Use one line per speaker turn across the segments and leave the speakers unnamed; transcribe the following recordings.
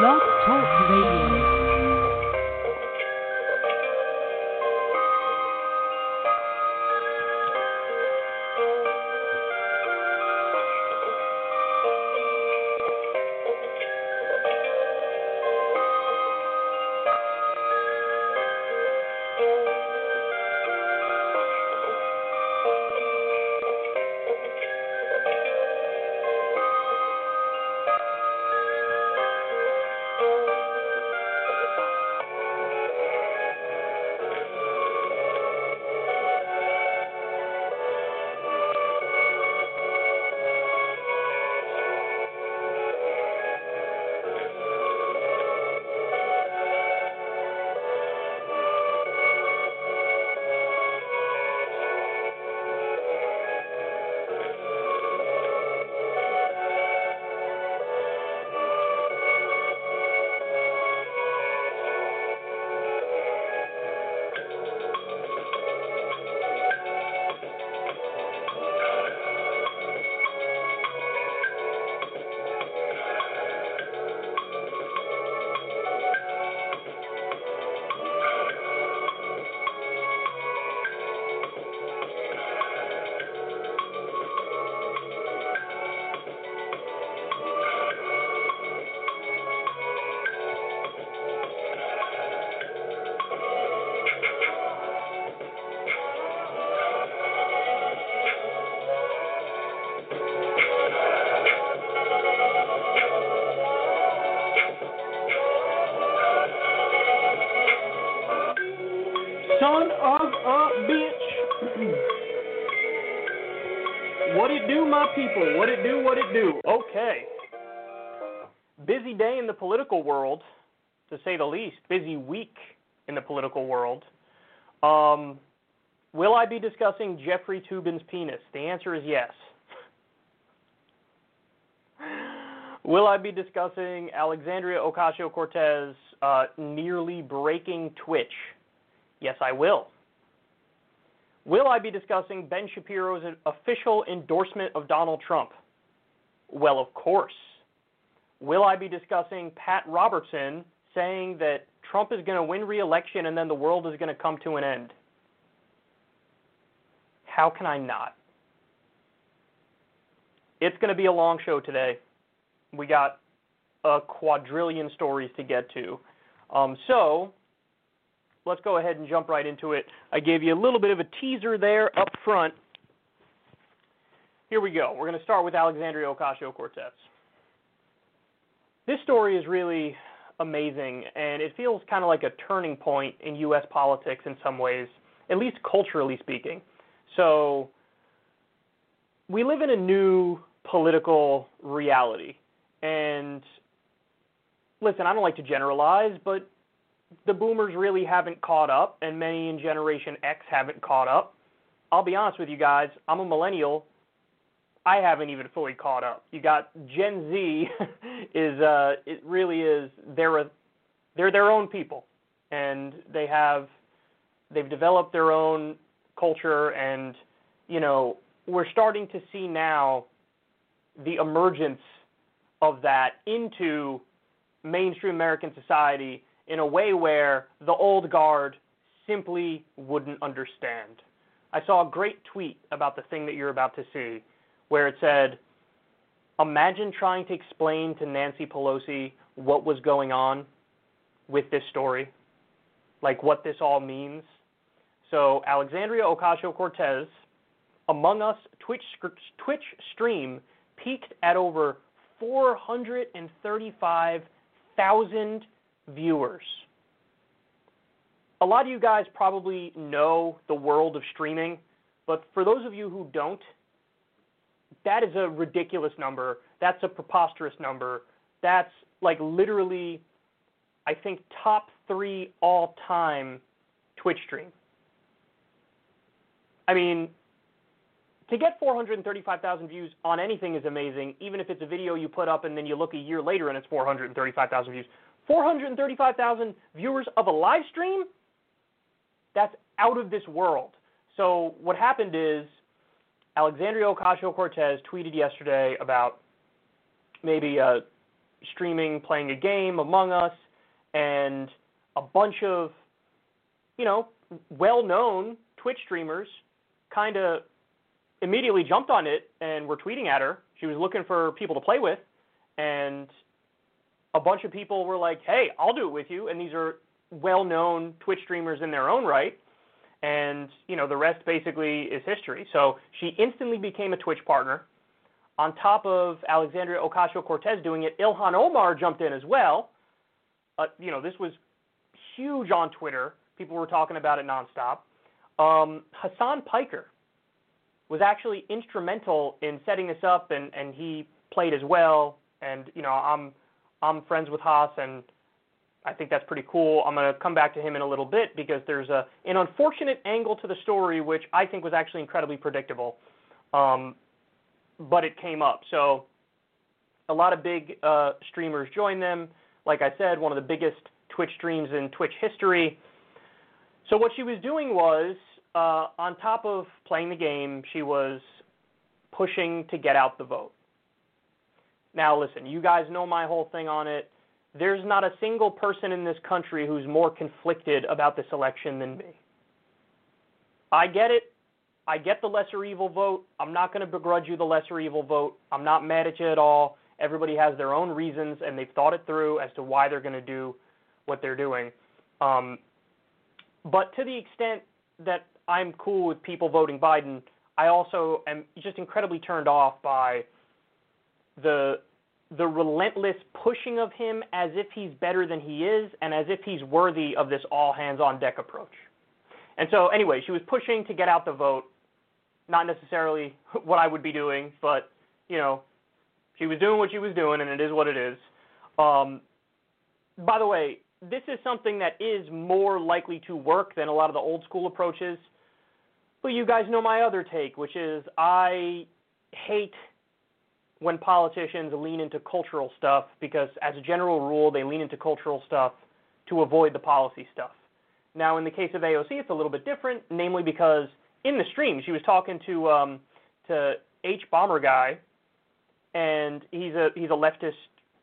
Blog Talk Radio.
Say the least. Busy week in the political world. Um, will I be discussing Jeffrey Toobin's penis? The answer is yes. Will I be discussing Alexandria Ocasio Cortez uh, nearly breaking Twitch? Yes, I will. Will I be discussing Ben Shapiro's official endorsement of Donald Trump? Well, of course. Will I be discussing Pat Robertson saying that Trump is going to win re election and then the world is going to come to an end? How can I not? It's going to be a long show today. We got a quadrillion stories to get to. Um, so, let's go ahead and jump right into it. I gave you a little bit of a teaser there up front. Here we go. We're going to start with Alexandria Ocasio Cortez. This story is really amazing, and it feels kind of like a turning point in U.S. politics in some ways, at least culturally speaking. So, we live in a new political reality. And listen, I don't like to generalize, but the boomers really haven't caught up, and many in Generation X haven't caught up. I'll be honest with you guys, I'm a millennial. I haven't even fully caught up. You got Gen Z is uh it really is they're a, they're their own people and they have they've developed their own culture and you know, we're starting to see now the emergence of that into mainstream American society in a way where the old guard simply wouldn't understand. I saw a great tweet about the thing that you're about to see where it said, Imagine trying to explain to Nancy Pelosi what was going on with this story, like what this all means. So, Alexandria Ocasio Cortez, Among Us Twitch, Twitch stream peaked at over 435,000 viewers. A lot of you guys probably know the world of streaming, but for those of you who don't, that is a ridiculous number. That's a preposterous number. That's like literally, I think, top three all time Twitch stream. I mean, to get 435,000 views on anything is amazing, even if it's a video you put up and then you look a year later and it's 435,000 views. 435,000 viewers of a live stream? That's out of this world. So what happened is Alexandria Ocasio Cortez tweeted yesterday about maybe uh, streaming, playing a game, Among Us, and a bunch of, you know, well-known Twitch streamers kind of immediately jumped on it and were tweeting at her. She was looking for people to play with, and a bunch of people were like, "Hey, I'll do it with you." And these are well-known Twitch streamers in their own right, and you know the rest basically is history. So she instantly became a Twitch partner. On top of Alexandria Ocasio-Cortez doing it, Ilhan Omar jumped in as well. Uh, you know this was huge on Twitter. People were talking about it nonstop. Um, Hasan Piker was actually instrumental in setting this up, and, and he played as well. And you know, I'm I'm friends with Haas, and I think that's pretty cool. I'm going to come back to him in a little bit because there's a an unfortunate angle to the story which I think was actually incredibly predictable, um, but it came up. So a lot of big uh, streamers joined them. Like I said, one of the biggest Twitch streams in Twitch history. So what she was doing was, uh, on top of playing the game, she was pushing to get out the vote. Now, listen, you guys know my whole thing on it. There's not a single person in this country who's more conflicted about this election than me. I get it. I get the lesser evil vote. I'm not going to begrudge you the lesser evil vote. I'm not mad at you at all. Everybody has their own reasons, and they've thought it through as to why they're going to do what they're doing. Um, but to the extent that I'm cool with people voting Biden, I also am just incredibly turned off by the the relentless pushing of him as if he's better than he is and as if he's worthy of this all hands on deck approach. And so anyway, she was pushing to get out the vote, not necessarily what I would be doing, but you know, she was doing what she was doing and it is what it is. Um, by the way, this is something that is more likely to work than a lot of the old school approaches. But you guys know my other take, which is I hate when politicians lean into cultural stuff because, as a general rule, they lean into cultural stuff to avoid the policy stuff. Now, in the case of AOC, it's a little bit different, namely because in the stream she was talking to um, to Hbomberguy, and he's a he's a leftist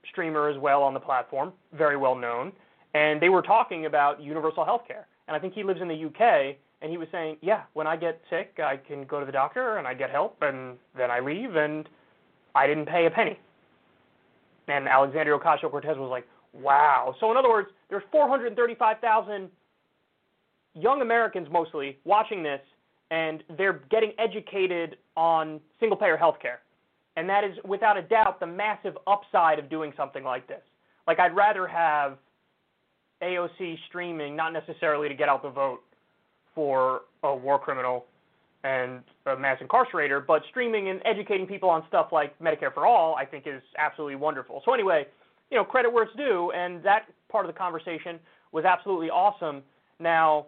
streamer as well on the platform, very well known, and they were talking about universal health care. And I think he lives in the UK, and he was saying, yeah, when I get sick, I can go to the doctor and I get help, and then I leave, and I didn't pay a penny. And Alexandria Ocasio Cortez was like, wow. So, in other words, there's 435,000 young Americans mostly watching this, and they're getting educated on single payer health care. And that is, without a doubt, the massive upside of doing something like this. Like, I'd rather have AOC streaming, not necessarily to get out the vote for a war criminal and a mass incarcerator, but streaming and educating people on stuff like Medicare for All, I think is absolutely wonderful. So anyway, you know, credit where it's due, and that part of the conversation was absolutely awesome. Now,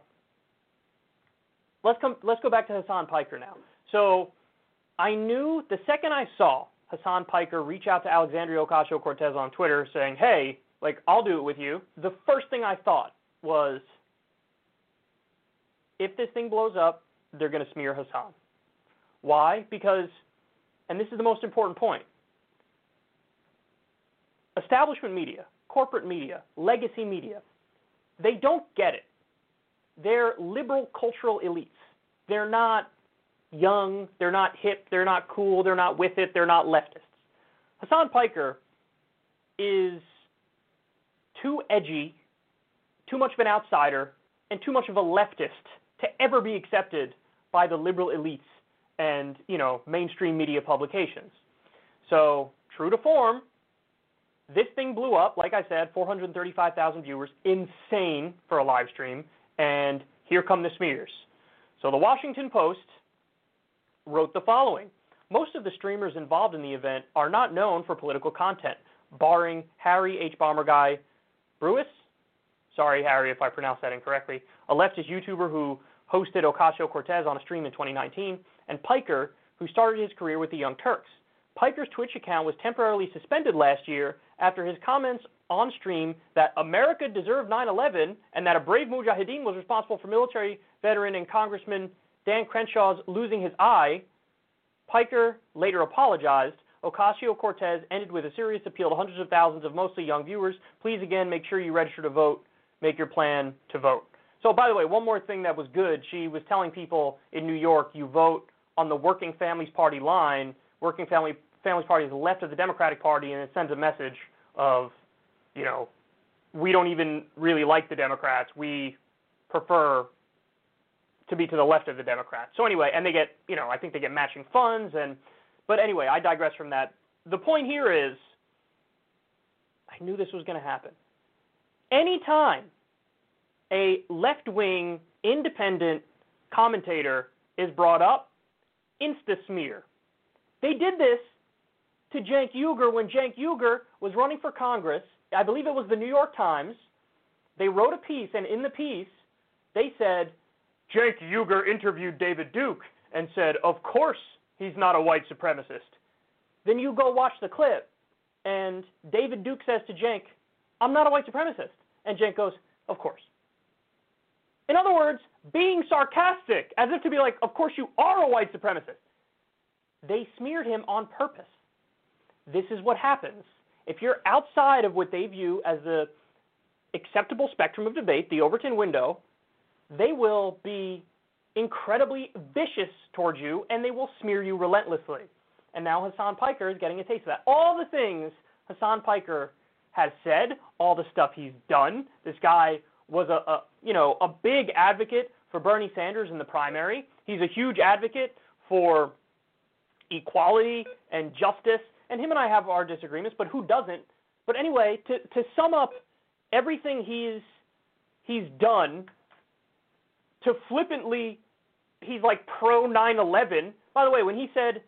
let's come. Let's go back to Hasan Piker now. So, I knew the second I saw Hasan Piker reach out to Alexandria Ocasio Cortez on Twitter saying, "Hey, like I'll do it with you." The first thing I thought was, if this thing blows up, they're going to smear Hasan. Why? Because, and this is the most important point, establishment media, corporate media, legacy media, they don't get it. They're liberal cultural elites. They're not young, they're not hip, they're not cool, they're not with it, they're not leftists. Hasan Piker is too edgy, too much of an outsider, and too much of a leftist to ever be accepted by the liberal elites and you know mainstream media publications. So true to form, this thing blew up. Like I said, 435,000 viewers, insane for a live stream. And here come the smears. So the Washington Post wrote the following. Most of the streamers involved in the event are not known for political content, barring Harry Hbomberguy Brewis. Sorry, Harry, if I pronounced that incorrectly. A leftist YouTuber who hosted Ocasio Cortez on a stream in 2019, and Piker, who started his career with the Young Turks. Piker's Twitch account was temporarily suspended last year after his comments on stream that America deserved 9 11 and that a brave Mujahideen was responsible for military veteran and Congressman Dan Crenshaw's losing his eye. Piker later apologized, Ocasio Cortez ended with a serious appeal to hundreds of thousands of mostly young viewers. Please again make sure you register to vote. Make your plan to vote. So, by the way, one more thing that was good. She was telling people in New York, you vote on the Working Families Party line. Working Family Families Party is left of the Democratic Party, and it sends a message of, you know, we don't even really like the Democrats. We prefer to be to the left of the Democrats. So anyway, and they get, you know, I think they get matching funds and but anyway, I digress from that. The point here is I knew this was going to happen. Anytime a left-wing independent commentator is brought up, insta smear. They did this to Cenk Uygur when Cenk Uygur was running for Congress. I believe it was the New York Times. They wrote a piece, and in the piece, they said Cenk Uygur interviewed David Duke and said, Of course he's not a white supremacist. Then you go watch the clip, and David Duke says to Cenk, I'm not a white supremacist. And Cenk goes, Of course. In other words, being sarcastic, as if to be like, Of course you are a white supremacist. They smeared him on purpose. This is what happens. If you're outside of what they view as the acceptable spectrum of debate, the Overton window, they will be incredibly vicious towards you and they will smear you relentlessly. And now Hasan Piker is getting a taste of that. All the things Hasan Piker has said, all the stuff he's done. This guy was a, a you know a big advocate for Bernie Sanders in the primary. He's a huge advocate for equality and justice. And him and I have our disagreements, but who doesn't? But anyway, to to sum up everything he's he's done to flippantly, he's like pro 9/11. By the way, when he said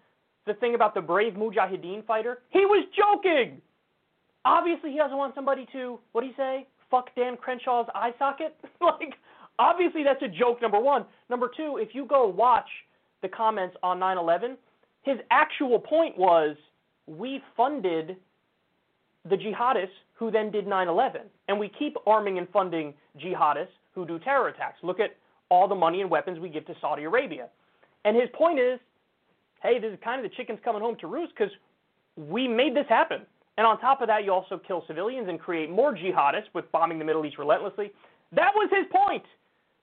the thing about the brave Mujahideen fighter, he was joking. Obviously, he doesn't want somebody to what do you say? Fuck Dan Crenshaw's eye socket. like, obviously, that's a joke. Number one. Number two, if you go watch the comments on 9/11, his actual point was we funded the jihadists who then did 9/11, and we keep arming and funding jihadists who do terror attacks. Look at all the money and weapons we give to Saudi Arabia. And his point is, hey, this is kind of the chickens coming home to roost because we made this happen. And on top of that, you also kill civilians and create more jihadists with bombing the Middle East relentlessly. That was his point.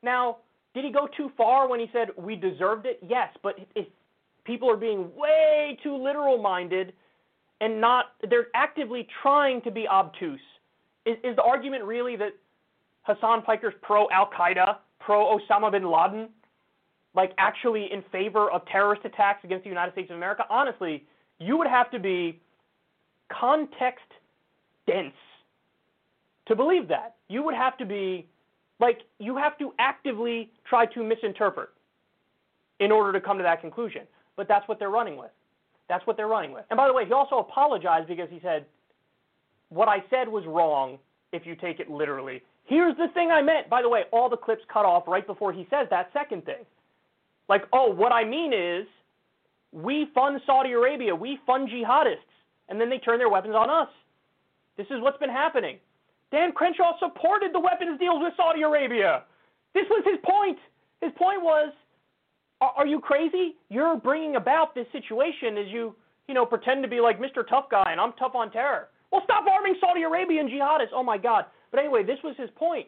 Now, did he go too far when he said we deserved it? Yes, but if people are being way too literal minded and not, they're actively trying to be obtuse. Is, is the argument really that Hasan Piker's pro Al Qaeda pro Osama bin Laden, like actually in favor of terrorist attacks against the United States of America, honestly, you would have to be context dense to believe that. You would have to be like you have to actively try to misinterpret in order to come to that conclusion. But that's what they're running with. That's what they're running with. And by the way, he also apologized because he said, What I said was wrong if you take it literally. Here's the thing I meant. By the way, all the clips cut off right before he says that second thing. Like, oh, what I mean is we fund Saudi Arabia, we fund jihadists, and then they turn their weapons on us. This is what's been happening. Dan Crenshaw supported the weapons deals with Saudi Arabia. This was his point. His point was, are, are you crazy? You're bringing about this situation as you, you know, pretend to be like Mr. Tough Guy and I'm tough on terror. Well, stop arming Saudi Arabian jihadists. Oh my God. But anyway, this was his point.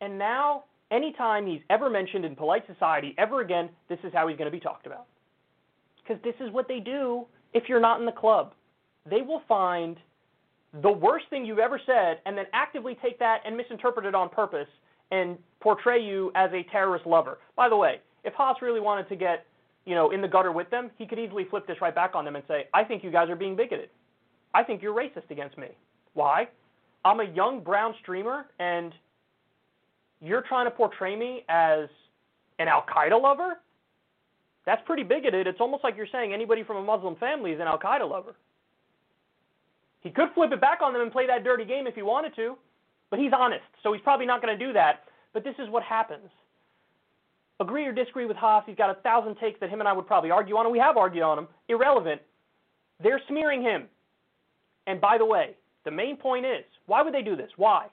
And now, anytime he's ever mentioned in polite society ever again, this is how he's going to be talked about. Because this is what they do if you're not in the club. They will find the worst thing you've ever said and then actively take that and misinterpret it on purpose and portray you as a terrorist lover. By the way, if Haas really wanted to get, you know, in the gutter with them, he could easily flip this right back on them and say, "I think you guys are being bigoted. I think you're racist against me. Why? I'm a young brown streamer, and you're trying to portray me as an Al Qaeda lover? That's pretty bigoted. It's almost like you're saying anybody from a Muslim family is an Al Qaeda lover. He could flip it back on them and play that dirty game if he wanted to, but he's honest, so he's probably not going to do that. But this is what happens. Agree or disagree with Haas, he's got a thousand takes that him and I would probably argue on, and we have argued on them. Irrelevant. They're smearing him. And by the way, the main point is why would they do this? Why?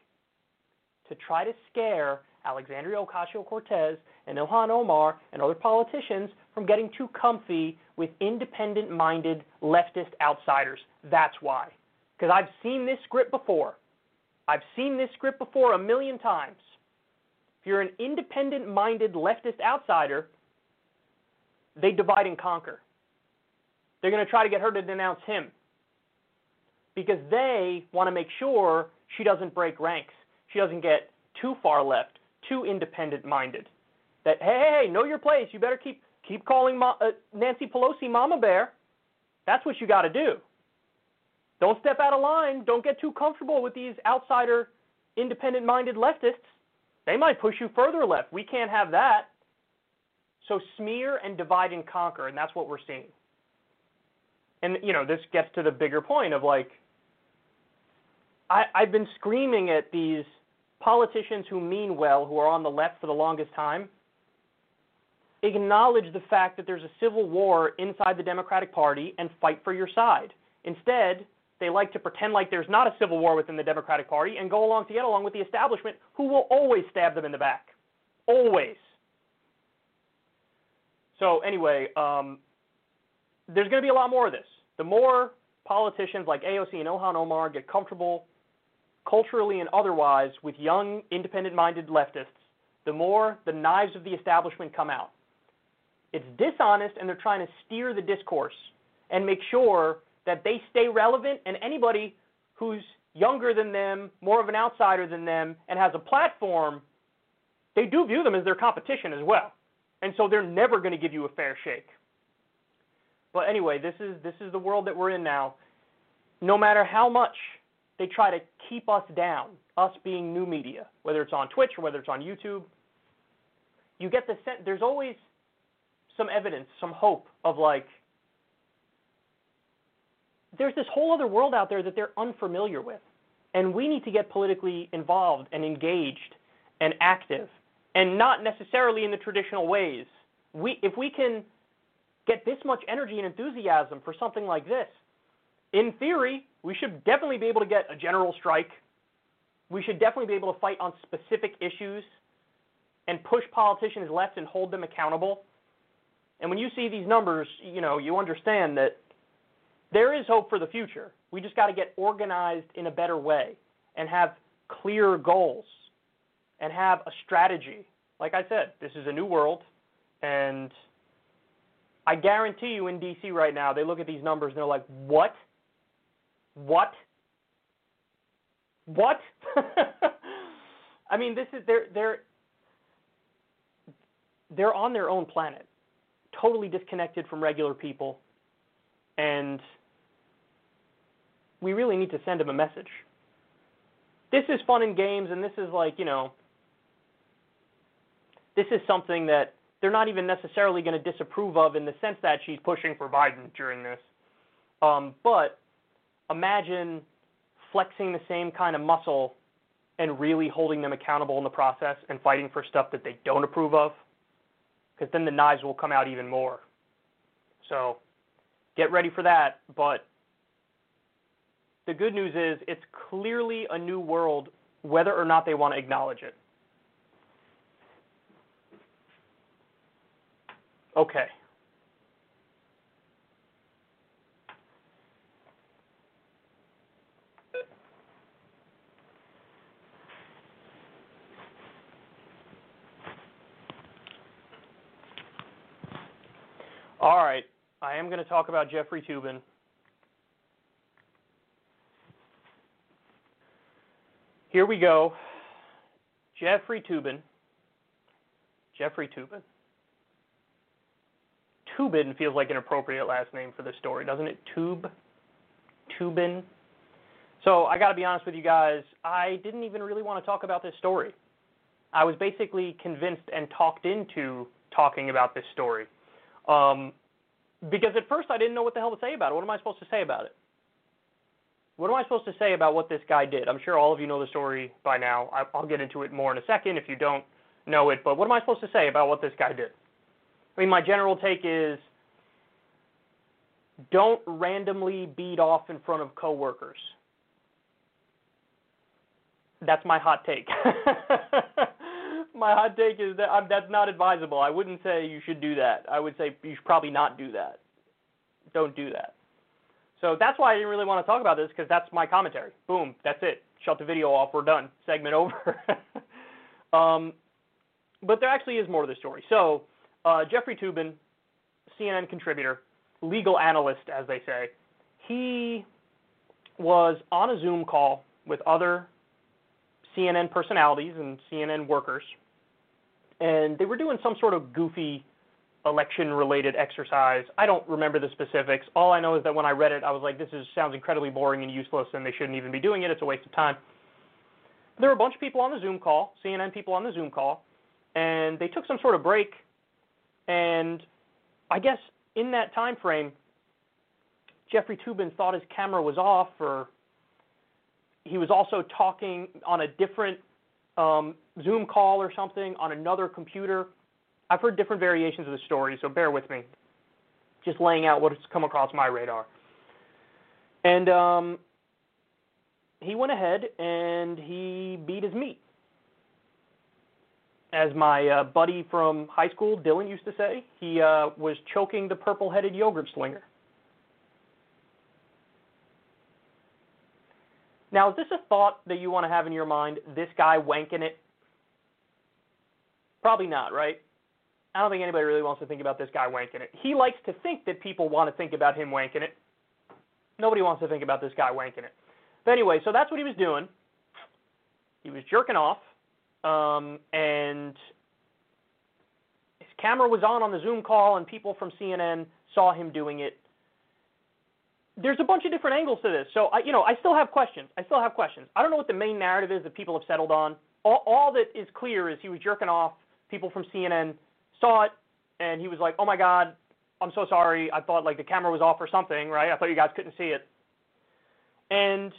to try to scare Alexandria Ocasio Cortez and Ilhan Omar and other politicians from getting too comfy with independent minded leftist outsiders. That's why. Because I've seen this script before. I've seen this script before a million times. If you're an independent minded leftist outsider, they divide and conquer. They're going to try to get her to denounce him because they want to make sure she doesn't break ranks. She doesn't get too far left, too independent minded. That hey, hey, hey, know your place. You better keep keep calling Mo- uh, Nancy Pelosi Mama Bear. That's what you got to do. Don't step out of line. Don't get too comfortable with these outsider, independent minded leftists. They might push you further left. We can't have that. So smear and divide and conquer, and that's what we're seeing. And you know, this gets to the bigger point of like I, I've been screaming at these politicians who mean well, who are on the left for the longest time, acknowledge the fact that there's a civil war inside the Democratic Party and fight for your side. Instead, they like to pretend like there's not a civil war within the Democratic Party and go along to get along with the establishment who will always stab them in the back. Always. So, anyway, um, there's going to be a lot more of this. The more politicians like AOC and Ilhan Omar get comfortable culturally and otherwise with young, independent minded leftists, the more the knives of the establishment come out. It's dishonest, and they're trying to steer the discourse and make sure that they stay relevant, and anybody who's younger than them, more of an outsider than them, and has a platform, they do view them as their competition as well. And so they're never going to give you a fair shake. But anyway, this is this is the world that we're in now. No matter how much they try to keep us down, us being new media, whether it's on Twitch or whether it's on YouTube. You get the sense there's always some evidence, some hope of like there's this whole other world out there that they're unfamiliar with. And we need to get politically involved and engaged and active and not necessarily in the traditional ways. We if we can get this much energy and enthusiasm for something like this, in theory, we should definitely be able to get a general strike. We should definitely be able to fight on specific issues and push politicians left and hold them accountable. And when you see these numbers, you know, you understand that there is hope for the future. We just got to get organized in a better way and have clear goals and have a strategy. Like I said, this is a new world and I guarantee you in DC right now, they look at these numbers and they're like, "What? What? What? I mean, this is they're they're they're on their own planet, totally disconnected from regular people, and we really need to send them a message. This is fun and games, and this is like you know, this is something that they're not even necessarily going to disapprove of in the sense that she's pushing for Biden during this. Um, but imagine flexing the same kind of muscle and really holding them accountable in the process and fighting for stuff that they don't approve of, because then the knives will come out even more. So get ready for that. But the good news is it's clearly a new world, whether or not they want to acknowledge it. Okay. All right, I am going to talk about Jeffrey Toobin. Here we go. Jeffrey Toobin. Jeffrey Toobin. Toobin feels like an appropriate last name for this story, doesn't it? Tube? Toobin? So I got to be honest with you guys, I didn't even really want to talk about this story. I was basically convinced and talked into talking about this story. Um, because at first I didn't know what the hell to say about it. What am I supposed to say about it? What am I supposed to say about what this guy did? I'm sure all of you know the story by now. I'll get into it more in a second if you don't know it. But what am I supposed to say about what this guy did? I mean, my general take is don't randomly beat off in front of coworkers. That's my hot take. my hot take is that um, that's not advisable. I wouldn't say you should do that. I would say you should probably not do that. Don't do that. So that's why I didn't really want to talk about this because that's my commentary. Boom, that's it. Shut the video off. We're done. Segment over. um, but there actually is more to the story. So uh, Jeffrey Toobin, CNN contributor, legal analyst, as they say, he was on a Zoom call with other CNN personalities and CNN workers, and they were doing some sort of goofy election related exercise. I don't remember the specifics. All I know is that when I read it, I was like, this is, sounds incredibly boring and useless, and they shouldn't even be doing it. It's a waste of time. There were a bunch of people on the Zoom call, CNN people on the Zoom call, and they took some sort of break. And I guess in that time frame, Jeffrey Toobin thought his camera was off, or he was also talking on a different um, Zoom call or something on another computer. I've heard different variations of the story, so bear with me. Just laying out what's come across my radar. And um, he went ahead and he beat his meat. As my uh, buddy from high school, Dylan, used to say, he uh, was choking the purple headed yogurt slinger. Now, is this a thought that you want to have in your mind? This guy wanking it? Probably not, right? I don't think anybody really wants to think about this guy wanking it. He likes to think that people want to think about him wanking it. Nobody wants to think about this guy wanking it. But anyway, so that's what he was doing. He was jerking off, um, and his camera was on on the Zoom call, and people from CNN saw him doing it there's a bunch of different angles to this. So I, you know, I still have questions. I still have questions. I don't know what the main narrative is that people have settled on. All, all that is clear is he was jerking off. People from CNN saw it, and he was like, "Oh my God, I'm so sorry. I thought like the camera was off or something, right? I thought you guys couldn't see it." And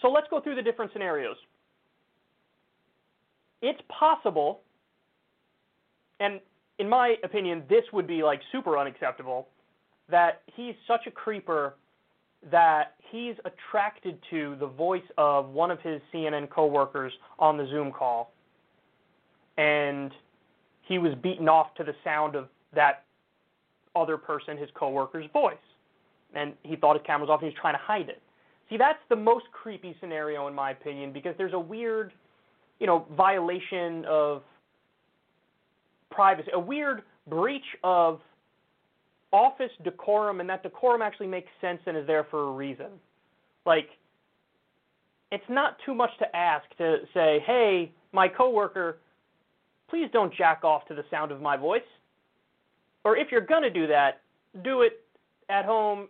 so let's go through the different scenarios. It's possible, and in my opinion, this would be like super unacceptable that he's such a creeper that he's attracted to the voice of one of his CNN coworkers on the Zoom call. And he was beaten off to the sound of that other person, his coworker's voice. And he thought his camera was off and he was trying to hide it. See, that's the most creepy scenario in my opinion because there's a weird, you know, violation of privacy, a weird breach of office decorum, and that decorum actually makes sense and is there for a reason. Like, it's not too much to ask to say, hey, my coworker, please don't jack off to the sound of my voice. Or if you're going to do that, do it at home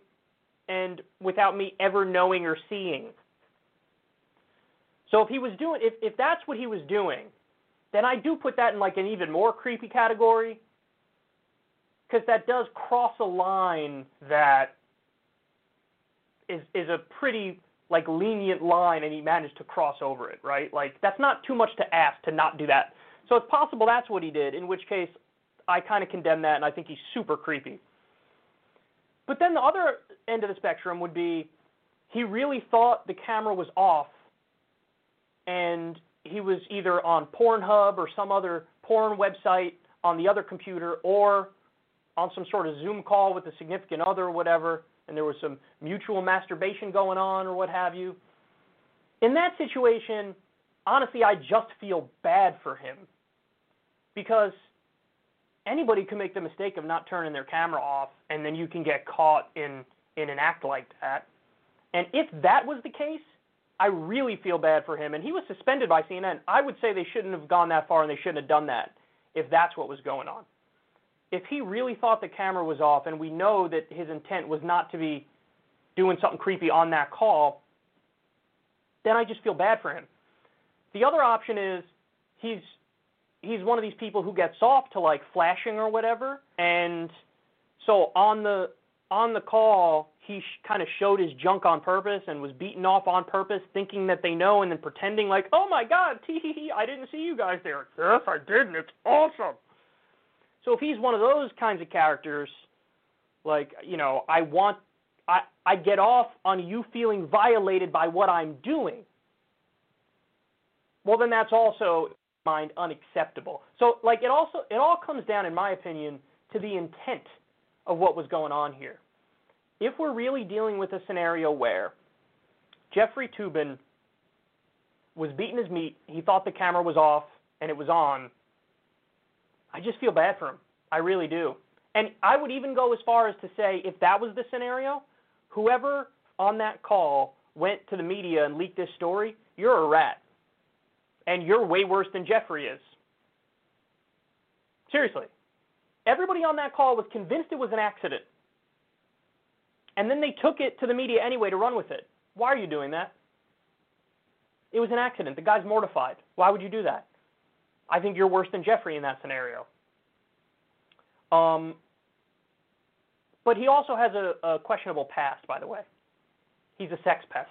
and without me ever knowing or seeing. So if he was doing if if that's what he was doing, then I do put that in like an even more creepy category because that does cross a line that is is a pretty like lenient line, and he managed to cross over it, right? Like that's not too much to ask to not do that. So it's possible that's what he did, in which case I kind of condemn that, and I think he's super creepy. But then the other end of the spectrum would be he really thought the camera was off, and he was either on Pornhub or some other porn website on the other computer, or on some sort of Zoom call with a significant other or whatever, and there was some mutual masturbation going on or what have you. In that situation, honestly, I just feel bad for him because anybody can make the mistake of not turning their camera off, and then you can get caught in in an act like that. And if that was the case, I really feel bad for him. And he was suspended by CNN. I would say they shouldn't have gone that far and they shouldn't have done that if that's what was going on if he really thought the camera was off and we know that his intent was not to be doing something creepy on that call, then I just feel bad for him. The other option is he's he's one of these people who gets off to like flashing or whatever, and so on the on the call he sh- kind of showed his junk on purpose and was beaten off on purpose, thinking that they know, and then pretending like, oh my god, tee hee hee, I didn't see you guys there. Yes, I did, and it's awesome. So if he's one of those kinds of characters, like you know, I want, I I get off on you feeling violated by what I'm doing. well then that's also mind unacceptable. So like it also it all comes down in my opinion to the intent of what was going on here. If we're really dealing with a scenario where Jeffrey Toobin was beating his meat, he thought the camera was off and it was on, I just feel bad for him. I really do. And I would even go as far as to say if that was the scenario, whoever on that call went to the media and leaked this story, you're a rat. And you're way worse than Jeffrey is. Seriously. Everybody on that call was convinced it was an accident. And then they took it to the media anyway to run with it. Why are you doing that? It was an accident. The guy's mortified. Why would you do that? I think you're worse than Jeffrey in that scenario. Um, but he also has a, a questionable past, by the way. He's a sex pest.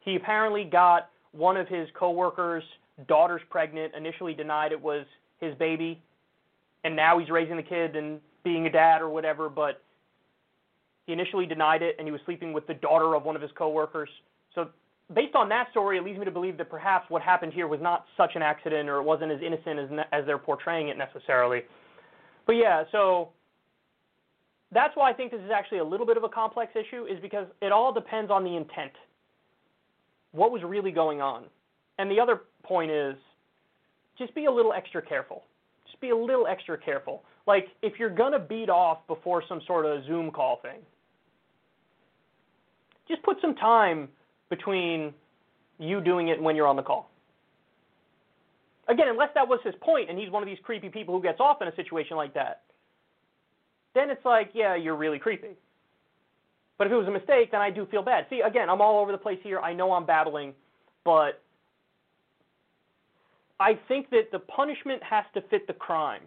He apparently got one of his coworkers' daughters pregnant, initially denied it was his baby, and now he's raising the kid and being a dad or whatever, but he initially denied it and he was sleeping with the daughter of one of his coworkers. So based on that story, it leads me to believe that perhaps what happened here was not such an accident or it wasn't as innocent as, as they're portraying it necessarily. But yeah, so that's why I think this is actually a little bit of a complex issue, is because it all depends on the intent. What was really going on? And the other point is just be a little extra careful. Just be a little extra careful. Like, if you're going to beat off before some sort of Zoom call thing, just put some time between you doing it and when you're on the call. Again, unless that was his point and he's one of these creepy people who gets off in a situation like that, then it's like, yeah, you're really creepy. But if it was a mistake, then I do feel bad. See, again, I'm all over the place here. I know I'm babbling, but I think that the punishment has to fit the crime.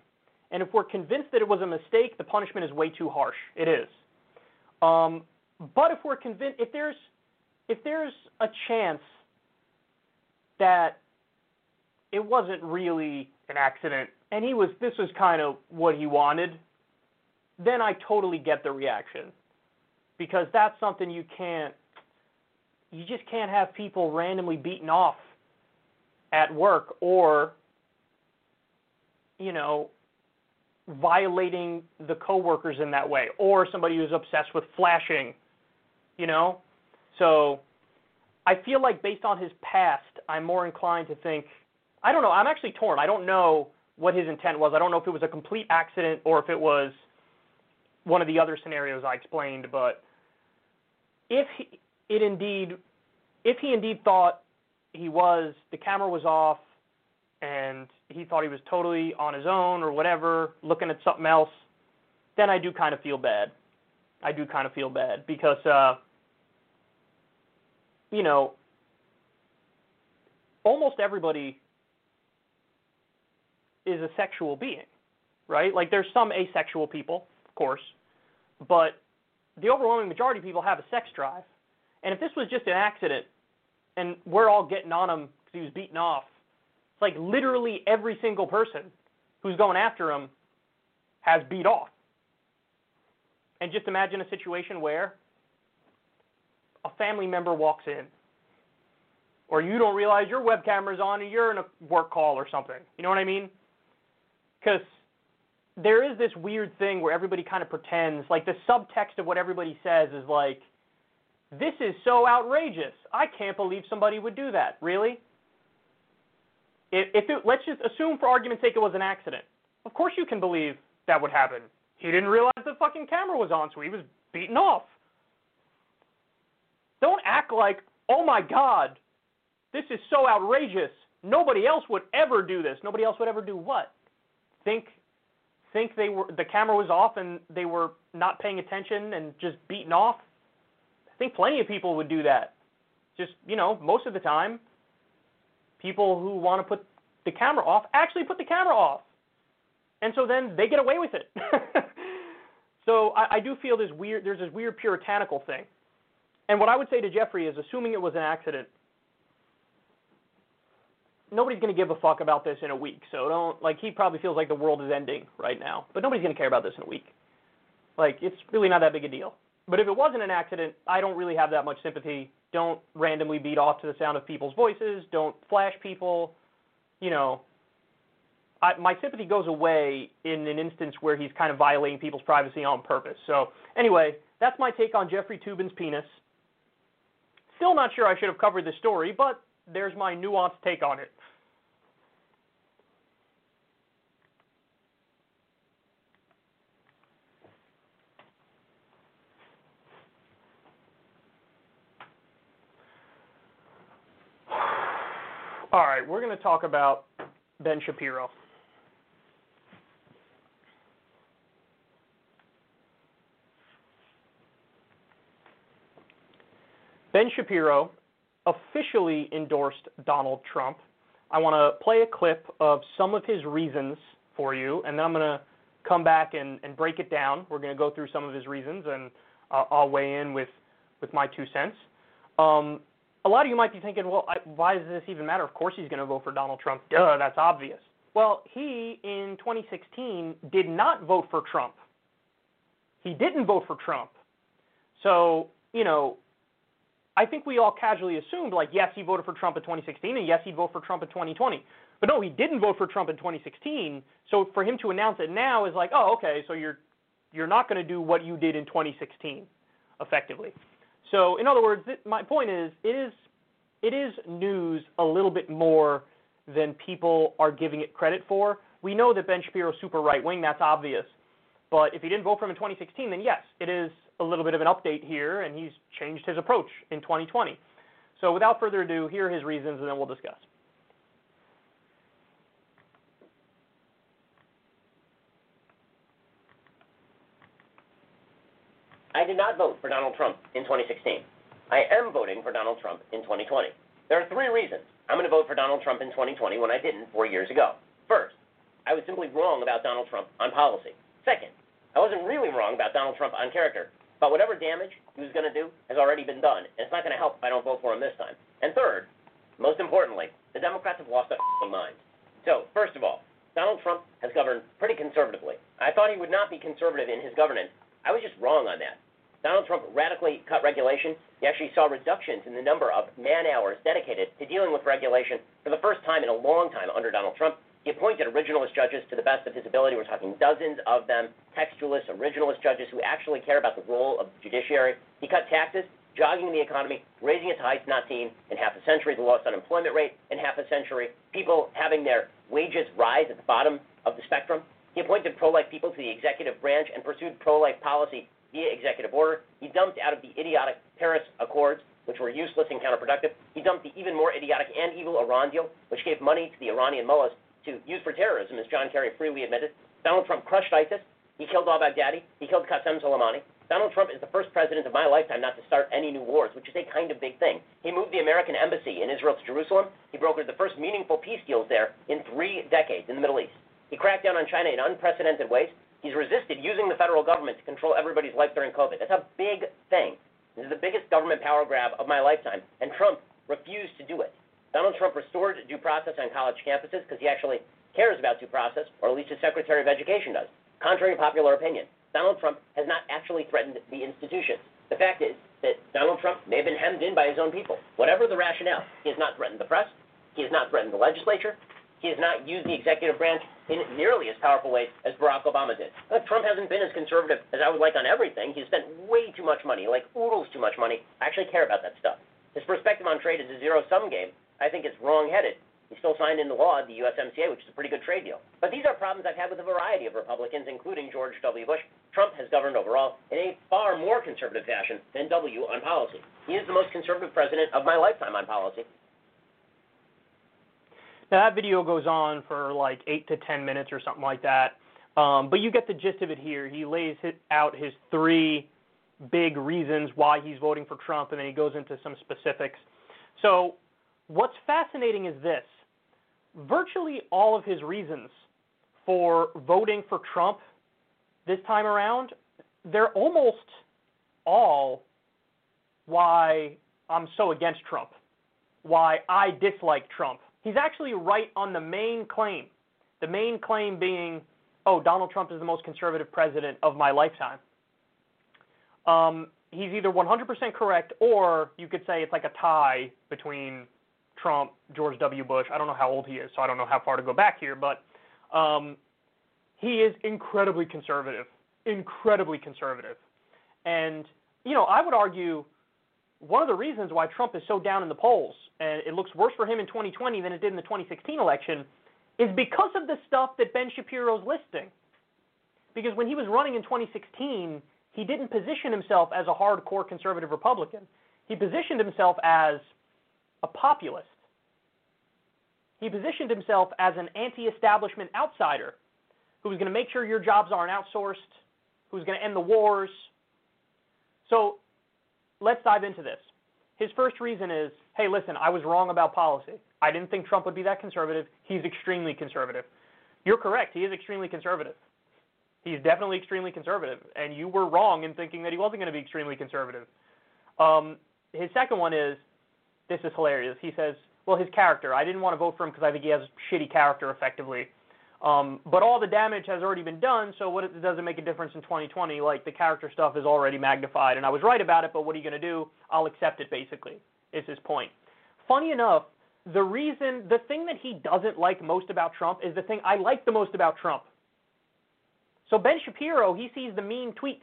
And if we're convinced that it was a mistake, the punishment is way too harsh. It is. Um, but if we're convinced, if there's if there's a chance that it wasn't really an accident and he was this was kind of what he wanted, then I totally get the reaction. Because that's something you can't you just can't have people randomly beaten off at work or you know violating the coworkers in that way or somebody who's obsessed with flashing you know? So i feel like based on his past i'm more inclined to think i don't know i'm actually torn. I don't know what his intent was. I don't know if it was a complete accident or if it was one of the other scenarios i explained but if he, it indeed if he indeed thought he was the camera was off and he thought he was totally on his own or whatever, looking at something else, then I do kind of feel bad. I do kind of feel bad because uh you know, almost everybody is a sexual being, right? Like there's some asexual people, of course, but the overwhelming majority of people have a sex drive. And if this was just an accident and we're all getting on him because he was beaten off. It's like literally every single person who's going after him has beat off. And just imagine a situation where a family member walks in, or you don't realize your web camera's on and you're in a work call or something. You know what I mean? Because there is this weird thing where everybody kind of pretends, like the subtext of what everybody says is like, this is so outrageous. I can't believe somebody would do that. Really? If, it, let's just assume for argument's sake it was an accident. Of course you can believe that would happen. He didn't realize the fucking camera was on, so he was beaten off. Don't act like, oh my god, this is so outrageous. Nobody else would ever do this. Nobody else would ever do what? Think think they were the camera was off and they were not paying attention and just beaten off? Think plenty of people would do that. Just, you know, most of the time, people who want to put the camera off actually put the camera off. And so then they get away with it. so I, I do feel this weird there's this weird puritanical thing. And what I would say to Jeffrey is assuming it was an accident, nobody's going to give a fuck about this in a week. So don't like he probably feels like the world is ending right now, but nobody's going to care about this in a week. Like it's really not that big a deal. But if it wasn't an accident, I don't really have that much sympathy. Don't randomly beat off to the sound of people's voices. Don't flash people. you know, I, my sympathy goes away in an instance where he's kind of violating people's privacy on purpose. So anyway, that's my take on Jeffrey Toobin's penis. Still not sure I should have covered this story, but there's my nuanced take on it. All right, we're going to talk about Ben Shapiro. Ben Shapiro officially endorsed Donald Trump. I want to play a clip of some of his reasons for you, and then I'm going to come back and, and break it down. We're going to go through some of his reasons, and uh, I'll weigh in with, with my two cents. Um, a lot of you might be thinking, well, I, why does this even matter? Of course he's going to vote for Donald Trump. Duh, that's obvious. Well, he, in 2016, did not vote for Trump. He didn't vote for Trump. So, you know, I think we all casually assumed, like, yes, he voted for Trump in 2016, and yes, he'd vote for Trump in 2020. But no, he didn't vote for Trump in 2016. So for him to announce it now is like, oh, okay, so you're you're not going to do what you did in 2016, effectively. So in other words, my point is, it is it is news a little bit more than people are giving it credit for. We know that Ben Shapiro is super right wing, that's obvious. But if he didn't vote for him in 2016, then yes, it is a little bit of an update here, and he's changed his approach in 2020. So without further ado, here are his reasons, and then we'll discuss.
I did not vote for Donald Trump in 2016. I am voting for Donald Trump in 2020. There are three reasons I'm going to vote for Donald Trump in 2020 when I didn't four years ago. First, I was simply wrong about Donald Trump on policy. Second, I wasn't really wrong about Donald Trump on character. But whatever damage he was going to do has already been done, and it's not going to help if I don't vote for him this time. And third, most importantly, the Democrats have lost their minds. So, first of all, Donald Trump has governed pretty conservatively. I thought he would not be conservative in his governance. I was just wrong on that. Donald Trump radically cut regulation. He actually saw reductions in the number of man hours dedicated to dealing with regulation for the first time in a long time under Donald Trump. He appointed originalist judges to the best of his ability. We're talking dozens of them, textualists, originalist judges who actually care about the role of the judiciary. He cut taxes, jogging the economy, raising it to heights not seen in half a century, the lowest unemployment rate in half a century, people having their wages rise at the bottom of the spectrum. He appointed pro-life people to the executive branch and pursued pro-life policy via executive order. He dumped out of the idiotic Paris Accords, which were useless and counterproductive. He dumped the even more idiotic and evil Iran deal, which gave money to the Iranian mullahs to use for terrorism, as John Kerry freely admitted. Donald Trump crushed ISIS. He killed al-Baghdadi. He killed Qasem Soleimani. Donald Trump is the first president of my lifetime not to start any new wars, which is a kind of big thing. He moved the American embassy in Israel to Jerusalem. He brokered the first meaningful peace deals there in three decades in the Middle East. He cracked down on China in unprecedented ways. He's resisted using the federal government to control everybody's life during COVID. That's a big thing. This is the biggest government power grab of my lifetime, and Trump refused to do it. Donald Trump restored due process on college campuses because he actually cares about due process, or at least his Secretary of Education does. Contrary to popular opinion, Donald Trump has not actually threatened the institutions. The fact is that Donald Trump may have been hemmed in by his own people. Whatever the rationale, he has not threatened the press. He has not threatened the legislature. He has not used the executive branch in nearly as powerful ways as Barack Obama did. Trump hasn't been as conservative as I would like on everything. He's spent way too much money, like oodles too much money. I actually care about that stuff. His perspective on trade is a zero sum game. I think it's wrong headed. He still signed into law the USMCA, which is a pretty good trade deal. But these are problems I've had with a variety of Republicans, including George W. Bush. Trump has governed overall in a far more conservative fashion than W on policy. He is the most conservative president of my lifetime on policy.
Now that video goes on for like eight to ten minutes or something like that, um, but you get the gist of it here. He lays out his three big reasons why he's voting for Trump, and then he goes into some specifics. So, what's fascinating is this virtually all of his reasons for voting for Trump this time around, they're almost all why I'm so against Trump, why I dislike Trump. He's actually right on the main claim. The main claim being, oh, Donald Trump is the most conservative president of my lifetime. Um, he's either 100% correct, or you could say it's like a tie between Trump, George W. Bush. I don't know how old he is, so I don't know how far to go back here, but um, he is incredibly conservative, incredibly conservative. And, you know, I would argue one of the reasons why Trump is so down in the polls, and it looks worse for him in 2020 than it did in the 2016 election, is because of the stuff that Ben Shapiro's listing. Because when he was running in 2016, he didn't position himself as a hardcore conservative Republican. He positioned himself as a populist. He positioned himself as an anti establishment outsider who was going to make sure your jobs aren't outsourced, who was going to end the wars. So let's dive into this. His first reason is hey, listen, I was wrong about policy. I didn't think Trump would be that conservative. He's extremely conservative. You're correct. He is extremely conservative. He's definitely extremely conservative, and you were wrong in thinking that he wasn't going to be extremely conservative. Um, his second one is this is hilarious. He says, well, his character. I didn't want to vote for him because I think he has shitty character effectively. Um, but all the damage has already been done, so what it doesn't make a difference in 2020. Like the character stuff is already magnified, and I was right about it. But what are you going to do? I'll accept it. Basically, is his point. Funny enough, the reason, the thing that he doesn't like most about Trump is the thing I like the most about Trump. So Ben Shapiro, he sees the mean tweets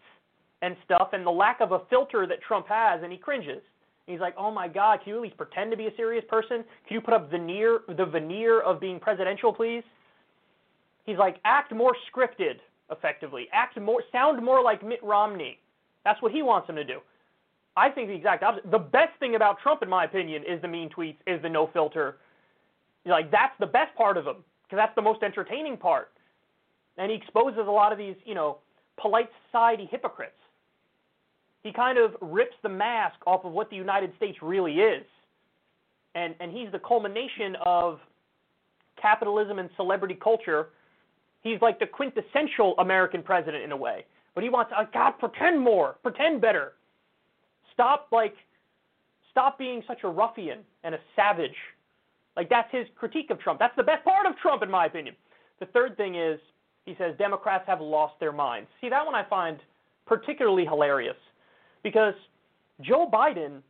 and stuff, and the lack of a filter that Trump has, and he cringes. He's like, "Oh my God, can you at least pretend to be a serious person? Can you put up veneer, the veneer of being presidential, please?" He's like, act more scripted, effectively. Act more, sound more like Mitt Romney. That's what he wants him to do. I think the exact opposite. The best thing about Trump, in my opinion, is the mean tweets, is the no filter. Like that's the best part of him because that's the most entertaining part, and he exposes a lot of these, you know, polite society hypocrites. He kind of rips the mask off of what the United States really is, and and he's the culmination of capitalism and celebrity culture He's like the quintessential American president in a way. But he wants, uh, God, pretend more, pretend better. Stop like, stop being such a ruffian and a savage. Like that's his critique of Trump. That's the best part of Trump, in my opinion. The third thing is he says Democrats have lost their minds. See, that one I find particularly hilarious because Joe Biden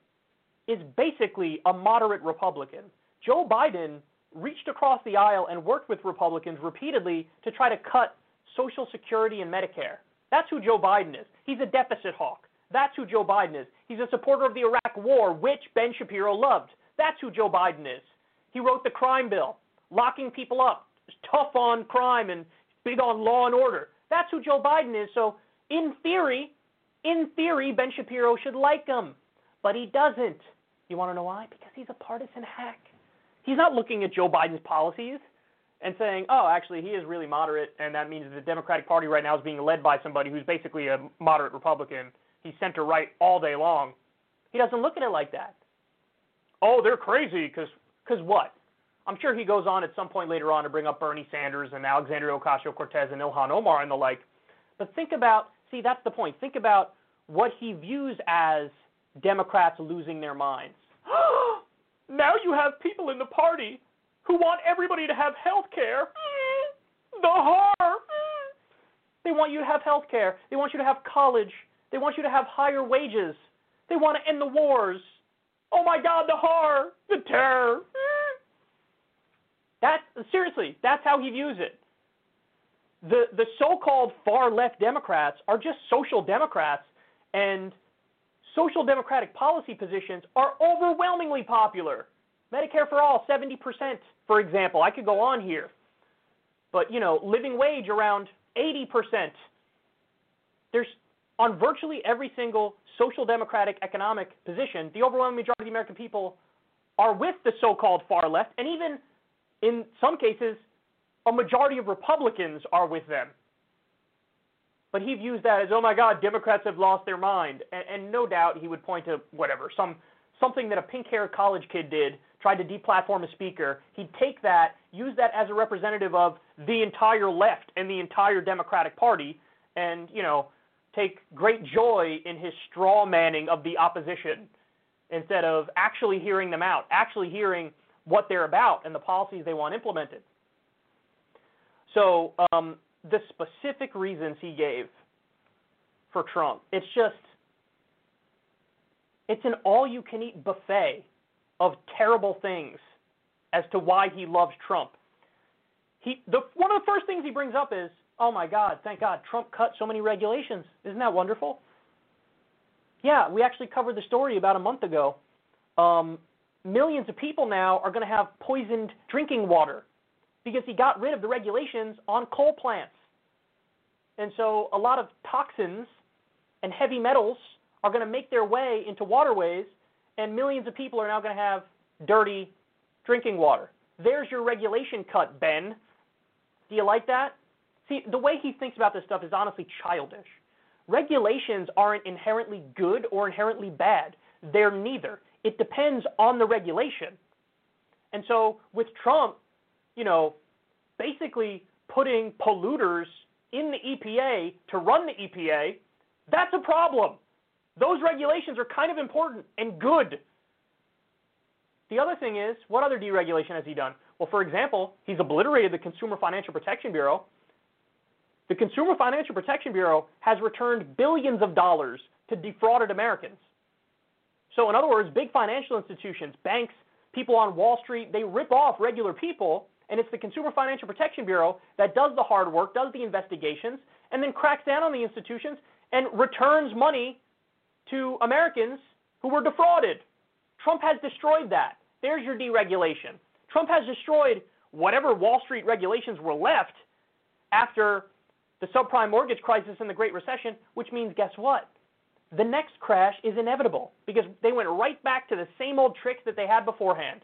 is basically a moderate Republican. Joe Biden reached across the aisle and worked with Republicans repeatedly to try to cut Social Security and Medicare. That's who Joe Biden is. He's a deficit hawk. That's who Joe Biden is. He's a supporter of the Iraq War, which Ben Shapiro loved. That's who Joe Biden is. He wrote the crime bill, locking people up, tough on crime and big on law and order. That's who Joe Biden is. So, in theory, in theory, Ben Shapiro should like him, but he doesn't. You want to know why? Because he's a partisan hack. He's not looking at Joe Biden's policies and saying, oh, actually, he is really moderate, and that means the Democratic Party right now is being led by somebody who's basically a moderate Republican. He's center right all day long. He doesn't look at it like that. Oh, they're crazy because because what? I'm sure he goes on at some point later on to bring up Bernie Sanders and Alexandria Ocasio Cortez and Ilhan Omar and the like. But think about, see, that's the point. Think about what he views as Democrats losing their minds. Now you have people in the party who want everybody to have health care. The horror. They want you to have health care. They want you to have college. They want you to have higher wages. They want to end the wars. Oh my God, the horror, the terror. That seriously, that's how he views it. The the so-called far left Democrats are just social Democrats, and social democratic policy positions are overwhelmingly popular. Medicare for all, 70%, for example. I could go on here. But, you know, living wage around 80%. There's on virtually every single social democratic economic position, the overwhelming majority of the American people are with the so-called far left, and even in some cases, a majority of Republicans are with them. But he views that as, oh my God, Democrats have lost their mind. And, and no doubt he would point to whatever, some something that a pink-haired college kid did, tried to deplatform a speaker. He'd take that, use that as a representative of the entire left and the entire Democratic Party, and you know, take great joy in his straw manning of the opposition instead of actually hearing them out, actually hearing what they're about and the policies they want implemented. So um, the specific reasons he gave for Trump. It's just it's an all you can eat buffet of terrible things as to why he loves Trump. He the one of the first things he brings up is, "Oh my God, thank God, Trump cut so many regulations. Isn't that wonderful?" Yeah, we actually covered the story about a month ago. Um, millions of people now are going to have poisoned drinking water because he got rid of the regulations on coal plants. And so a lot of toxins and heavy metals are going to make their way into waterways, and millions of people are now going to have dirty drinking water. There's your regulation cut, Ben. Do you like that? See, the way he thinks about this stuff is honestly childish. Regulations aren't inherently good or inherently bad. They're neither. It depends on the regulation. And so with Trump, you know, basically putting polluters in the EPA to run the EPA, that's a problem. Those regulations are kind of important and good. The other thing is, what other deregulation has he done? Well, for example, he's obliterated the Consumer Financial Protection Bureau. The Consumer Financial Protection Bureau has returned billions of dollars to defrauded Americans. So, in other words, big financial institutions, banks, people on Wall Street, they rip off regular people, and it's the Consumer Financial Protection Bureau that does the hard work, does the investigations, and then cracks down on the institutions and returns money to Americans who were defrauded. Trump has destroyed that. There's your deregulation. Trump has destroyed whatever Wall Street regulations were left after the subprime mortgage crisis and the Great Recession, which means guess what? The next crash is inevitable because they went right back to the same old tricks that they had beforehand.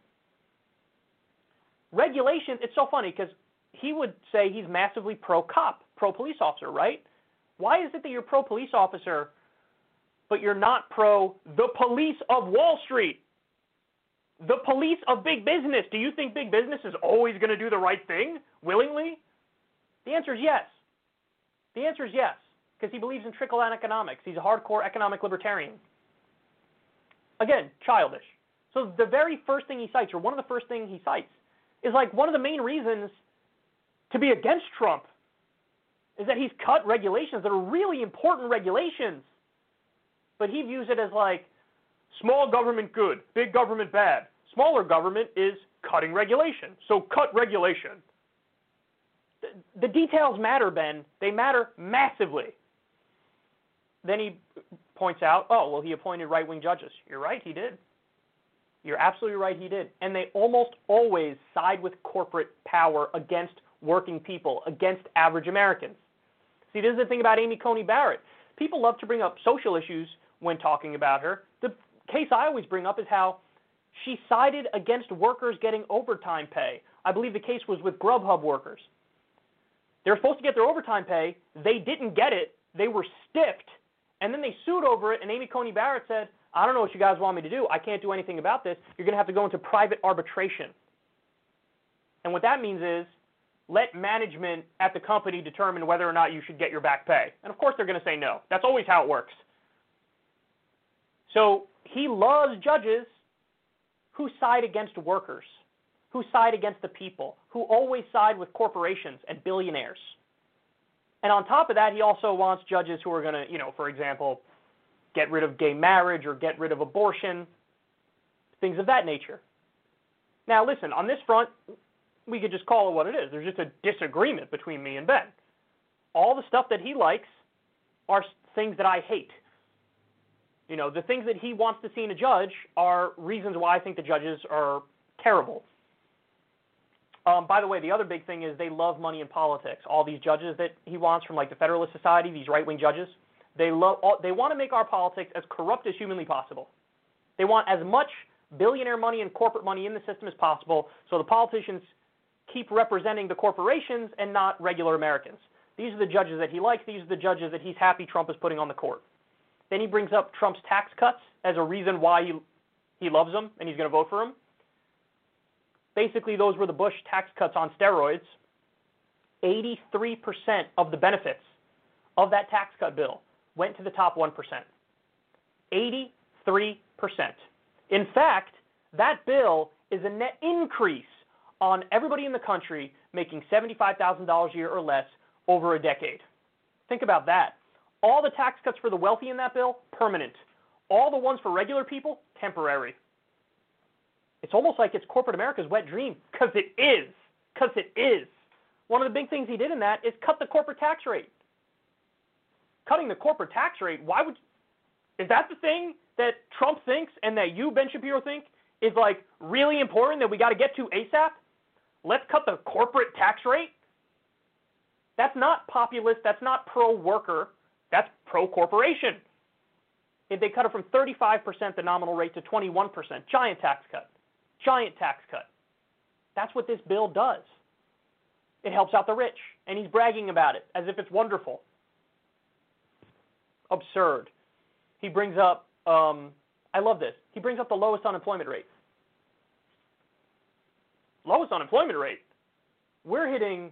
Regulation, it's so funny because he would say he's massively pro cop, pro police officer, right? Why is it that you're pro police officer, but you're not pro the police of Wall Street? The police of big business. Do you think big business is always going to do the right thing willingly? The answer is yes. The answer is yes, because he believes in trickle down economics. He's a hardcore economic libertarian. Again, childish. So the very first thing he cites, or one of the first things he cites, is like one of the main reasons to be against Trump is that he's cut regulations that are really important regulations. But he views it as like small government good, big government bad. Smaller government is cutting regulation. So cut regulation. The, the details matter, Ben. They matter massively. Then he points out, oh, well, he appointed right wing judges. You're right, he did. You're absolutely right, he did. And they almost always side with corporate power against working people, against average Americans. See, this is the thing about Amy Coney Barrett. People love to bring up social issues when talking about her. The case I always bring up is how she sided against workers getting overtime pay. I believe the case was with Grubhub workers. They were supposed to get their overtime pay. They didn't get it. They were stiffed. And then they sued over it, and Amy Coney Barrett said, I don't know what you guys want me to do. I can't do anything about this. You're going to have to go into private arbitration. And what that means is let management at the company determine whether or not you should get your back pay. And of course, they're going to say no. That's always how it works. So he loves judges who side against workers, who side against the people, who always side with corporations and billionaires. And on top of that, he also wants judges who are going to, you know, for example, get rid of gay marriage or get rid of abortion, things of that nature. Now, listen, on this front, we could just call it what it is. There's just a disagreement between me and Ben. All the stuff that he likes are things that I hate. You know, the things that he wants to see in a judge are reasons why I think the judges are terrible. Um, by the way, the other big thing is they love money in politics. All these judges that he wants from like the Federalist Society, these right-wing judges, they. They want to make our politics as corrupt as humanly possible. They want as much billionaire money and corporate money in the system as possible, so the politicians keep representing the corporations and not regular Americans. These are the judges that he likes. These are the judges that he's happy Trump is putting on the court. Then he brings up Trump's tax cuts as a reason why he, he loves them and he's going to vote for them. Basically, those were the Bush tax cuts on steroids. 83% of the benefits of that tax cut bill went to the top 1%. 83%. In fact, that bill is a net increase on everybody in the country making $75,000 a year or less over a decade. Think about that. All the tax cuts for the wealthy in that bill, permanent. All the ones for regular people, temporary. It's almost like it's corporate America's wet dream because it is. Because it is. One of the big things he did in that is cut the corporate tax rate. Cutting the corporate tax rate, why would is that the thing that Trump thinks and that you, Ben Shapiro, think is like really important that we got to get to ASAP? Let's cut the corporate tax rate? That's not populist, that's not pro worker, that's pro corporation. If they cut it from 35% the nominal rate to 21%, giant tax cut. Giant tax cut. That's what this bill does. It helps out the rich, and he's bragging about it as if it's wonderful. Absurd. He brings up, um, I love this. He brings up the lowest unemployment rate. Lowest unemployment rate. We're hitting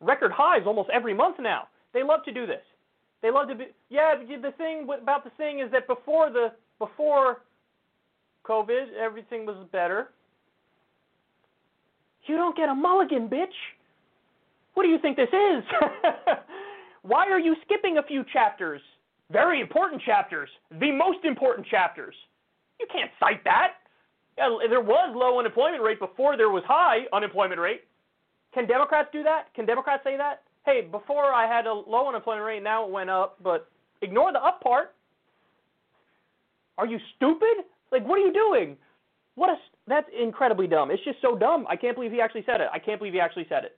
record highs almost every month now. They love to do this. They love to be. Yeah, the thing about the thing is that before the before COVID, everything was better. You don't get a mulligan, bitch. What do you think this is? Why are you skipping a few chapters? Very important chapters. The most important chapters. You can't cite that. Uh, there was low unemployment rate before there was high unemployment rate. Can Democrats do that? Can Democrats say that? Hey, before I had a low unemployment rate, now it went up, but ignore the up part. Are you stupid? Like, what are you doing? What a that's incredibly dumb. It's just so dumb. I can't believe he actually said it. I can't believe he actually said it.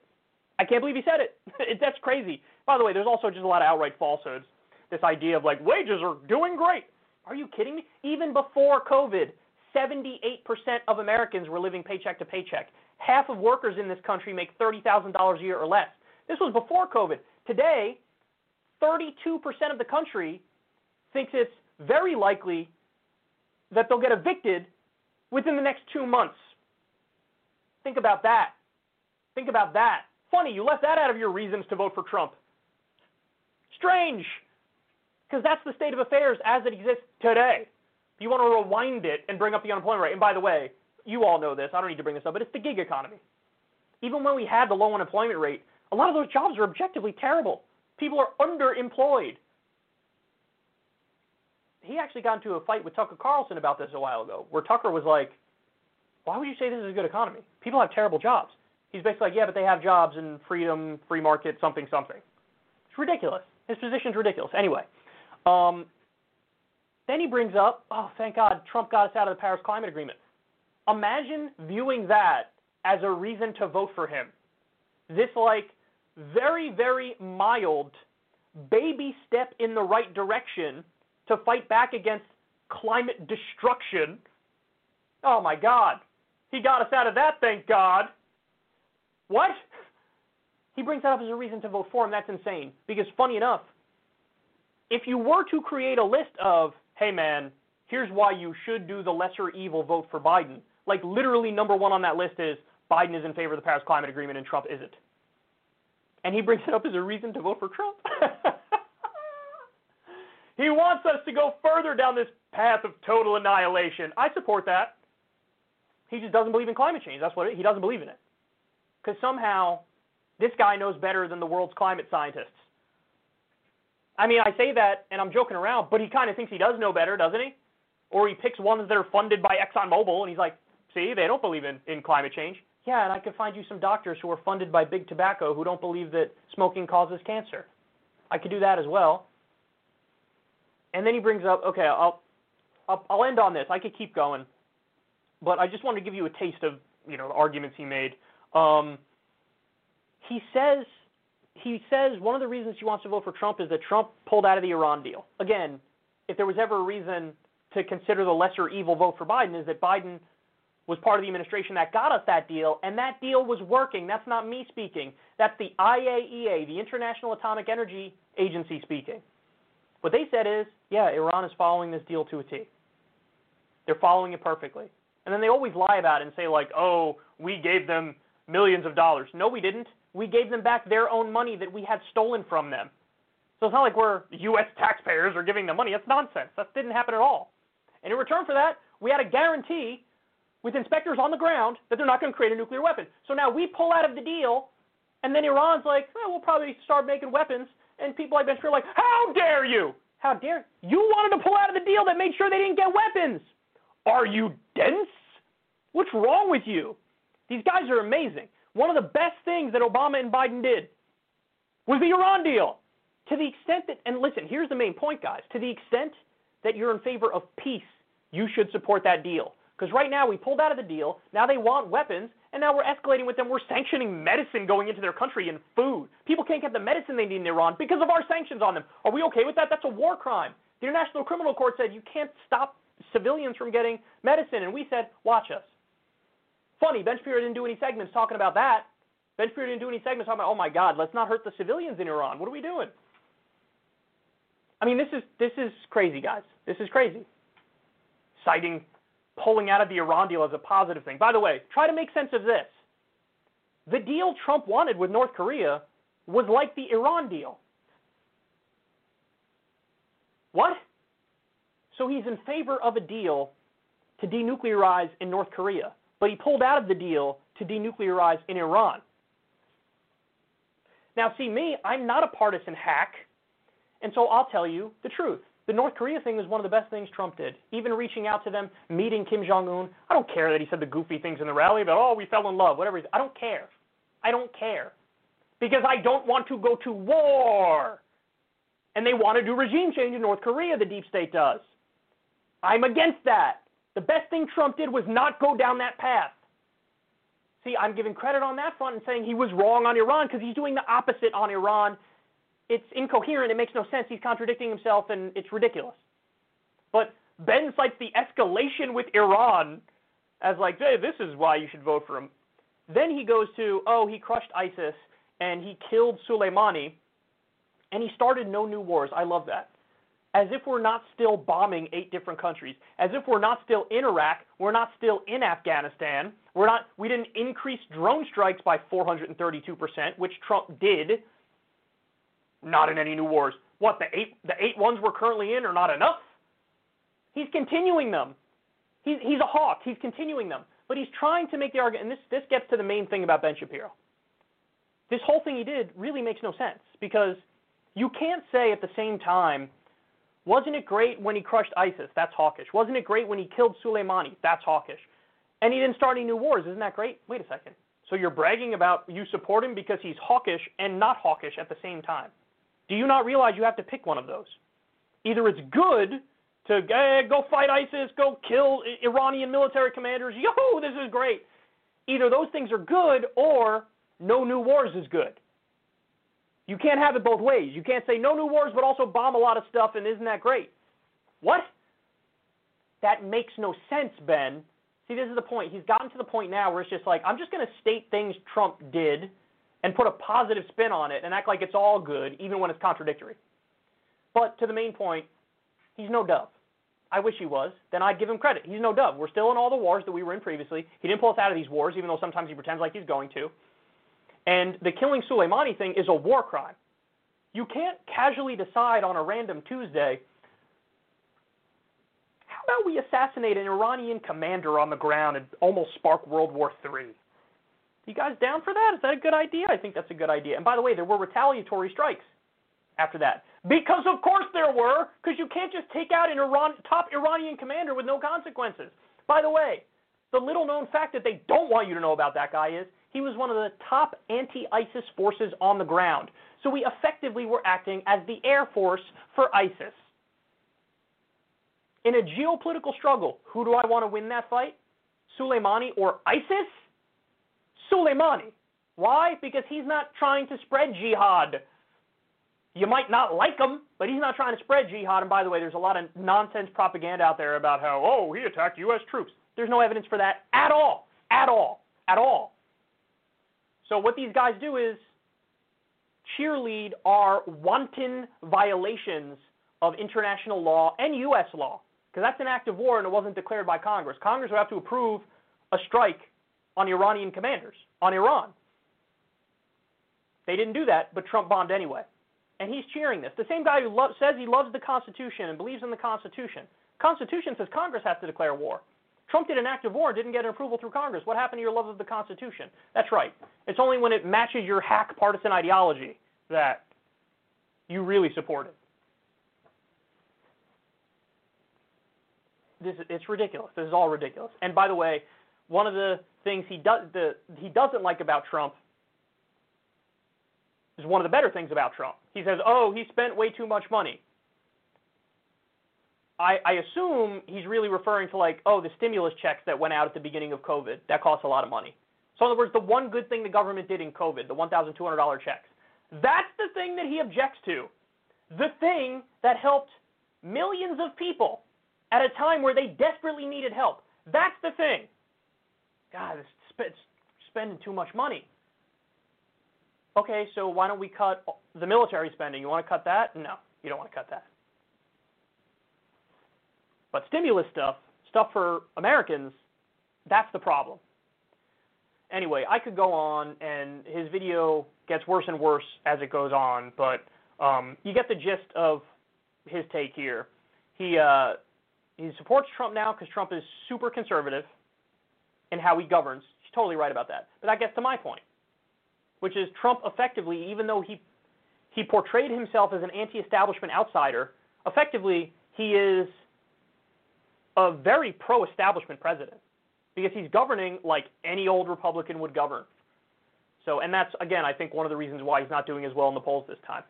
I can't believe he said it. that's crazy. By the way, there's also just a lot of outright falsehoods. This idea of like wages are doing great. Are you kidding me? Even before COVID, 78% of Americans were living paycheck to paycheck. Half of workers in this country make $30,000 a year or less. This was before COVID. Today, 32% of the country thinks it's very likely that they'll get evicted within the next two months. Think about that. Think about that. Funny, you left that out of your reasons to vote for Trump. Strange, because that's the state of affairs as it exists today. You want to rewind it and bring up the unemployment rate, and by the way, you all know this, I don't need to bring this up, but it's the gig economy. Even when we had the low unemployment rate, a lot of those jobs are objectively terrible. People are underemployed. He actually got into a fight with Tucker Carlson about this a while ago, where Tucker was like, Why would you say this is a good economy? People have terrible jobs. He's basically like, Yeah, but they have jobs and freedom, free market, something, something. It's ridiculous. His position's ridiculous. Anyway, um, then he brings up, oh, thank God, Trump got us out of the Paris Climate Agreement. Imagine viewing that as a reason to vote for him. This, like, very, very mild baby step in the right direction to fight back against climate destruction. Oh my God. He got us out of that, thank God. What? He brings that up as a reason to vote for him. That's insane. Because, funny enough, if you were to create a list of, hey man, here's why you should do the lesser evil vote for Biden, like literally number one on that list is Biden is in favor of the Paris Climate Agreement and Trump isn't. And he brings it up as a reason to vote for Trump. he wants us to go further down this path of total annihilation. I support that. He just doesn't believe in climate change. That's what it, he doesn't believe in it. Because somehow this guy knows better than the world's climate scientists. I mean, I say that and I'm joking around, but he kind of thinks he does know better, doesn't he? Or he picks ones that are funded by ExxonMobil and he's like, see, they don't believe in, in climate change. Yeah, and I could find you some doctors who are funded by big tobacco who don't believe that smoking causes cancer. I could do that as well. And then he brings up, okay, I'll, I'll, I'll end on this. I could keep going, but I just wanted to give you a taste of, you know, the arguments he made. Um, he says, he says one of the reasons he wants to vote for Trump is that Trump pulled out of the Iran deal. Again, if there was ever a reason to consider the lesser evil vote for Biden, is that Biden was part of the administration that got us that deal, and that deal was working. That's not me speaking. That's the IAEA, the International Atomic Energy Agency, speaking. What they said is, yeah, Iran is following this deal to a T. They're following it perfectly. And then they always lie about it and say, like, oh, we gave them millions of dollars. No, we didn't. We gave them back their own money that we had stolen from them. So it's not like we're U.S. taxpayers are giving them money. That's nonsense. That didn't happen at all. And in return for that, we had a guarantee with inspectors on the ground that they're not going to create a nuclear weapon. So now we pull out of the deal, and then Iran's like, well, probably start making weapons. And people like Ben Shapiro are like, how dare you? How dare you wanted to pull out of the deal that made sure they didn't get weapons? Are you dense? What's wrong with you? These guys are amazing. One of the best things that Obama and Biden did was the Iran deal. To the extent that, and listen, here's the main point, guys. To the extent that you're in favor of peace, you should support that deal. Because right now we pulled out of the deal. Now they want weapons, and now we're escalating with them. We're sanctioning medicine going into their country and food. People can't get the medicine they need in Iran because of our sanctions on them. Are we okay with that? That's a war crime. The International Criminal Court said you can't stop civilians from getting medicine, and we said, watch us. Funny, Ben Shapiro didn't do any segments talking about that. Ben Shapiro didn't do any segments talking about, oh my God, let's not hurt the civilians in Iran. What are we doing? I mean, this is this is crazy, guys. This is crazy. Citing pulling out of the Iran deal as a positive thing. By the way, try to make sense of this. The deal Trump wanted with North Korea was like the Iran deal. What? So he's in favor of a deal to denuclearize in North Korea, but he pulled out of the deal to denuclearize in Iran. Now, see me, I'm not a partisan hack, and so I'll tell you the truth. The North Korea thing was one of the best things Trump did. Even reaching out to them, meeting Kim Jong Un. I don't care that he said the goofy things in the rally about, oh, we fell in love, whatever. I don't care. I don't care. Because I don't want to go to war. And they want to do regime change in North Korea, the deep state does. I'm against that. The best thing Trump did was not go down that path. See, I'm giving credit on that front and saying he was wrong on Iran because he's doing the opposite on Iran it's incoherent. It makes no sense. He's contradicting himself, and it's ridiculous. But Ben cites the escalation with Iran as like, hey, this is why you should vote for him. Then he goes to, oh, he crushed ISIS and he killed Soleimani, and he started no new wars. I love that. As if we're not still bombing eight different countries. As if we're not still in Iraq. We're not still in Afghanistan. We're not. We didn't increase drone strikes by 432 percent, which Trump did not in any new wars. What the eight the eight ones we're currently in are not enough? He's continuing them. He's he's a hawk. He's continuing them, but he's trying to make the argument. And this this gets to the main thing about Ben Shapiro. This whole thing he did really makes no sense because you can't say at the same time, wasn't it great when he crushed ISIS? That's hawkish. Wasn't it great when he killed Soleimani? That's hawkish. And he didn't start any new wars. Isn't that great? Wait a second. So you're bragging about you support him because he's hawkish and not hawkish at the same time. Do you not realize you have to pick one of those? Either it's good to eh, go fight ISIS, go kill Iranian military commanders, yo, this is great. Either those things are good or no new wars is good. You can't have it both ways. You can't say no new wars but also bomb a lot of stuff and isn't that great? What? That makes no sense, Ben. See, this is the point. He's gotten to the point now where it's just like, I'm just going to state things Trump did and put a positive spin on it and act like it's all good, even when it's contradictory. But to the main point, he's no dove. I wish he was. Then I'd give him credit. He's no dove. We're still in all the wars that we were in previously. He didn't pull us out of these wars, even though sometimes he pretends like he's going to. And the killing Soleimani thing is a war crime. You can't casually decide on a random Tuesday how about we assassinate an Iranian commander on the ground and almost spark World War III? You guys down for that? Is that a good idea? I think that's a good idea. And by the way, there were retaliatory strikes after that. Because of course there were, because you can't just take out an Iran top Iranian commander with no consequences. By the way, the little known fact that they don't want you to know about that guy is he was one of the top anti-ISIS forces on the ground. So we effectively were acting as the air force for ISIS. In a geopolitical struggle, who do I want to win that fight? Soleimani or ISIS? Soleimani. Why? Because he's not trying to spread jihad. You might not like him, but he's not trying to spread jihad. And by the way, there's a lot of nonsense propaganda out there about how, oh, he attacked U.S. troops. There's no evidence for that at all. At all. At all. So what these guys do is cheerlead our wanton violations of international law and U.S. law, because that's an act of war and it wasn't declared by Congress. Congress would have to approve a strike on Iranian commanders, on Iran. They didn't do that, but Trump bombed anyway. And he's cheering this. The same guy who lo- says he loves the Constitution and believes in the Constitution. Constitution says Congress has to declare war. Trump did an act of war didn't get approval through Congress. What happened to your love of the Constitution? That's right. It's only when it matches your hack partisan ideology that you really support it. This, it's ridiculous. This is all ridiculous. And by the way, one of the things he does the he doesn't like about Trump is one of the better things about Trump. He says, "Oh, he spent way too much money." I, I assume he's really referring to like, oh, the stimulus checks that went out at the beginning of COVID. That cost a lot of money. So in other words, the one good thing the government did in COVID, the $1,200 checks, that's the thing that he objects to. The thing that helped millions of people at a time where they desperately needed help. That's the thing. God, it's spending too much money. Okay, so why don't we cut the military spending? You want to cut that? No, you don't want to cut that. But stimulus stuff, stuff for Americans, that's the problem. Anyway, I could go on, and his video gets worse and worse as it goes on, but um, you get the gist of his take here. He uh, he supports Trump now because Trump is super conservative in how he governs. He's totally right about that. But that gets to my point, which is Trump effectively, even though he he portrayed himself as an anti-establishment outsider, effectively he is a very pro-establishment president because he's governing like any old Republican would govern. So, and that's again, I think one of the reasons why he's not doing as well in the polls this time.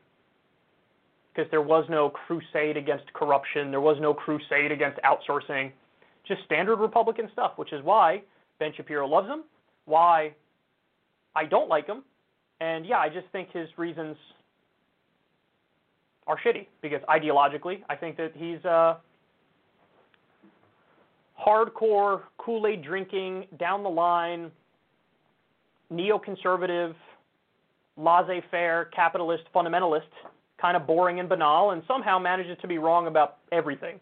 Because there was no crusade against corruption, there was no crusade against outsourcing, just standard Republican stuff, which is why Ben Shapiro loves him, why I don't like him, and yeah, I just think his reasons are shitty because ideologically, I think that he's uh, hardcore Kool Aid drinking, down the line, neoconservative, laissez faire, capitalist, fundamentalist, kind of boring and banal, and somehow manages to be wrong about everything.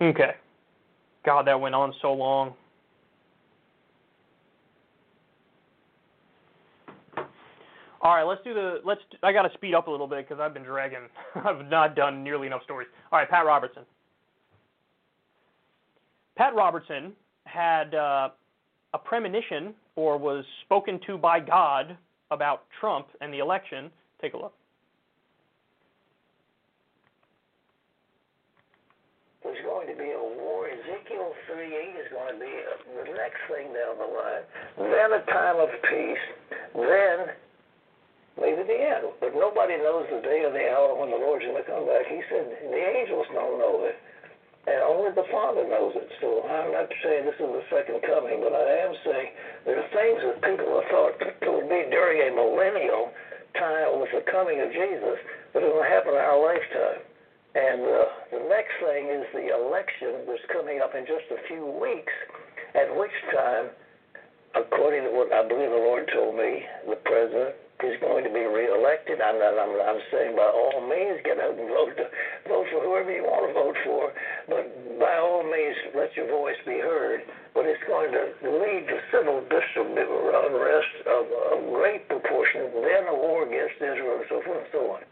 Okay. God, that went on so long. All right, let's do the let's. I got to speed up a little bit because I've been dragging. I've not done nearly enough stories. All right, Pat Robertson. Pat Robertson had uh, a premonition or was spoken to by God about Trump and the election. Take a look.
The next thing down the line. Then a time of peace. Then maybe the end. But nobody knows the day or the hour when the Lord's going to come back. He said the angels don't know it. And only the Father knows it. So I'm not saying this is the second coming, but I am saying there are things that people have thought will be during a millennial time with the coming of Jesus that are going to happen in our lifetime. And uh, the next thing is the election that's coming up in just a few weeks at which time, according to what I believe the Lord told me, the president is going to be reelected. I'm not. I'm, I'm saying by all means, get out and vote. Vote for whoever you want to vote for, but by all means, let your voice be heard. But it's going to lead to civil unrest of a great proportion, then a war against Israel, and so forth and so on.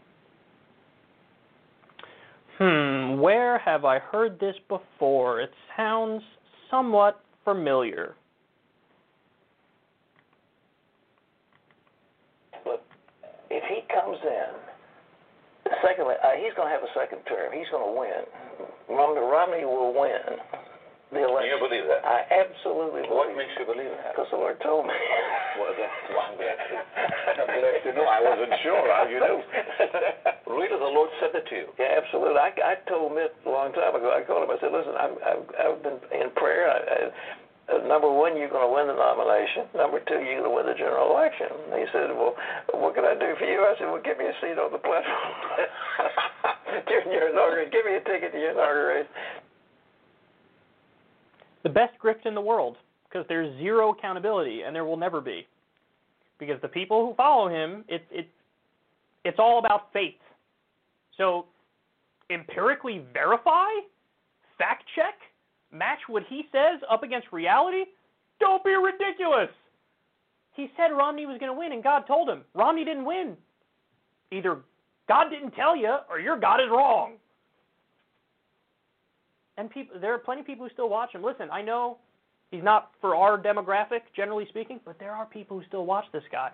Hmm, where have I heard this before? It sounds somewhat familiar.
But if he comes in, secondly, uh, he's going to have a second term. He's going to win. Romney, Romney will win the election.
You believe that?
I absolutely believe
What makes you believe that?
Because the Lord told me.
well, that's I'm glad I'm glad to know. I wasn't sure how you knew. really, the Lord said that to you?
Yeah, absolutely. I, I told Mitt a long time ago. I called him. I said, "Listen, I've I've, I've been in prayer. I, I, uh, number one, you're going to win the nomination. Number two, you're going to win the general election." And he said, "Well, what can I do for you?" I said, "Well, give me a seat on the platform during your inauguration. Give me a ticket to your inauguration."
The best grift in the world because there's zero accountability and there will never be. Because the people who follow him, it, it, it's all about faith. So empirically verify, fact check, match what he says up against reality? Don't be ridiculous. He said Romney was going to win, and God told him Romney didn't win. Either God didn't tell you, or your God is wrong. And people, there are plenty of people who still watch him. Listen, I know he's not for our demographic, generally speaking, but there are people who still watch this guy.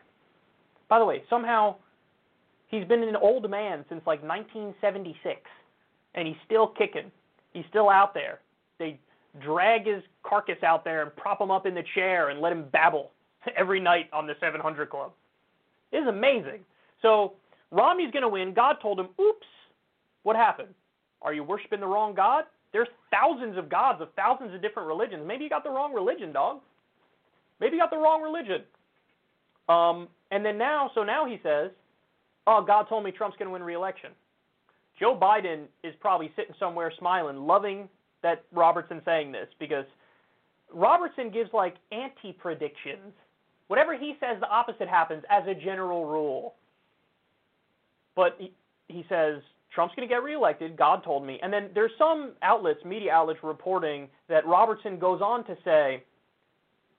By the way, somehow he's been an old man since like 1976, and he's still kicking. He's still out there. They drag his carcass out there and prop him up in the chair and let him babble every night on the 700 Club. It is amazing. So Romney's going to win. God told him, oops, what happened? Are you worshiping the wrong God? There's thousands of gods of thousands of different religions. Maybe you got the wrong religion, dog. Maybe you got the wrong religion. Um, and then now, so now he says, oh, God told me Trump's going to win re-election. Joe Biden is probably sitting somewhere smiling, loving that Robertson's saying this because Robertson gives like anti predictions. Whatever he says, the opposite happens as a general rule. But he, he says Trump's going to get reelected. God told me. And then there's some outlets, media outlets, reporting that Robertson goes on to say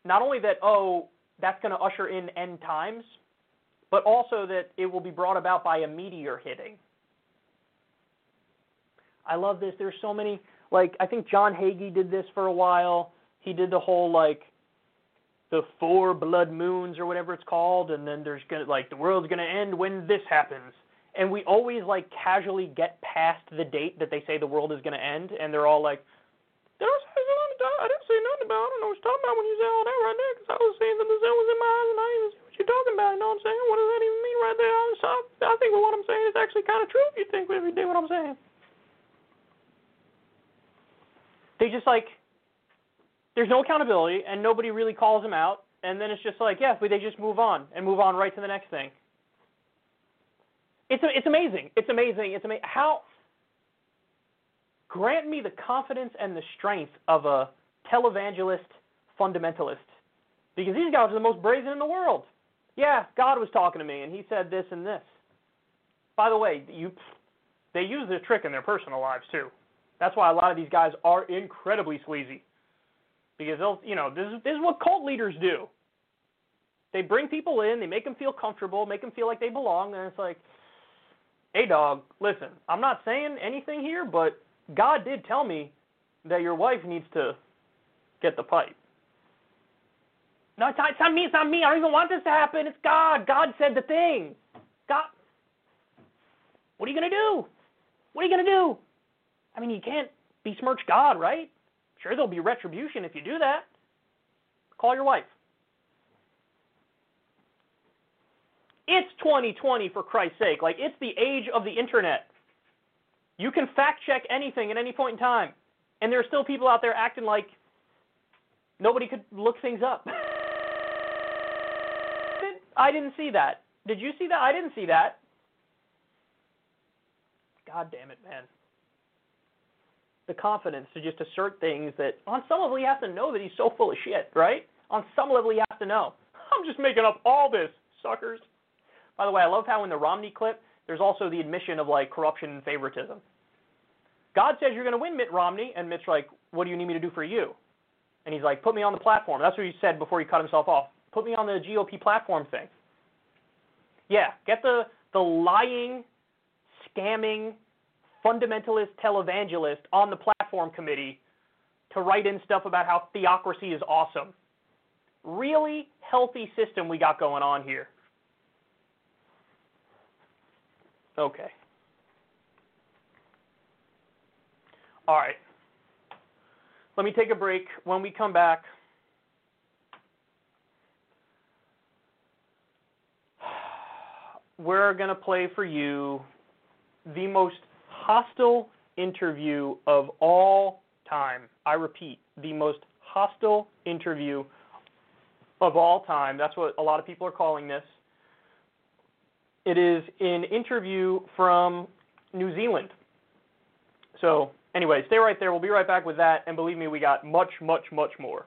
not only that, oh, that's going to usher in end times, but also that it will be brought about by a meteor hitting. I love this. There's so many like I think John Hagee did this for a while. He did the whole like the four blood moons or whatever it's called, and then there's gonna like the world's gonna end when this happens. And we always like casually get past the date that they say the world is gonna end, and they're all like, "Did I say something? I didn't say nothing about. it. I don't know what you're talking about when you say all that right there, because I was saying that the sun was in my eyes, and I didn't see what you're talking about. You know what I'm saying? What does that even mean right there? I, I think what I'm saying is actually kind of true if you think if you did what I'm saying. they just like there's no accountability and nobody really calls them out and then it's just like yeah but they just move on and move on right to the next thing it's it's amazing. It's amazing. It's amazing how grant me the confidence and the strength of a televangelist fundamentalist. Because these guys are the most brazen in the world. Yeah god was talking to me and he said this and this. By the way you they use this trick in their personal lives too. That's why a lot of these guys are incredibly sleazy. Because they'll, you know, this is, this is what cult leaders do. They bring people in, they make them feel comfortable, make them feel like they belong, and it's like, hey, dog, listen, I'm not saying anything here, but God did tell me that your wife needs to get the pipe. No, it's not, it's not me. It's not me. I don't even want this to happen. It's God. God said the thing. God. What are you going to do? What are you going to do? I mean, you can't besmirch God, right? Sure, there'll be retribution if you do that. Call your wife. It's 2020 for Christ's sake. Like, it's the age of the internet. You can fact check anything at any point in time. And there are still people out there acting like nobody could look things up. I didn't see that. Did you see that? I didn't see that. God damn it, man the confidence to just assert things that on some level he has to know that he's so full of shit, right? On some level he has to know. I'm just making up all this, suckers. By the way, I love how in the Romney clip there's also the admission of like corruption and favoritism. God says you're going to win Mitt Romney, and Mitt's like, "What do you need me to do for you?" And he's like, "Put me on the platform." That's what he said before he cut himself off. Put me on the GOP platform thing. Yeah, get the the lying, scamming, fundamentalist televangelist on the platform committee to write in stuff about how theocracy is awesome. Really healthy system we got going on here. Okay. All right. Let me take a break. When we come back, we're going to play for you the most hostile interview of all time. I repeat, the most hostile interview of all time. That's what a lot of people are calling this. It is an interview from New Zealand. So, anyway, stay right there. We'll be right back with that. And believe me, we got much, much, much more.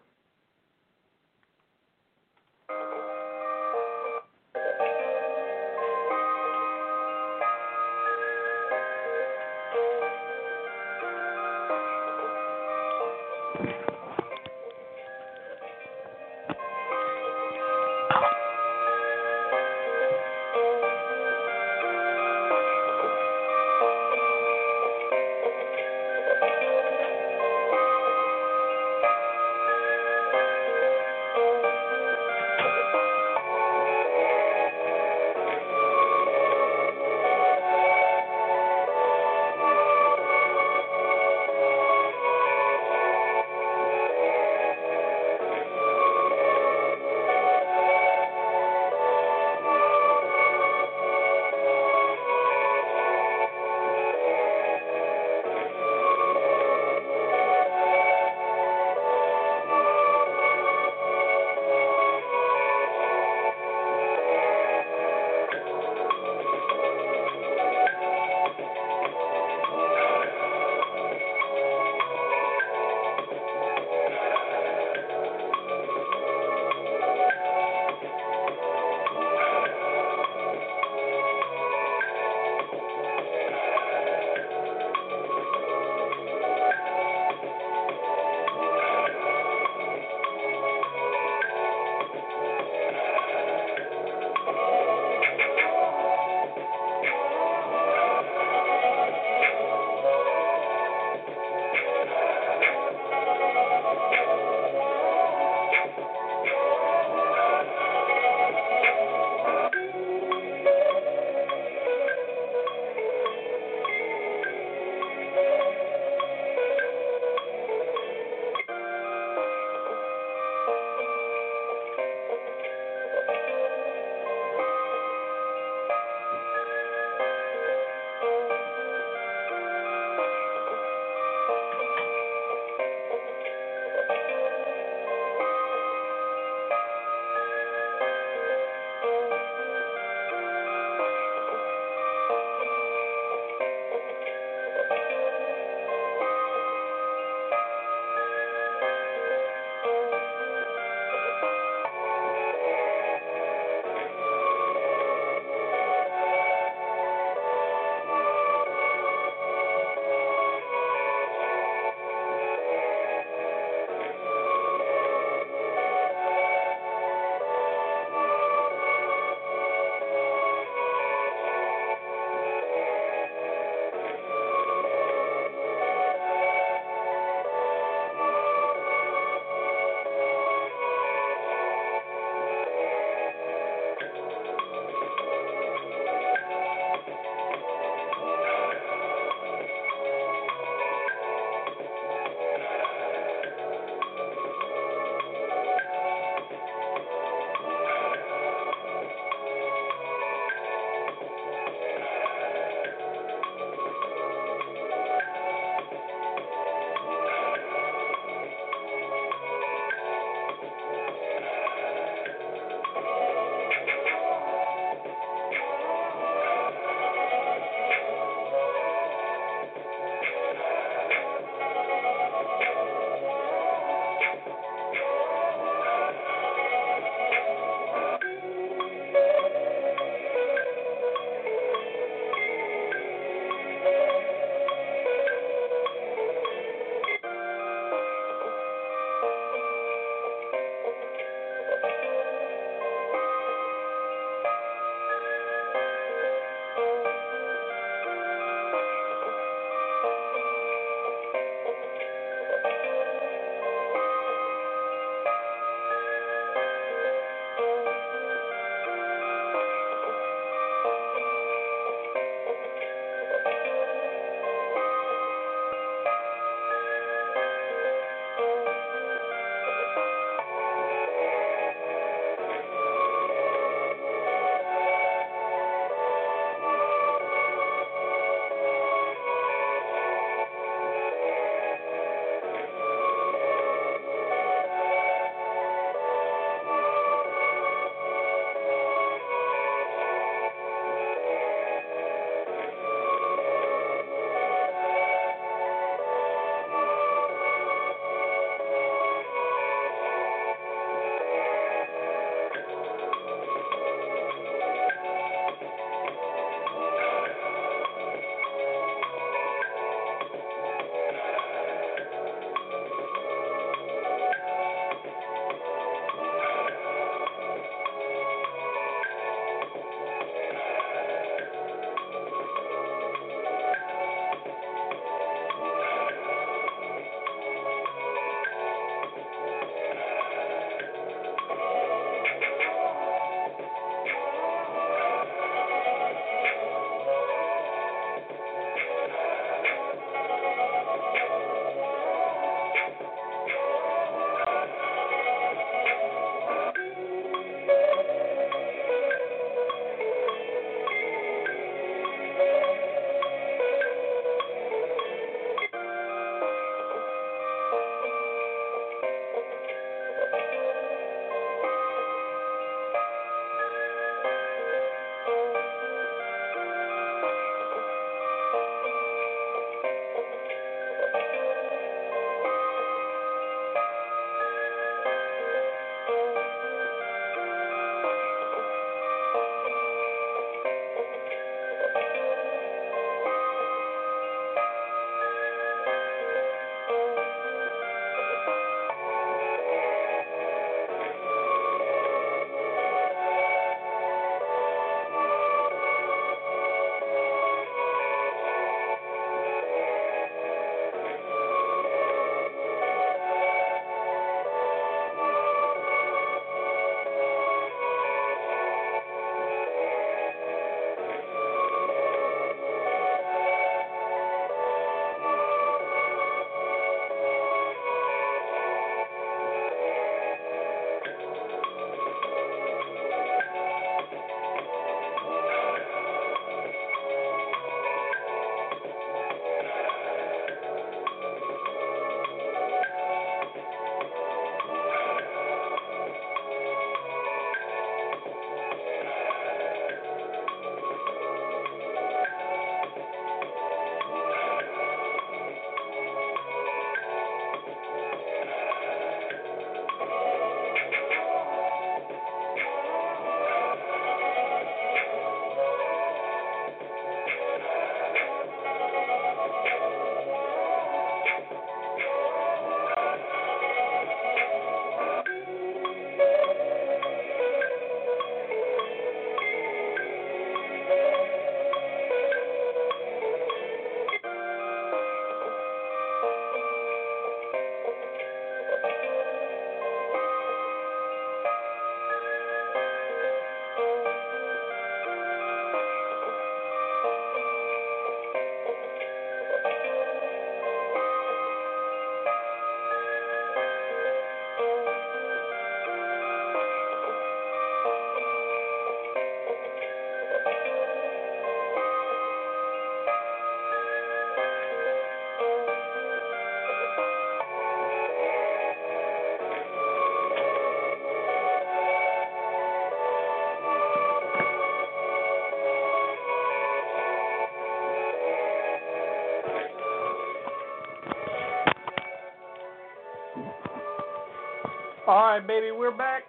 All right, baby, we're back.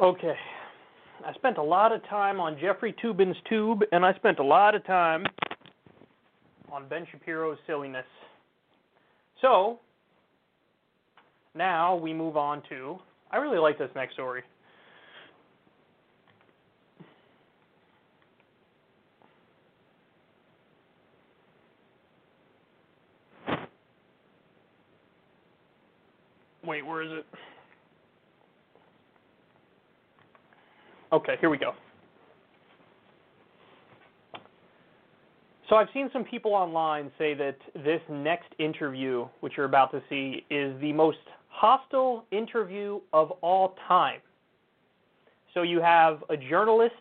Okay. I spent a lot of time on Jeffrey Toobin's tube, and I spent a lot of time on Ben Shapiro's silliness. So, now we move on to. I really like this next story. Wait, where is it? Okay, here we go. So I've seen some people online say that this next interview, which you're about to see, is the most hostile interview of all time. So you have a journalist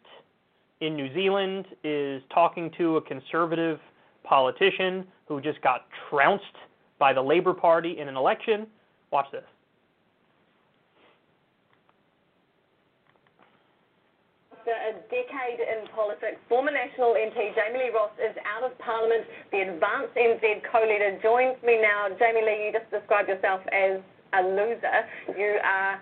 in New Zealand is talking to a conservative politician who just got trounced by the Labour Party in an election. Watch this.
After a decade in politics, former National MP Jami-Lee Ross is of Parliament. The Advance NZ co-leader joins me now. Jami-Lee, you just described yourself as a loser. You are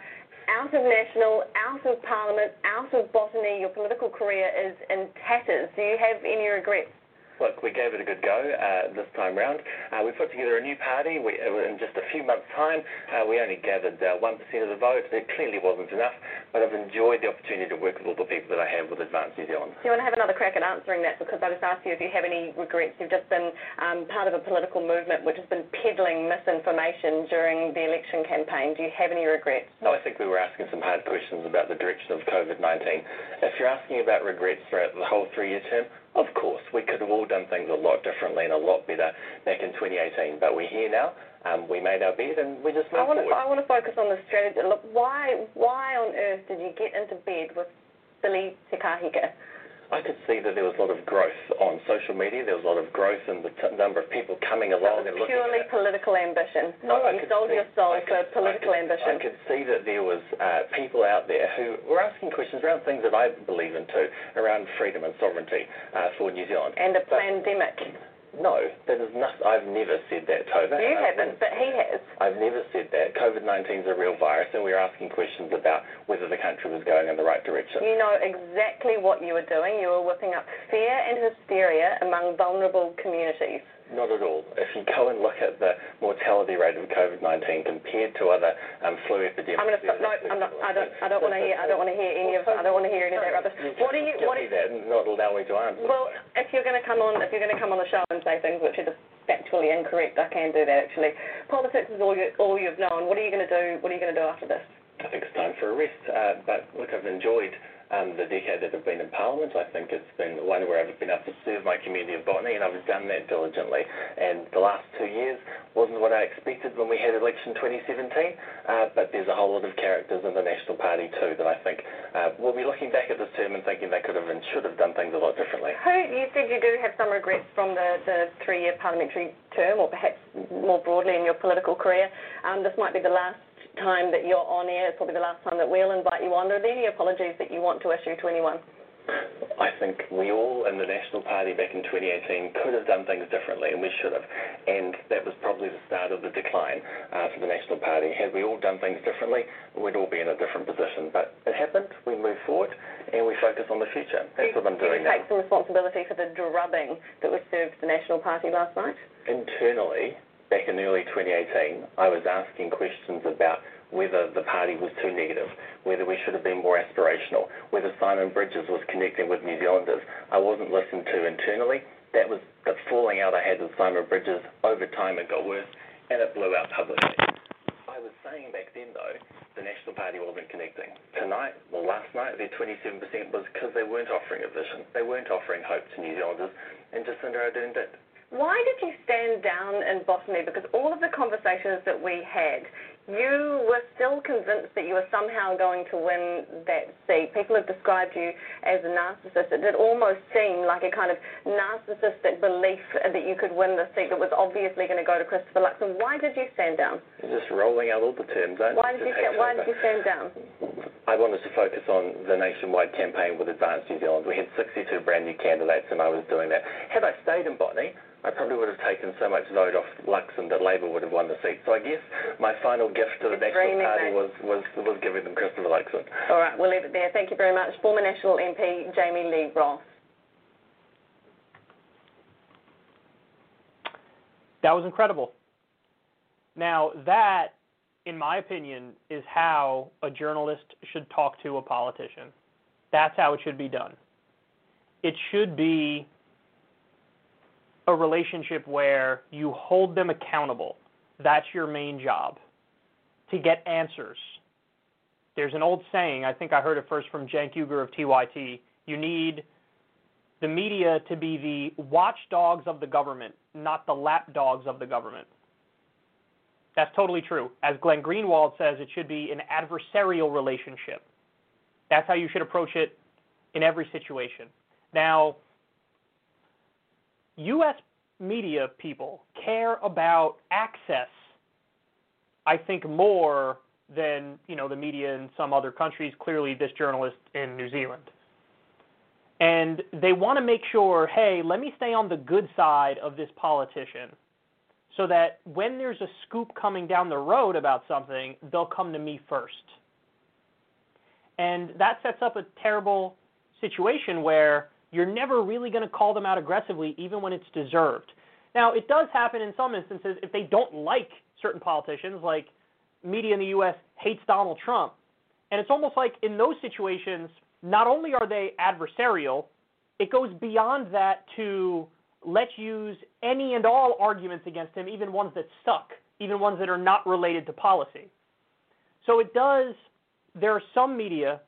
out of National, out of Parliament, out of Botany. Your political career is in tatters. Do you have any regrets?
Look, we gave it a good go uh, this time round. Uh, we put together a new party. We, uh, in just a few months' time, uh, we only gathered uh, 1% of the vote. It clearly wasn't enough, but I've enjoyed the opportunity to work with all the people that I have with Advance New Zealand.
Do you want to have another crack at answering that? Because I just asked you if you have any regrets. You've just been um, part of a political movement which has been peddling misinformation during the election campaign. Do you have any regrets?
No, I think we were asking some hard questions about the direction of COVID 19. If you're asking about regrets throughout the whole three year term, of course, we could have all done things a lot differently and a lot better back in 2018, but we're here now. Um, we made our bed and we just moved
I want, to,
forward.
I want to focus on the strategy. Look, why, why on earth did you get into bed with Billy Te Kahika?
I could see that there was a lot of growth on social media. There was a lot of growth in the t- number of people coming along
was
and looking
purely
at
political ambition.
No, I
you
could
sold
see-
your soul
I
for political
I could,
ambition.
I could see that there was uh, people out there who were asking questions around things that I believe in too, around freedom and sovereignty uh, for New Zealand.
and a
But-
pandemic.
No, that is not. I've never said that, Tova.
You haven't, but he has.
I've never said that. COVID-19 is a real virus, and we're asking questions about whether the country was going in the right direction.
You know exactly what you were doing. You were whipping up fear and hysteria among vulnerable communities.
Not at all. If you go and look at the mortality rate of COVID-19 compared to other um, flu epidemics,
I'm going to stop. No, I'm not. I don't. I don't want to hear. I don't want to hear any of. I don't want to hear any of that rubbish. What do you? What you,
that not allow me to answer.
Well, if you're going to come on, if you're going to come on the show and say things which are just factually incorrect, I can do that actually. Politics is all you all you've known. What are you going to do? What are you going to do after this?
I think it's time for a rest. Uh, but look, I've enjoyed um, the decade that I've been in Parliament. I think it's been one where I've been able to serve my community of Botany, and I've done that diligently. And the last two years wasn't what I expected when we had election 2017, uh, but there's a whole lot of characters in the National Party too that I think uh, will be looking back at this term and thinking they could have and should have done things a lot differently.
You said you do have some regrets from the, the three-year parliamentary term, or perhaps more broadly in your political career. Um, this might be the last time that you're on air. It's probably the last time that we'll invite you on. Are there any apologies that you want to issue to anyone?
I think we all in the National Party back in 2018 could have done things differently, and we should have. And that was probably the start of the decline uh, for the National Party. Had we all done things differently, we'd all be in a different position. But it happened. We moved forward, and we focus on the future. That's what I'm
do
doing
you
now.
take some responsibility for the drubbing that was served the National Party last night?
Internally, back in early 2018, I was asking questions about whether the party was too negative, whether we should have been more aspirational, whether Simon Bridges was connecting with New Zealanders. I wasn't listened to internally. That was the falling out I had with Simon Bridges. Over time, it got worse, and it blew out publicly. I was saying back then, though, the National Party wasn't connecting. Tonight, well, last night, their 27% was because they weren't offering a vision. They weren't offering hope to New Zealanders, and Jacinda Ardern did.
Why did you stand down in Botany? Because all of the conversations that we had, you were still convinced that you were somehow going to win that seat. People have described you as a narcissist. It did almost seem like a kind of narcissistic belief that you could win the seat that was obviously going to go to Christopher Luxon. Why did you stand down?
You're just rolling out all the terms, aren't
Why did you sta- Why did you stand down?
I wanted to focus on the nationwide campaign with Advance New Zealand. We had 62 brand new candidates, and I was doing that. Had I stayed in Botany, I probably would have taken so much vote off Luxon that Labor would have won the seat. So I guess my final gift to the
It's
National Party
mate.
was, was, was giving them Christopher Luxon.
All right, we'll leave it there. Thank you very much. Former National MP Jami-Lee Ross.
That was incredible. Now, that, in my opinion, is how a journalist should talk to a politician. That's how it should be done. It should be a relationship where you hold them accountable. That's your main job, to get answers. There's an old saying, I think I heard it first from Cenk Uygur of TYT. You need the media to be the watchdogs of the government, not the lapdogs of the government. That's totally true. As Glenn Greenwald says, it should be an adversarial relationship. That's how you should approach it in every situation. Now, U.S. media people care about access, I think, more than you know the media in some other countries. Clearly, this journalist in New Zealand and they want to make sure, hey, let me stay on the good side of this politician so that when there's a scoop coming down the road about something, they'll come to me first. And that sets up a terrible situation where you're never really going to call them out aggressively, even when it's deserved. Now, it does happen in some instances if they don't like certain politicians, like media in the U.S. hates Donald Trump. And it's almost like in those situations, not only are they adversarial, it goes beyond that to let's use any and all arguments against him, even ones that suck, even ones that are not related to policy. So it does, there are some media,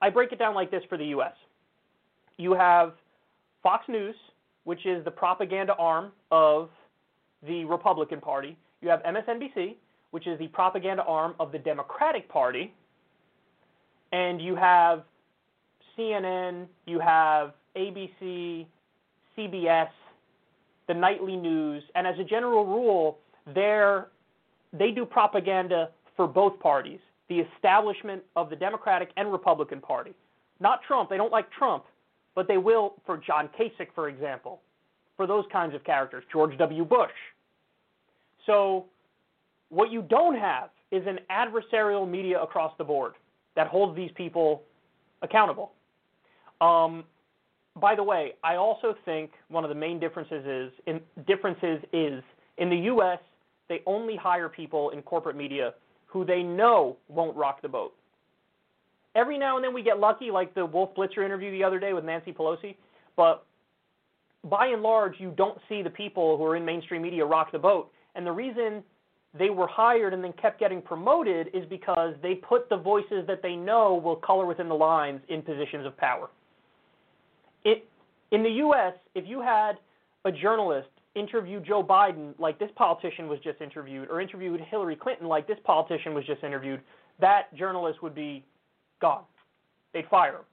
I break it down like this for the U.S. You have Fox News, which is the propaganda arm of the Republican Party. You have MSNBC, which is the propaganda arm of the Democratic Party. And you have CNN, you have ABC, CBS, the nightly news, and as a general rule, they do propaganda for both parties, the establishment of the Democratic and Republican Party. Not Trump, they don't like Trump, but they will for John Kasich, for example, for those kinds of characters, George W. Bush. So, what you don't have is an adversarial media across the board that holds these people accountable. Um, by the way, I also think one of the main differences is in differences is in the U.S. they only hire people in corporate media who they know won't rock the boat. Every now and then we get lucky, like the Wolf Blitzer interview the other day with Nancy Pelosi, but by and large, you don't see the people who are in mainstream media rock the boat. And the reason they were hired and then kept getting promoted is because they put the voices that they know will color within the lines in positions of power. It, in the U.S., if you had a journalist interview Joe Biden like this politician was just interviewed, or interviewed Hillary Clinton like this politician was just interviewed, that journalist would be gone. They'd fire him.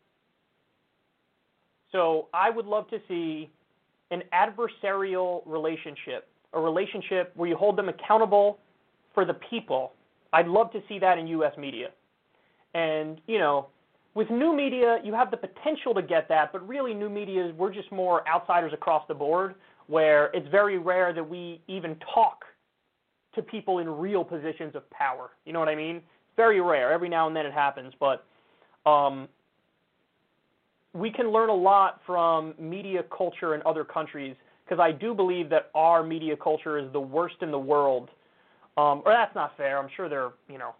So I would love to see an adversarial relationship, a relationship where you hold them accountable for the people. I'd love to see that in U.S. media. And, you know, with new media, you have the potential to get that, but really, new media, we're just more outsiders across the board, where it's very rare that we even talk to people in real positions of power. You know what I mean? Very rare. Every now and then it happens, but um, we can learn a lot from media culture in other countries because I do believe that our media culture is the worst in the world. Um, or that's not fair. I'm sure there, you know,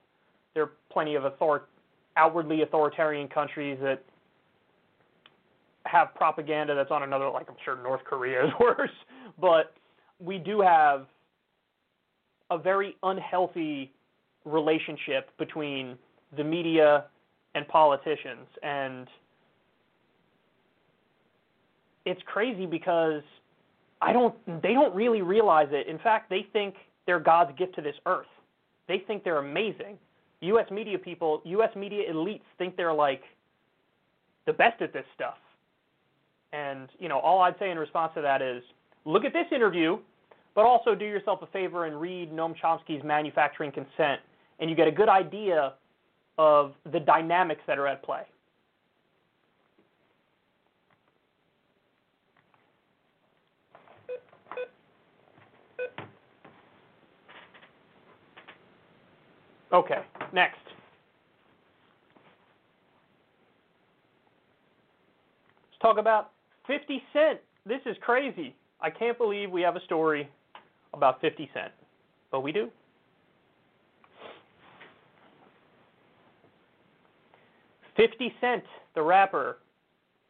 there are plenty of author- outwardly authoritarian countries that have propaganda that's on another, like I'm sure North Korea is worse. But we do have a very unhealthy relationship between the media and politicians, and it's crazy because I don't they don't really realize it. In fact, they think they're God's gift to this earth. They think they're amazing. US media people, US media elites think they're like the best at this stuff. And, you know, all I'd say in response to that is look at this interview, but also do yourself a favor and read Noam Chomsky's Manufacturing Consent and you get a good idea of the dynamics that are at play. Okay, next. Let's talk about 50 Cent. This is crazy. I can't believe we have a story about 50 Cent, but we do. Fifty Cent, the rapper,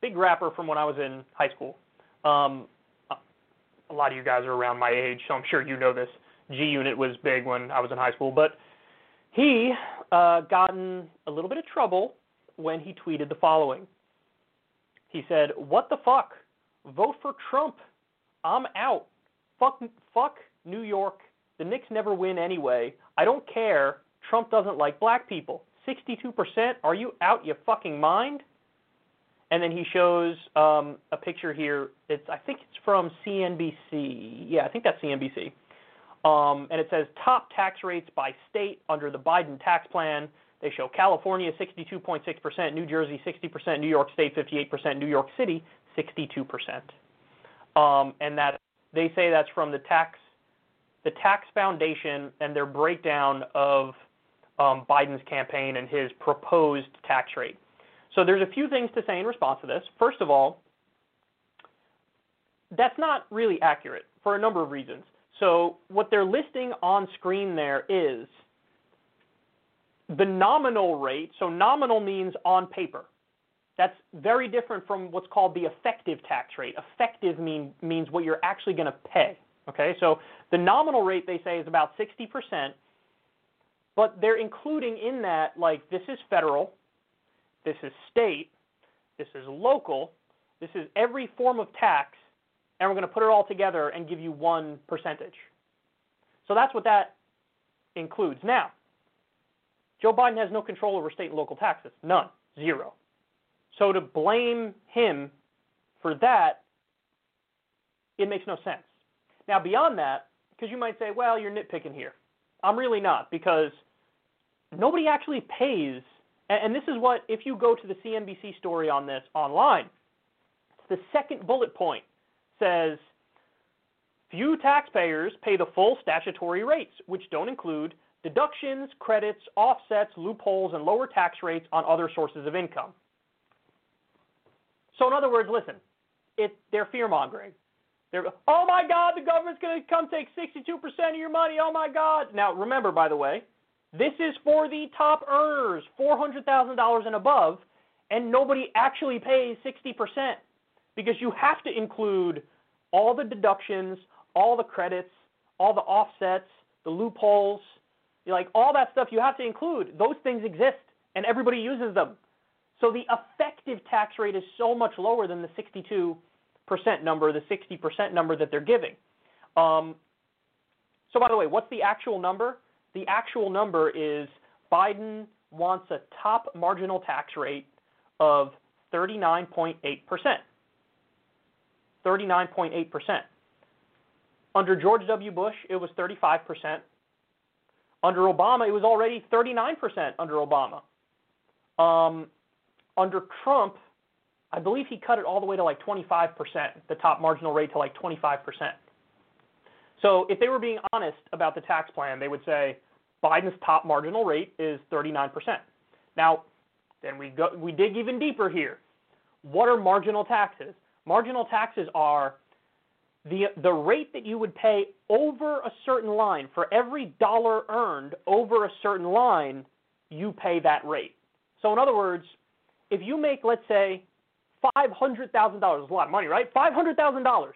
big rapper from when I was in high school. Um, a lot of you guys are around my age, so I'm sure you know this. G Unit was big when I was in high school, but he uh, got in a little bit of trouble when he tweeted the following. He said, "What the fuck? Vote for Trump. I'm out. Fuck, fuck New York. The Knicks never win anyway. I don't care. Trump doesn't like black people. 62%? Are you out your fucking mind?" And then he shows um, a picture here. It's I think it's from CNBC. Yeah, I think that's CNBC. Um, and it says top tax rates by state under the Biden tax plan. They show California 62.6%, New Jersey 60%, New York State 58%, New York City 62%. Um, and that they say that's from the tax the tax foundation and their breakdown of um, Biden's campaign and his proposed tax rate. So there's a few things to say in response to this. First of all, that's not really accurate for a number of reasons. So what they're listing on screen there is the nominal rate. So nominal means on paper. That's very different from what's called the effective tax rate. Effective mean, means what you're actually going to pay. Okay, so the nominal rate they say is about 60%, but they're including in that like this is federal, this is state, this is local, this is every form of tax, and we're going to put it all together and give you one percentage. So that's what that includes. Now, Joe Biden has no control over state and local taxes. None. Zero. So to blame him for that, it makes no sense. Now, beyond that, because you might say, well, you're nitpicking here. I'm really not, because nobody actually pays. And this is what, if you go to the CNBC story on this online, the second bullet point says few taxpayers pay the full statutory rates, which don't include deductions, credits, offsets, loopholes, and lower tax rates on other sources of income. So, in other words, listen, it, they're fear mongering. They're, oh my God, the government's going to come take 62% of your money. Oh my God. Now, remember, by the way, this is for the top earners, $400,000 and above, and nobody actually pays 60% because you have to include all the deductions, all the credits, all the offsets, the loopholes, like all that stuff you have to include. Those things exist and everybody uses them. So the effective tax rate is so much lower than the 62% number, the 60% number that they're giving. Um, so by the way, what's the actual number? The actual number is Biden wants a top marginal tax rate of 39.8%. 39.8%. Under George W. Bush, it was 35%. Under Obama, it was already 39% under Obama. Um, under Trump, I believe he cut it all the way to like 25%, the top marginal rate to like 25%. So if they were being honest about the tax plan, they would say Biden's top marginal rate is 39%. Now, then we go we dig even deeper here. What are marginal taxes? Marginal taxes are the the rate that you would pay over a certain line for every dollar earned over a certain line, you pay that rate. So in other words, if you make let's say five hundred thousand dollars, is a lot of money, right? Five hundred thousand dollars.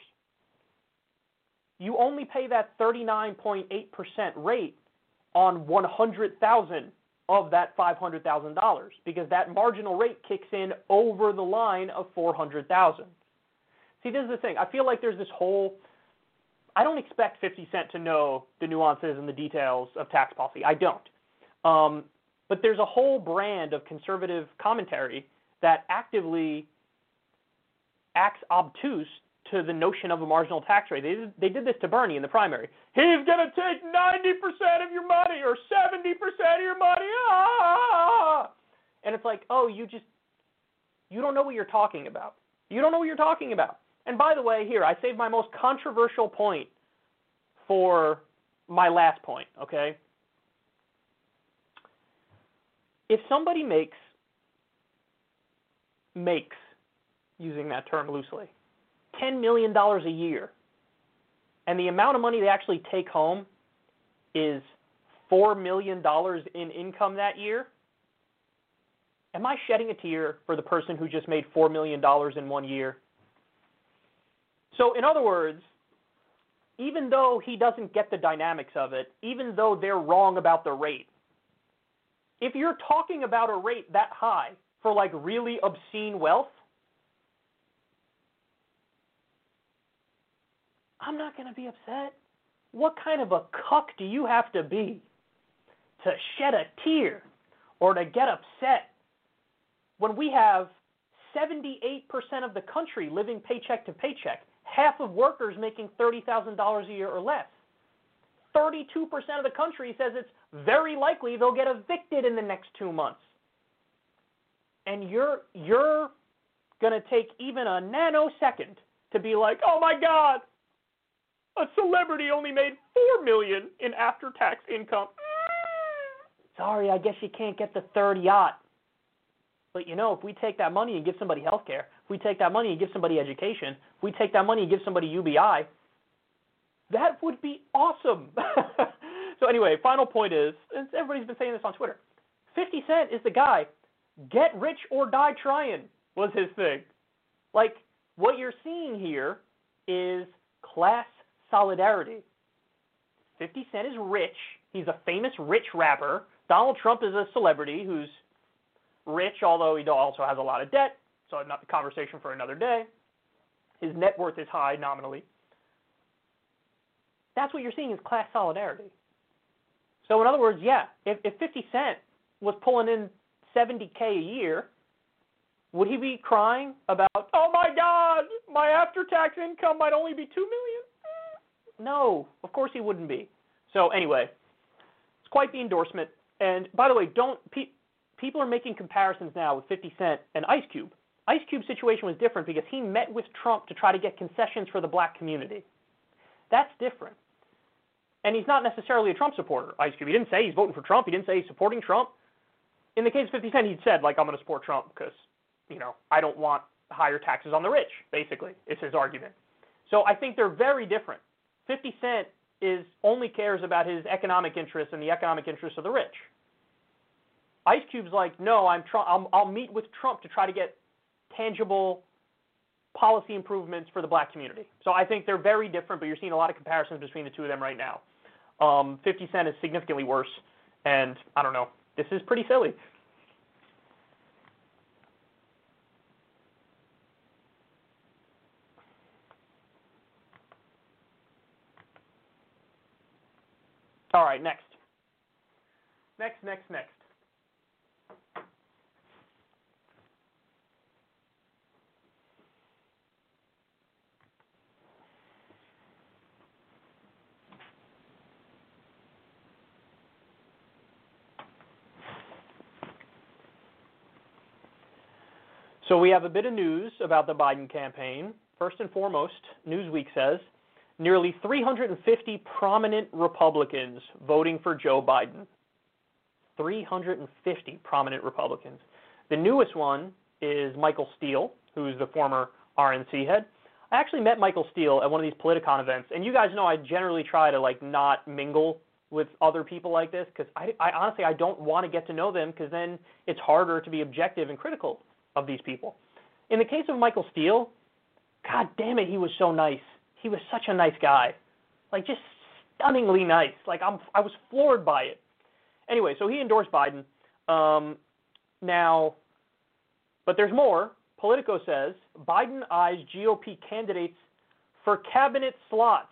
You only pay that thirty nine point eight percent rate on one hundred thousand of that five hundred thousand dollars because that marginal rate kicks in over the line of four hundred thousand. See, this is the thing. I feel like there's this whole. I don't expect 50 Cent to know the nuances and the details of tax policy. I don't. Um, but there's a whole brand of conservative commentary that actively acts obtuse to the notion of a marginal tax rate. They did, they did this to Bernie in the primary. He's going to take 90% of your money or 70% of your money. Ah! And it's like, oh, you just, you don't know what you're talking about. You don't know what you're talking about. And by the way, here, I saved my most controversial point for my last point, okay? If somebody makes, makes, using that term loosely, $10 million a year, and the amount of money they actually take home is $4 million in income that year, am I shedding a tear for the person who just made $4 million in one year? So, in other words, even though he doesn't get the dynamics of it, even though they're wrong about the rate, if you're talking about a rate that high for like really obscene wealth, I'm not going to be upset. What kind of a cuck do you have to be to shed a tear or to get upset when we have 78% of the country living paycheck to paycheck, half of workers making $30,000 a year or less? 32% of the country says it's very likely they'll get evicted in the next 2 months. And you're you're going to take even a nanosecond to be like, "Oh my god, a celebrity only made four million in after-tax income. Sorry, I guess you can't get the third yacht. But you know, if we take that money and give somebody health care, if we take that money and give somebody education, if we take that money and give somebody UBI, that would be awesome. so anyway, final point is, everybody's been saying this on Twitter. 50 Cent is the guy. Get rich or die trying was his thing. Like what you're seeing here is class solidarity. 50 Cent is rich. He's a famous rich rapper. Donald Trump is a celebrity who's rich, although he also has a lot of debt. So not the conversation for another day. His net worth is high nominally. That's what you're seeing is class solidarity. So in other words, yeah, if, if 50 Cent was pulling in 70k a year, would he be crying about, oh my God, my after-tax income might only be two million? No, of course he wouldn't be. So anyway, it's quite the endorsement. And by the way, don't pe- people are making comparisons now with 50 Cent and Ice Cube. Ice Cube's situation was different because he met with Trump to try to get concessions for the black community. That's different. And he's not necessarily a Trump supporter, Ice Cube. He didn't say he's voting for Trump. He didn't say he's supporting Trump. In the case of 50 Cent, he'd said, like, I'm going to support Trump because, you know, I don't want higher taxes on the rich, basically, is his argument. So I think they're very different. 50 Cent is only cares about his economic interests and the economic interests of the rich. Ice Cube's like, no, I'm tr- I'll, I'll meet with Trump to try to get tangible policy improvements for the black community. So I think they're very different, but you're seeing a lot of comparisons between the two of them right now. Um, 50 Cent is significantly worse, and I don't know. This is pretty silly. All right, next. Next, next, next. So we have a bit of news about the Biden campaign. First and foremost, Newsweek says nearly 350 prominent Republicans voting for Joe Biden. 350 prominent Republicans. The newest one is Michael Steele, who's the former RNC head. I actually met Michael Steele at one of these Politicon events, and you guys know I generally try to like not mingle with other people like this because I, I honestly I don't want to get to know them because then it's harder to be objective and critical of these people. In the case of Michael Steele, God damn it, he was so nice he was such a nice guy, like just stunningly nice. Like I'm, I was floored by it. Anyway, so he endorsed Biden. Um, now, but there's more. Politico says Biden eyes GOP candidates for cabinet slots.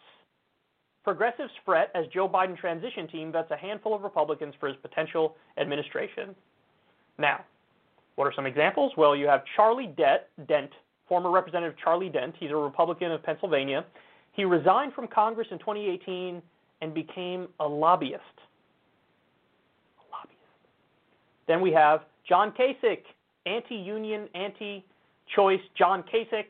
Progressives fret as Joe Biden transition team vets a handful of Republicans for his potential administration. Now, what are some examples? Well, you have Charlie Dent, former Representative Charlie Dent. He's a Republican of Pennsylvania. He resigned from Congress in 2018 and became a lobbyist. A lobbyist. Then we have John Kasich, anti-union, anti-choice John Kasich,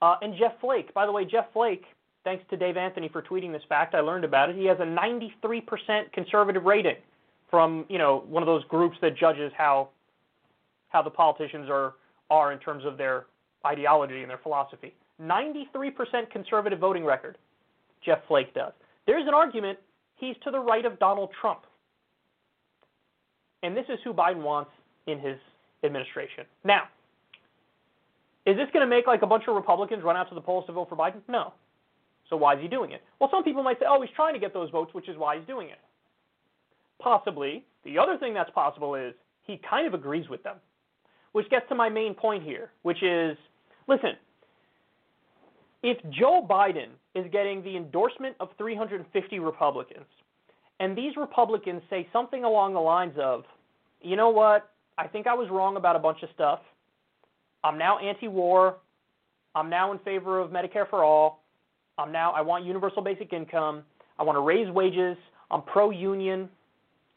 uh, and Jeff Flake. By the way, Jeff Flake, thanks to Dave Anthony for tweeting this fact, I learned about it. He has a 93% conservative rating from you know one of those groups that judges how how the politicians are are in terms of their ideology and their philosophy. 93% conservative voting record. Jeff Flake does. There's an argument he's to the right of Donald Trump. And this is who Biden wants in his administration. Now, is this going to make like a bunch of Republicans run out to the polls to vote for Biden? No. So why is he doing it? Well, some people might say, oh, he's trying to get those votes, which is why he's doing it. Possibly. The other thing that's possible is he kind of agrees with them, which gets to my main point here, which is listen, if Joe Biden is getting the endorsement of 350 Republicans, and these Republicans say something along the lines of, you know what, I think I was wrong about a bunch of stuff. I'm now anti war. I'm now in favor of Medicare for all. I'm now, I want universal basic income. I want to raise wages. I'm pro union.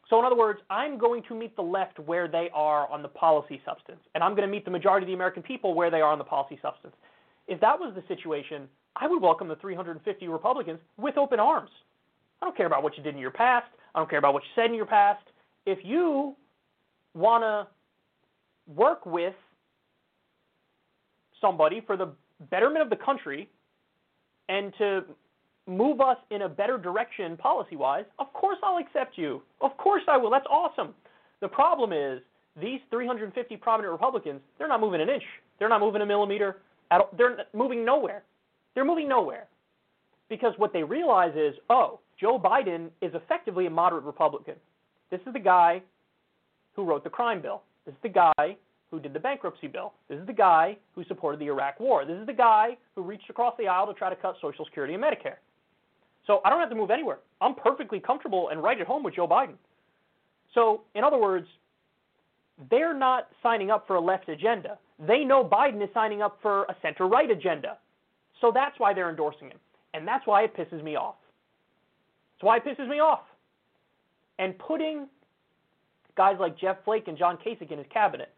So, in other words, I'm going to meet the left where they are on the policy substance, and I'm going to meet the majority of the American people where they are on the policy substance. If that was the situation, I would welcome the 350 Republicans with open arms. I don't care about what you did in your past. I don't care about what you said in your past. If you want to work with somebody for the betterment of the country and to move us in a better direction policy wise, of course I'll accept you. Of course I will. That's awesome. The problem is these 350 prominent Republicans, they're not moving an inch. They're not moving a millimeter. At all. They're moving nowhere. They're moving nowhere. Because what they realize is, oh, Joe Biden is effectively a moderate Republican. This is the guy who wrote the crime bill. This is the guy who did the bankruptcy bill. This is the guy who supported the Iraq war. This is the guy who reached across the aisle to try to cut Social Security and Medicare. So I don't have to move anywhere. I'm perfectly comfortable and right at home with Joe Biden. So, in other words, they're not signing up for a left agenda. They know Biden is signing up for a center right agenda. So that's why they're endorsing him. And that's why it pisses me off. That's why it pisses me off. And putting guys like Jeff Flake and John Kasich in his cabinet,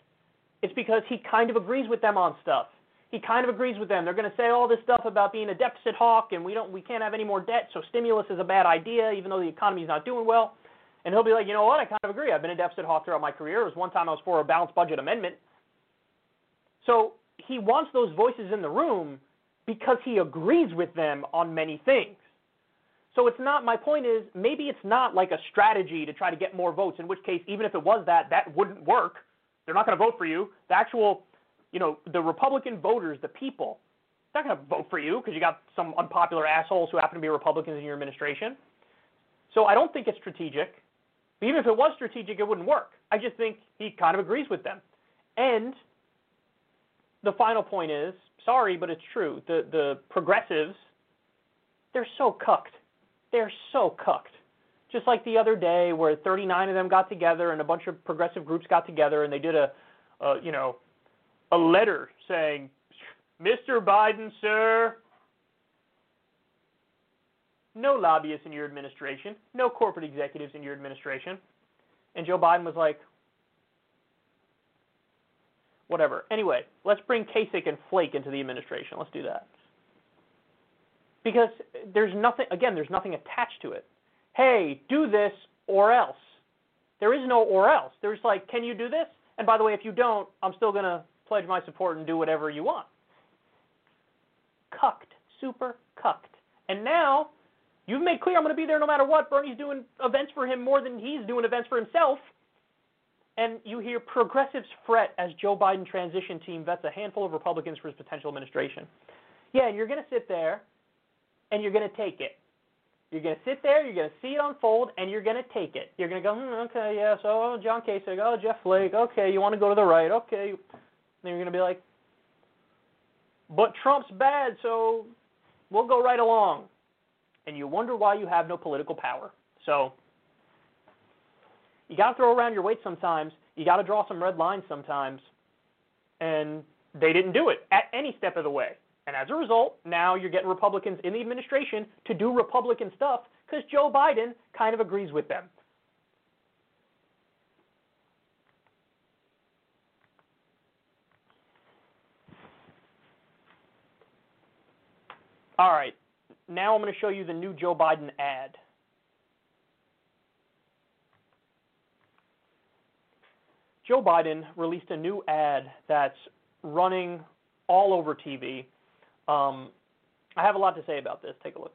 it's because he kind of agrees with them on stuff. He kind of agrees with them. They're going to say all this stuff about being a deficit hawk and we don't we can't have any more debt, so stimulus is a bad idea even though the economy's not doing well. And he'll be like, "You know what? I kind of agree. I've been a deficit hawk throughout my career. It was one time I was for a balanced budget amendment." So, he wants those voices in the room because he agrees with them on many things. So it's not, my point is, maybe it's not like a strategy to try to get more votes, in which case, even if it was that, that wouldn't work. They're not going to vote for you. The actual, you know, the Republican voters, the people, they're not going to vote for you because you got some unpopular assholes who happen to be Republicans in your administration. So I don't think it's strategic. But even if it was strategic, it wouldn't work. I just think he kind of agrees with them. And the final point is sorry, but it's true. The the progressives, they're so cucked. They're so cucked. Just like the other day, where 39 of them got together and a bunch of progressive groups got together and they did a, a you know, a letter saying, "Mr. Biden, sir, no lobbyists in your administration, no corporate executives in your administration." And Joe Biden was like, whatever. Anyway, let's bring Kasich and Flake into the administration. Let's do that. Because there's nothing, again, there's nothing attached to it. Hey, do this or else. There is no or else. There's like, can you do this? And by the way, if you don't, I'm still going to pledge my support and do whatever you want. Cucked. Super cucked. And now, you've made clear I'm going to be there no matter what. Bernie's doing events for him more than he's doing events for himself. And you hear progressives fret as Joe Biden transition team vets a handful of Republicans for his potential administration. Yeah, and you're going to sit there and you're going to take it. You're going to sit there, you're going to see it unfold, and you're going to take it. You're going to go, hmm, okay, yeah, so John Kasich, oh, Jeff Flake, okay, you want to go to the right, okay. Then you're going to be like, but Trump's bad, so we'll go right along. And you wonder why you have no political power. So you got to throw around your weight sometimes. You got to draw some red lines sometimes. And They didn't do it at any step of the way. And as a result, now you're getting Republicans in the administration to do Republican stuff because Joe Biden kind of agrees with them. All right, now I'm going to show you the new Joe Biden ad. Joe Biden released a new ad that's running all over TV. Um, I have a lot to say about this. Take a look.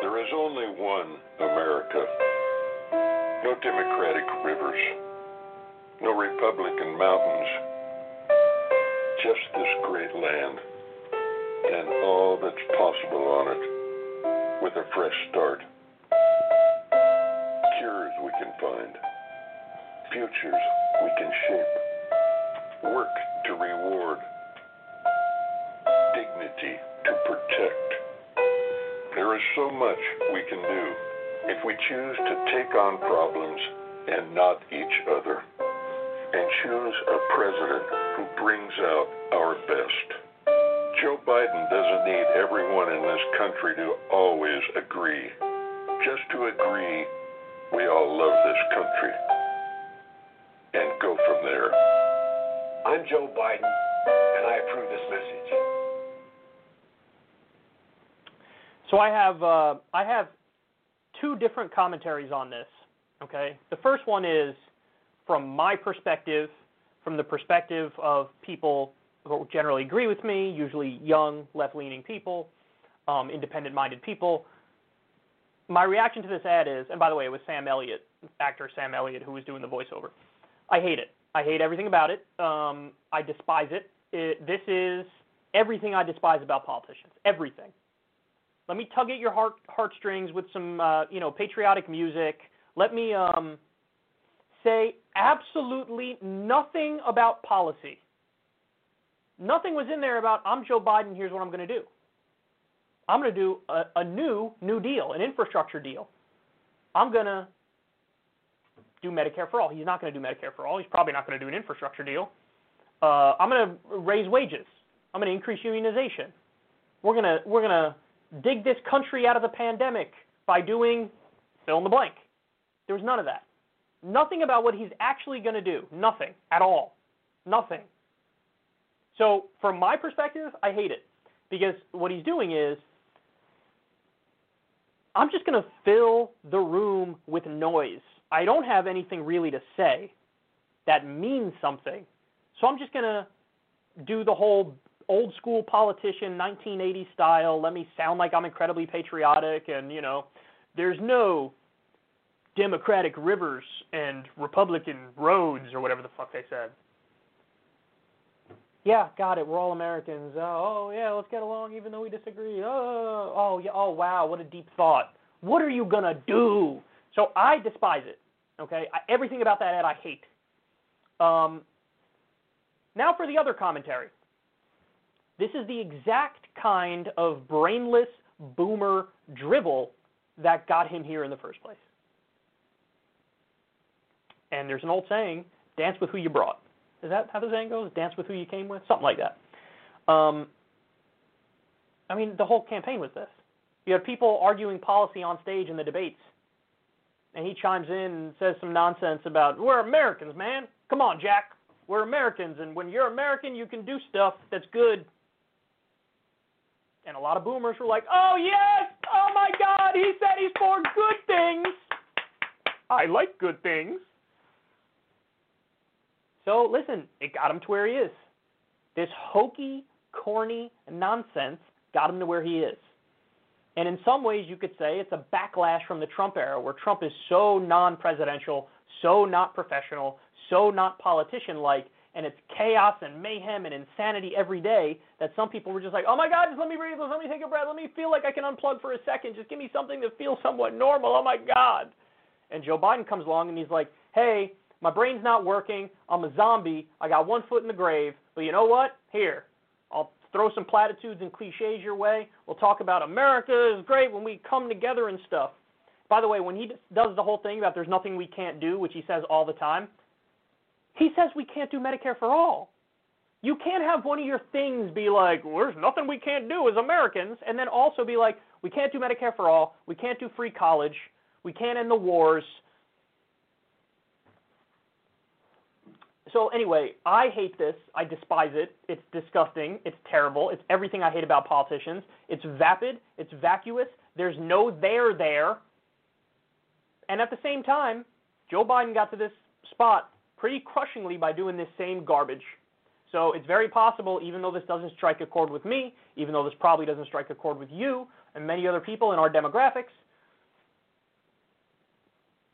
There is only one America. No Democratic rivers. No Republican mountains. Just this great land. And all that's possible on it. With a fresh start. Cures we can find. Futures we can shape. Work to reward. Dignity to protect. There is so much we can do if we choose to take on problems and not each other, and choose a president who brings out our best. Joe Biden doesn't need everyone in this country to always agree. Just to agree, we all love this country, and go from there.
I'm Joe Biden, and I approve this message.
So I have uh, I have two different commentaries on this. Okay, the first one is from my perspective, from the perspective of people who generally agree with me, usually young, left-leaning people, um, independent-minded people. My reaction to this ad is, and by the way, it was Sam Elliott, actor Sam Elliott, who was doing the voiceover. I hate it. I hate everything about it. Um, I despise it. it. This is everything I despise about politicians. Everything. Let me tug at your heart heartstrings with some uh, you know patriotic music. Let me um, say absolutely nothing about policy. Nothing was in there about I'm Joe Biden. Here's what I'm going to do. I'm going to do a, a new New Deal, an infrastructure deal. I'm going to do Medicare for all. He's not going to do Medicare for all. He's probably not going to do an infrastructure deal. Uh, I'm going to raise wages. I'm going to increase unionization. We're going to we're going to dig this country out of the pandemic by doing fill in the blank. There was none of that. Nothing about what he's actually going to do. Nothing at all. Nothing. So, from my perspective, I hate it because what he's doing is I'm just going to fill the room with noise. I don't have anything really to say that means something. So, I'm just going to do the whole old school politician 1980 style let me sound like i'm incredibly patriotic and you know there's no democratic rivers and republican roads or whatever the fuck they said. Yeah got it. We're all americans. Oh, oh yeah let's get along even though we disagree. Oh oh yeah oh wow what a deep thought. What are you to do? So i despise it okay? I, everything about that ad i hate. Um, now for the other commentary. This is the exact kind of brainless boomer drivel that got him here in the first place. And there's an old saying, dance with who you brought. Is that how the saying goes? Dance with who you came with? Something like that. Um, I mean, the whole campaign was this. You had people arguing policy on stage in the debates. And he chimes in and says some nonsense about, we're Americans, man. Come on, Jack. We're Americans. And when you're American, you can do stuff that's good and a lot of boomers were like, oh, yes, oh my God, he said he's for good things. I like good things. So listen, it got him to where he is. This hokey, corny nonsense got him to where he is. And in some ways, you could say it's a backlash from the Trump era, where Trump is so non presidential, so not professional, so not politician like, and it's chaos and mayhem and insanity every day that some people were just like, oh my God, just let me breathe, let me take a breath, let me feel like I can unplug for a second, just give me something that feels somewhat normal, oh my God. And Joe Biden comes along and he's like, hey, my brain's not working, I'm a zombie, I got one foot in the grave, but you know what? Here, I'll throw some platitudes and cliches your way. We'll talk about America is great when we come together and stuff. By the way, when he does the whole thing about there's nothing we can't do, which he says all the time, he says we can't do Medicare for all. You can't have one of your things be like, well, there's nothing we can't do as Americans, and then also be like, we can't do Medicare for all, we can't do free college, we can't end the wars. So anyway, I hate this. I despise it. It's disgusting. It's terrible. It's everything I hate about politicians. It's vapid. It's vacuous. There's no there there. And at the same time, Joe Biden got to this spot pretty crushingly by doing this same garbage. So it's very possible, even though this doesn't strike a chord with me, even though this probably doesn't strike a chord with you and many other people in our demographics,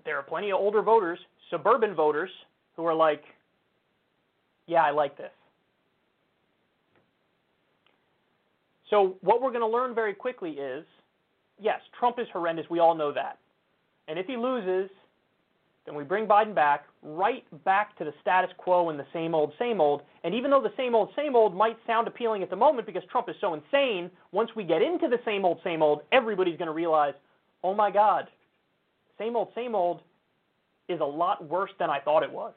there are plenty of older voters, suburban voters, who are like, yeah, I like this. So what we're going to learn very quickly is, yes, Trump is horrendous. We all know that. And if he loses, then we bring Biden back, right back to the status quo and the same old, same old. And even though the same old, same old might sound appealing at the moment because Trump is so insane, once we get into the same old, same old, everybody's going to realize, oh my God, same old, same old is a lot worse than I thought it was.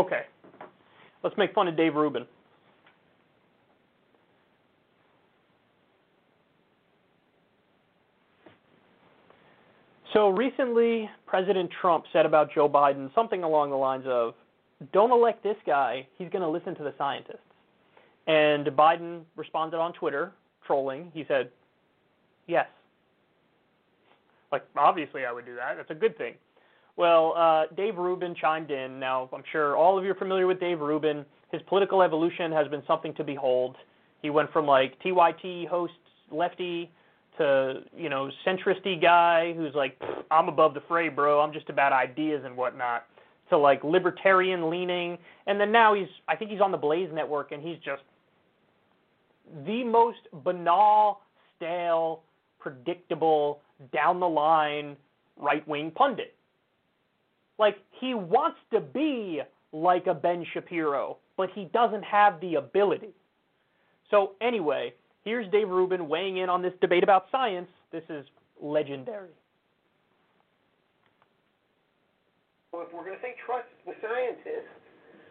Okay. Let's make fun of Dave Rubin. So recently, President Trump said about Joe Biden something along the lines of, don't elect this guy, he's going to listen to the scientists. And Biden responded on Twitter, trolling. He said, yes. Like, obviously, I would do that. That's a good thing. Well, uh, Dave Rubin chimed in. Now, I'm sure all of you are familiar with Dave Rubin. His political evolution has been something to behold. He went from like TYT host lefty to you know centristy guy who's like I'm above the fray, bro. I'm just about ideas and whatnot. To like libertarian leaning, and then now he's I think he's on the Blaze Network and he's just the most banal, stale, predictable, down the line right wing pundit. Like he wants to be like a Ben Shapiro, but he doesn't have the ability. So anyway, here's Dave Rubin weighing in on this debate about science. This is legendary.
Well, if we're going to say trust the scientists,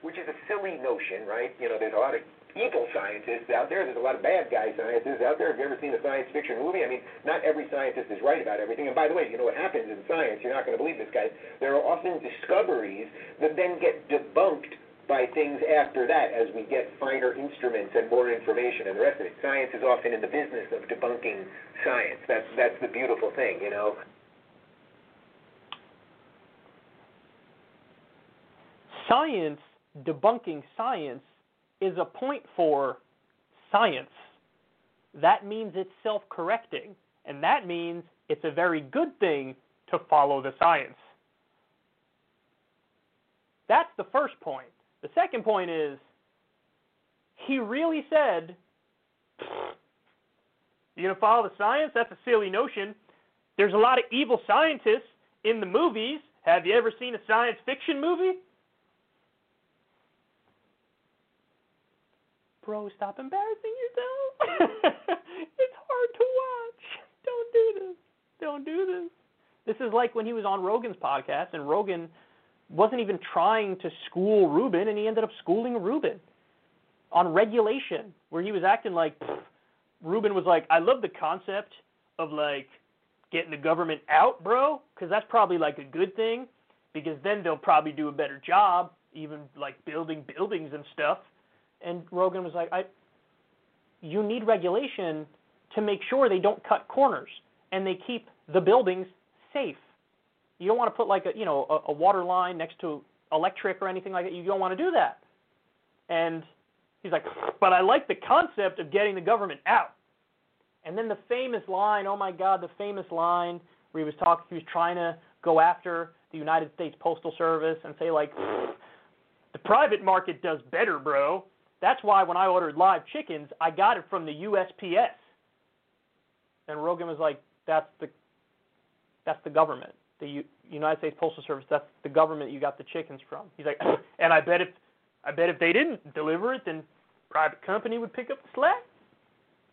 which is a silly notion, right? You know, there's a lot of evil scientists out there. There's a lot of bad guy scientists out there. Have you ever seen a science fiction movie? I mean, not every scientist is right about everything. And by the way, you know what happens in science? You're not going to believe this, guys. There are often discoveries that then get debunked by things after that as we get finer instruments and more information and the rest of it. Science is often in the business of debunking science. That's that's the beautiful thing, you know.
Science debunking science is a point for science. That means it's self correcting, and that means it's a very good thing to follow the science. That's the first point. The second point is he really said, You're going to follow the science? That's a silly notion. There's a lot of evil scientists in the movies. Have you ever seen a science fiction movie? Bro, stop embarrassing yourself. it's hard to watch. Don't do this. Don't do this. This is like when he was on Rogan's podcast, and Rogan wasn't even trying to school Rubin and he ended up schooling Rubin on regulation, where he was acting like. Rubin was like, I love the concept of like getting the government out, bro, because that's probably like a good thing, because then they'll probably do a better job, even like building buildings and stuff. And Rogan was like, I, you need regulation to make sure they don't cut corners and they keep the buildings safe. You don't want to put like a you know a, a water line next to electric or anything like that. You don't want to do that. And he's like, but I like the concept of getting the government out. And then the famous line, oh my God, the famous line where he was talking, he was trying to go after the United States Postal Service and say like, the private market does better, bro. That's why when I ordered live chickens, I got it from the USPS. And Rogan was like, that's the that's the government, the U- United States Postal Service. That's the government you got the chickens from. He's like, and I bet if I bet if they didn't deliver it, then private company would pick up the slack.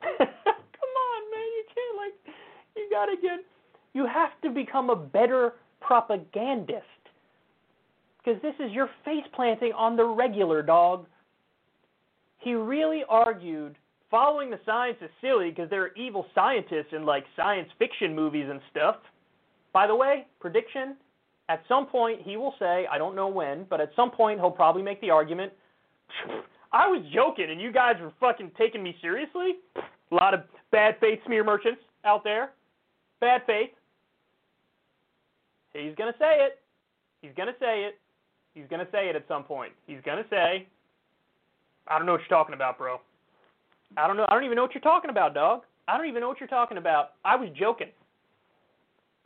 Come on, man, you can't like you gotta get you have to become a better propagandist. Because this is your face planting on the regular dog. He really argued following the science is silly because there are evil scientists in like science fiction movies and stuff. By the way, prediction at some point he will say, I don't know when, but at some point he'll probably make the argument, I was joking and you guys were fucking taking me seriously? A lot of bad faith smear merchants out there. Bad faith. He's going to say it. He's going to say it. He's going to say it at some point. He's going to say, I don't know what you're talking about, bro. I don't know. I don't even know what you're talking about, dog. I don't even know what you're talking about. I was joking.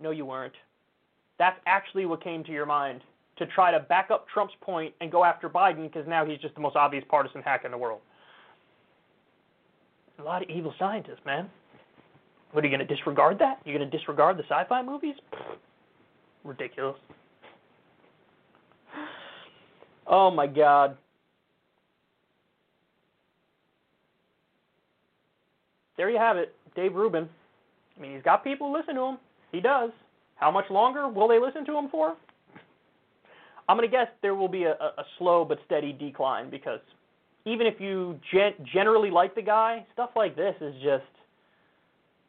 No, you weren't. That's actually what came to your mind to try to back up Trump's point and go after Biden because now he's just the most obvious partisan hack in the world. A lot of evil scientists, man. What are you going to disregard that? You're going to disregard the sci-fi movies? Ridiculous. Oh my God. There you have it, Dave Rubin. I mean, he's got people who listen to him. He does. How much longer will they listen to him for? I'm going to guess there will be a, a slow but steady decline because even if you gen- generally like the guy, stuff like this is just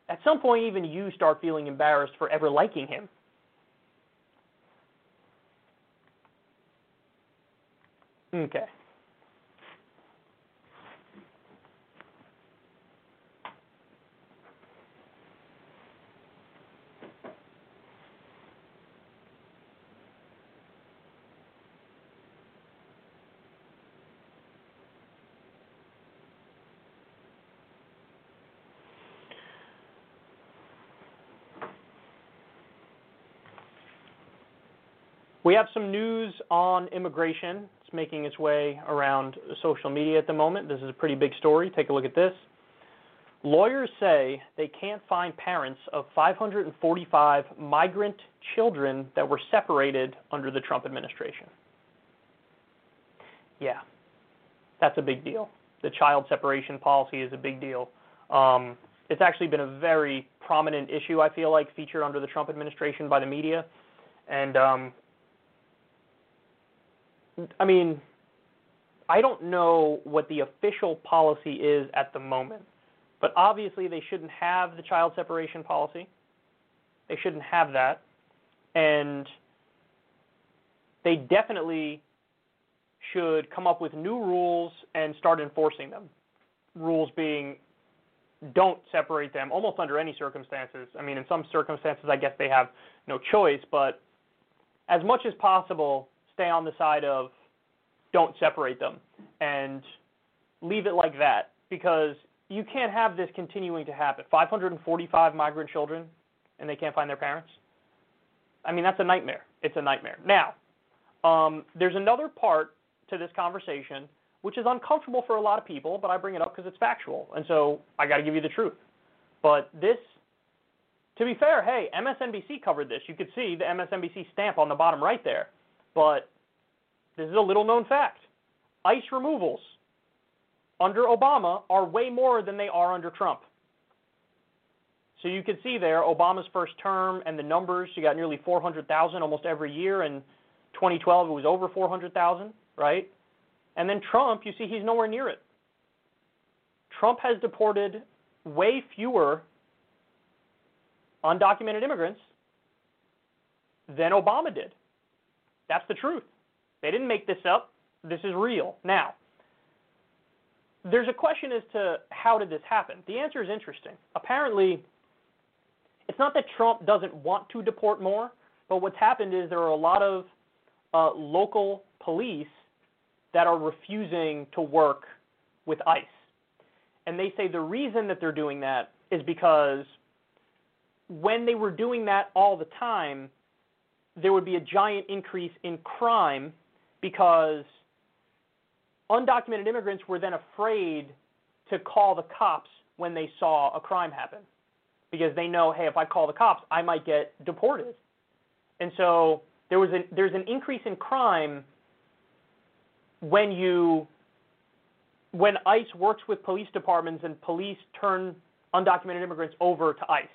at some point even you start feeling embarrassed for ever liking him. Okay. We have some news on immigration. It's making its way around social media at the moment. This is a pretty big story. Take a look at this. Lawyers say they can't find parents of 545 migrant children that were separated under the Trump administration. Yeah, that's a big deal. The child separation policy is a big deal. Um, it's actually been a very prominent issue, I feel like, featured under the Trump administration by the media. And um, I mean, I don't know what the official policy is at the moment, but obviously they shouldn't have the child separation policy. They shouldn't have that. And they definitely should come up with new rules and start enforcing them. Rules being don't separate them almost under any circumstances. I mean, in some circumstances, I guess they have no choice, but as much as possible, stay on the side of don't separate them and leave it like that because you can't have this continuing to happen. 545 migrant children and they can't find their parents. I mean, that's a nightmare. It's a nightmare. Now, um, there's another part to this conversation which is uncomfortable for a lot of people, but I bring it up because it's factual, and so I got to give you the truth. But this, to be fair, hey, MSNBC covered this. You could see the MSNBC stamp on the bottom right there. But this is a little known fact. ICE removals under Obama are way more than they are under Trump. So you can see there Obama's first term and the numbers, you got nearly 400,000 almost every year. In 2012, it was over 400,000, right? And then Trump, you see he's nowhere near it. Trump has deported way fewer undocumented immigrants than Obama did. That's the truth. They didn't make this up. This is real. Now, there's a question as to how did this happen. The answer is interesting. Apparently, it's not that Trump doesn't want to deport more, but what's happened is there are a lot of uh, local police that are refusing to work with ICE. And they say the reason that they're doing that is because when they were doing that all the time, there would be a giant increase in crime because undocumented immigrants were then afraid to call the cops when they saw a crime happen because they know, hey, if I call the cops, I might get deported. And so there was a, there's an increase in crime when you when ICE works with police departments and police turn undocumented immigrants over to ICE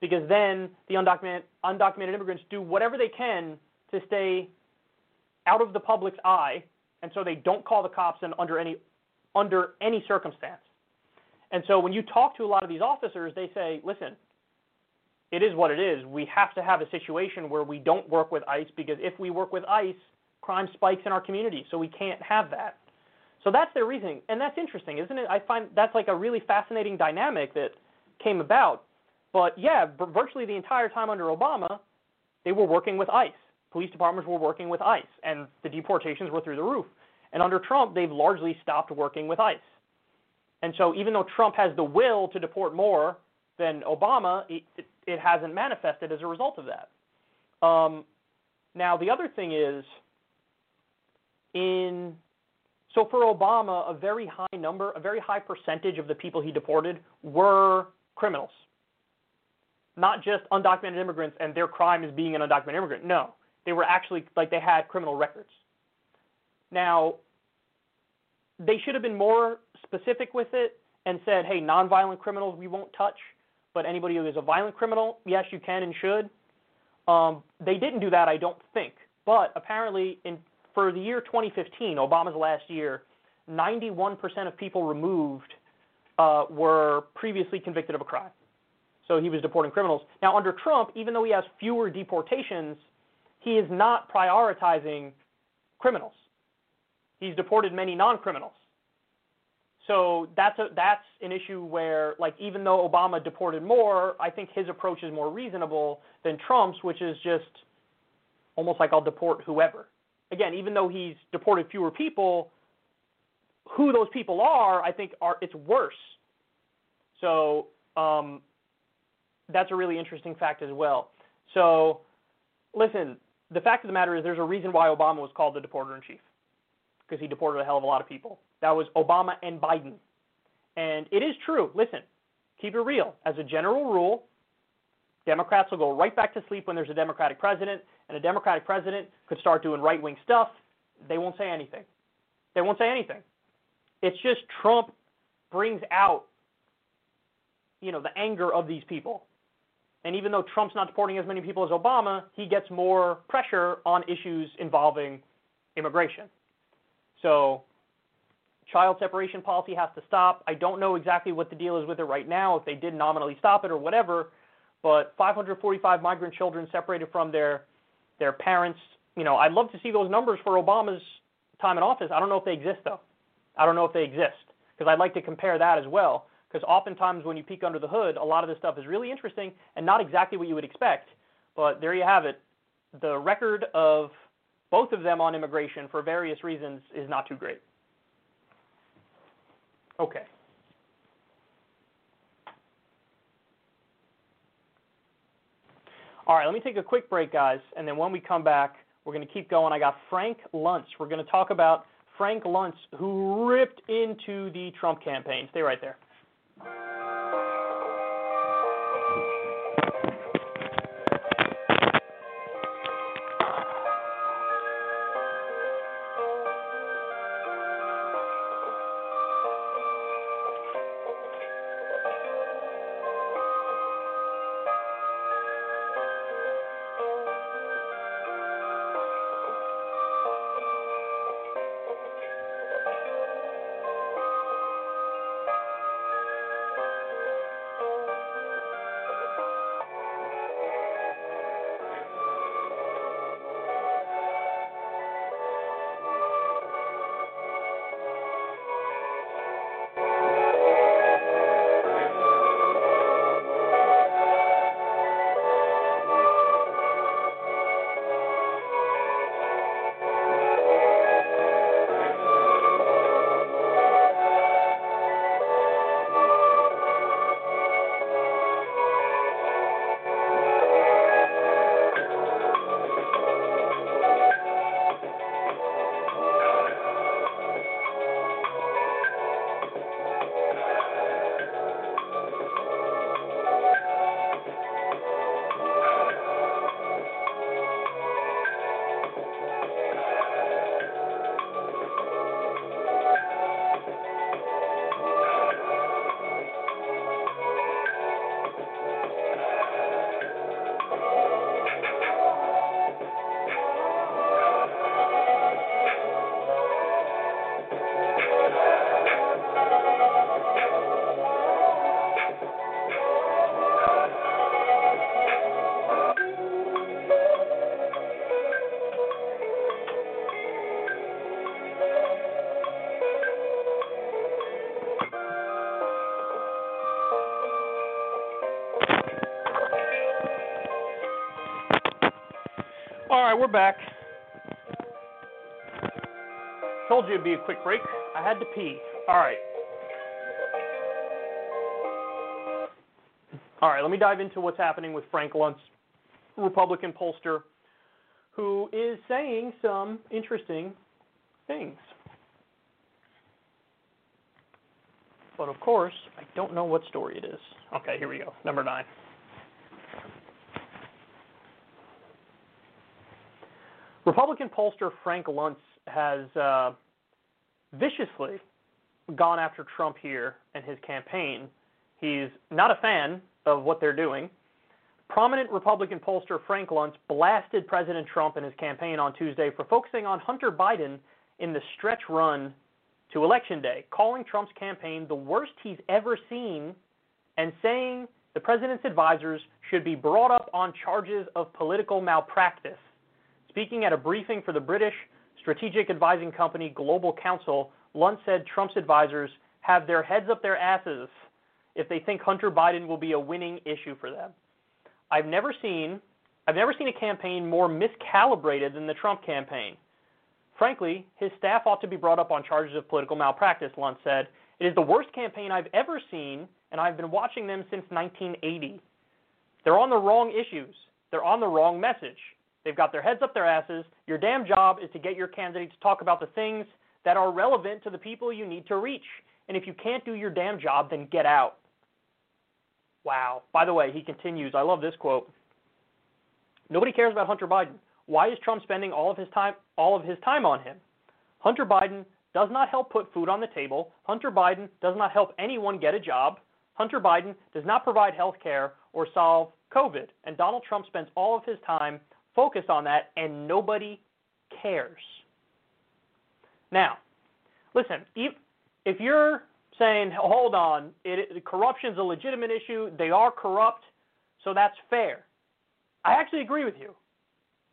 because then the undocumented undocumented immigrants do whatever they can to stay out of the public's eye and so they don't call the cops under any under any circumstance. And so when you talk to a lot of these officers, they say, "Listen, it is what it is. We have to have a situation where we don't work with ICE because if we work with ICE, crime spikes in our community. So we can't have that." So that's their reasoning, and that's interesting, isn't it? I find that's like a really fascinating dynamic that came about. But yeah, virtually the entire time under Obama, they were working with ICE. Police departments were working with ICE, and the deportations were through the roof. And under Trump, they've largely stopped working with ICE. And so even though Trump has the will to deport more than Obama, it, it, it hasn't manifested as a result of that. Um, now, the other thing is, in so for Obama, a very high number, a very high percentage of the people he deported were criminals. Not just undocumented immigrants and their crime is being an undocumented immigrant. No, they were actually like they had criminal records. Now, they should have been more specific with it and said, hey, nonviolent criminals we won't touch, but anybody who is a violent criminal, yes, you can and should. Um, they didn't do that, I don't think. But apparently, in for the year 2015, Obama's last year, 91% of people removed uh, were previously convicted of a crime. So he was deporting criminals. Now, under Trump, even though he has fewer deportations, he is not prioritizing criminals. He's deported many non-criminals. So that's a, that's an issue where, like, even though Obama deported more, I think his approach is more reasonable than Trump's, which is just almost like I'll deport whoever again, even though he's deported fewer people, who those people are, I think, are it's worse. So um, that's a really interesting fact as well. So listen, the fact of the matter is, there's a reason why Obama was called the deporter in chief because he deported a hell of a lot of people. That was Obama and Biden. And it is true. Listen, keep it real. As a general rule, Democrats will go right back to sleep when there's a Democratic president, and a Democratic president could start doing right wing stuff. They won't say anything. They won't say anything. It's just Trump brings out, you know, the anger of these people. And even though Trump's not deporting as many people as Obama, he gets more pressure on issues involving immigration. So, child separation policy has to stop. I don't know exactly what the deal is with it right now, if they did nominally stop it or whatever, but 545 migrant children separated from their their parents. You know, I'd love to see those numbers for Obama's time in office. I don't know if they exist though. I don't know if they exist because I'd like to compare that as well. Because oftentimes when you peek under the hood, a lot of this stuff is really interesting and not exactly what you would expect. But there you have it. The record of both of them on immigration for various reasons is not too great. Okay. All right, let me take a quick break, guys, and then when we come back, we're going to keep going. I got Frank Luntz. We're going to talk about Frank Luntz, who ripped into the Trump campaign. Stay right there. We're back. Told you it'd be a quick break. I had to pee. All right. All right, let me dive into what's happening with Frank Luntz, Republican pollster, who is saying some interesting things. But of course, I don't know what story it is. Okay, here we go. Number nine. Republican pollster Frank Luntz has uh, viciously gone after Trump here and his campaign. He's not a fan of what they're doing. Prominent Republican pollster Frank Luntz blasted President Trump and his campaign on Tuesday for focusing on Hunter Biden in the stretch run to Election Day, calling Trump's campaign the worst he's ever seen and saying the president's advisors should be brought up on charges of political malpractice. Speaking at a briefing for the British strategic advising company Global Counsel, Luntz said Trump's advisors have their heads up their asses if they think Hunter Biden will be a winning issue for them. I've never seen I've never seen a campaign more miscalibrated than the Trump campaign. Frankly, his staff ought to be brought up on charges of political malpractice, Luntz said. It is the worst campaign I've ever seen, and I've been watching them since 1980. They're on the wrong issues. They're on the wrong message. They've got their heads up their asses. Your damn job is to get your candidate to talk about the things that are relevant to the people you need to reach. And if you can't do your damn job, then get out. Wow. By the way, he continues. I love this quote. Nobody cares about Hunter Biden. Why is Trump spending all of his time all of his time on him? Hunter Biden does not help put food on the table. Hunter Biden does not help anyone get a job. Hunter Biden does not provide health care or solve COVID. And Donald Trump spends all of his time focused on that, and nobody cares. Now, listen, if you're saying, hold on, it, corruption's a legitimate issue, they are corrupt, so that's fair. I actually agree with you.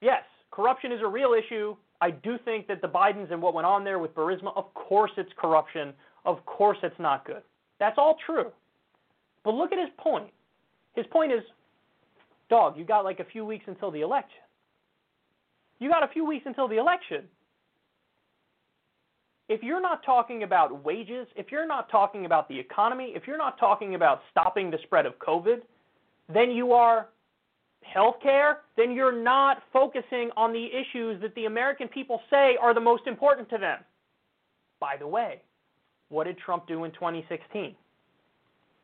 Yes, corruption is a real issue. I do think that the Bidens and what went on there with Burisma, of course it's corruption. Of course it's not good. That's all true. But look at his point. His point is, dog, you got like a few weeks until the election. You got a few weeks until the election. If you're not talking about wages, if you're not talking about the economy, if you're not talking about stopping the spread of COVID, then you are healthcare, then you're not focusing on the issues that the American people say are the most important to them. By the way, what did Trump do in 2016?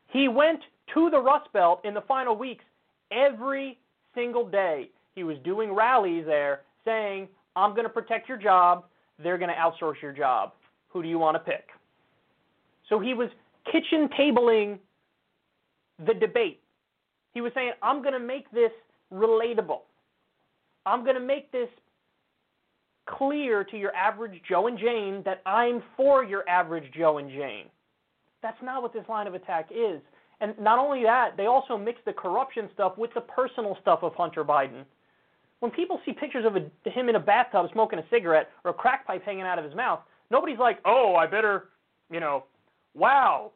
He went to the Rust Belt in the final weeks every single day. He was doing rallies there saying, I'm going to protect your job, they're going to outsource your job. Who do you want to pick? So he was kitchen tabling the debate. He was saying, I'm going to make this relatable. I'm going to make this clear to your average Joe and Jane that I'm for your average Joe and Jane. That's not what this line of attack is. And not only that, they also mix the corruption stuff with the personal stuff of Hunter Biden. When people see pictures of a, him in a bathtub smoking a cigarette or a crack pipe hanging out of his mouth, nobody's like, oh, I better, you know, wow,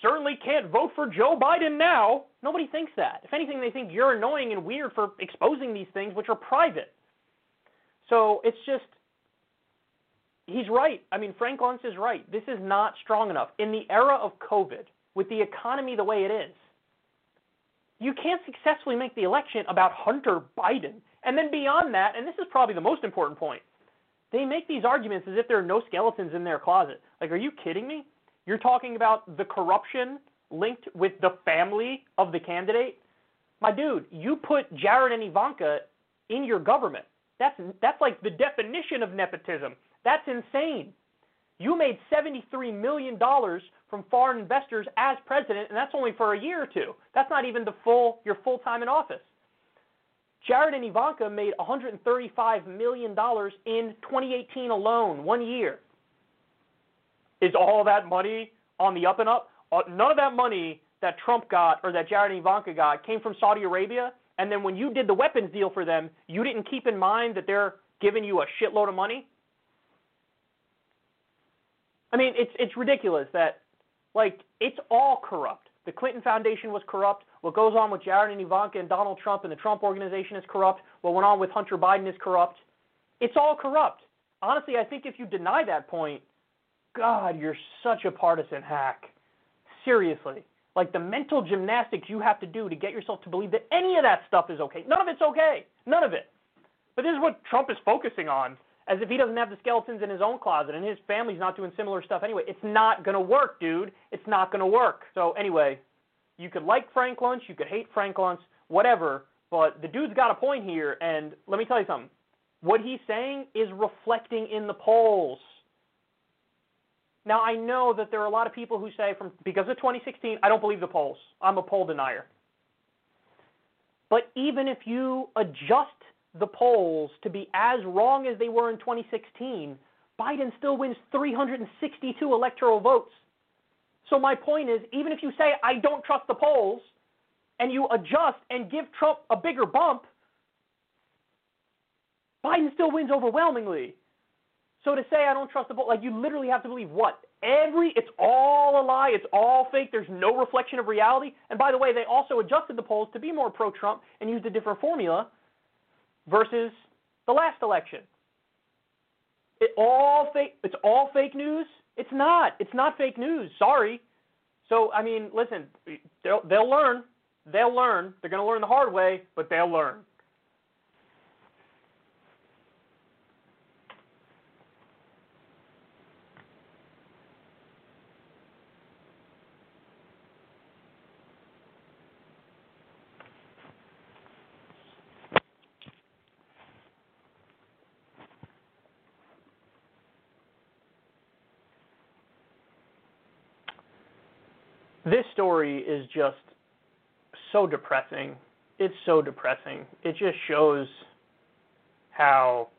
certainly can't vote for Joe Biden now. Nobody thinks that. If anything, they think you're annoying and weird for exposing these things, which are private. So it's just, he's right. I mean, Frank Luntz is right. This is not strong enough. In the era of COVID, with the economy the way it is, you can't successfully make the election about Hunter Biden and then beyond that, and this is probably the most important point, they make these arguments as if there are no skeletons in their closet. Like, are you kidding me? You're talking about the corruption linked with the family of the candidate? My dude, you put Jared and Ivanka in your government. That's that's like the definition of nepotism. That's insane. You made $73 million from foreign investors as president, and that's only for a year or two. That's not even the full your full time in office. Jared and Ivanka made $135 million in 2018 alone, one year. Is all that money on the up and up? Uh, none of that money that Trump got or that Jared and Ivanka got came from Saudi Arabia. And then when you did the weapons deal for them, you didn't keep in mind that they're giving you a shitload of money. I mean, it's it's ridiculous that like it's all corrupt. The Clinton Foundation was corrupt. What goes on with Jared and Ivanka and Donald Trump and the Trump organization is corrupt. What went on with Hunter Biden is corrupt. It's all corrupt. Honestly, I think if you deny that point, God, you're such a partisan hack. Seriously. Like the mental gymnastics you have to do to get yourself to believe that any of that stuff is okay. None of it's okay. None of it. But this is what Trump is focusing on, as if he doesn't have the skeletons in his own closet and his family's not doing similar stuff anyway. It's not going to work, dude. It's not going to work. So, anyway, you could like Frank Luntz, you could hate Frank Luntz, whatever, but the dude's got a point here, and let me tell you something. What he's saying is reflecting in the polls. Now I know that there are a lot of people who say from because of 2016, I don't believe the polls. I'm a poll denier. But even if you adjust the polls to be as wrong as they were in 2016, Biden still wins 362 electoral votes. So my point is, even if you say I don't trust the polls, and you adjust and give Trump a bigger bump, Biden still wins overwhelmingly. So to say I don't trust the poll, like you literally have to believe what? Every it's all a lie, it's all fake. There's no reflection of reality. And by the way, they also adjusted the polls to be more pro-Trump and used a different formula versus the last election. It all fake. It's all fake news. It's not. It's not fake news. Sorry. So I mean, listen, they'll they'll learn. They'll learn. They're going to learn the hard way, but they'll learn. This story is just so depressing. It's so depressing. It just shows how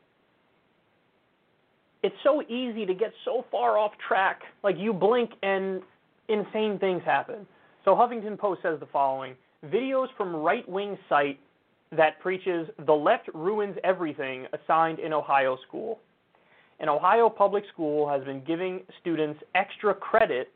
it's so easy to get so far off track. Like you blink and insane things happen. So Huffington Post says the following videos from right wing site that preaches the left ruins everything assigned in Ohio school. An Ohio public school has been giving students extra credit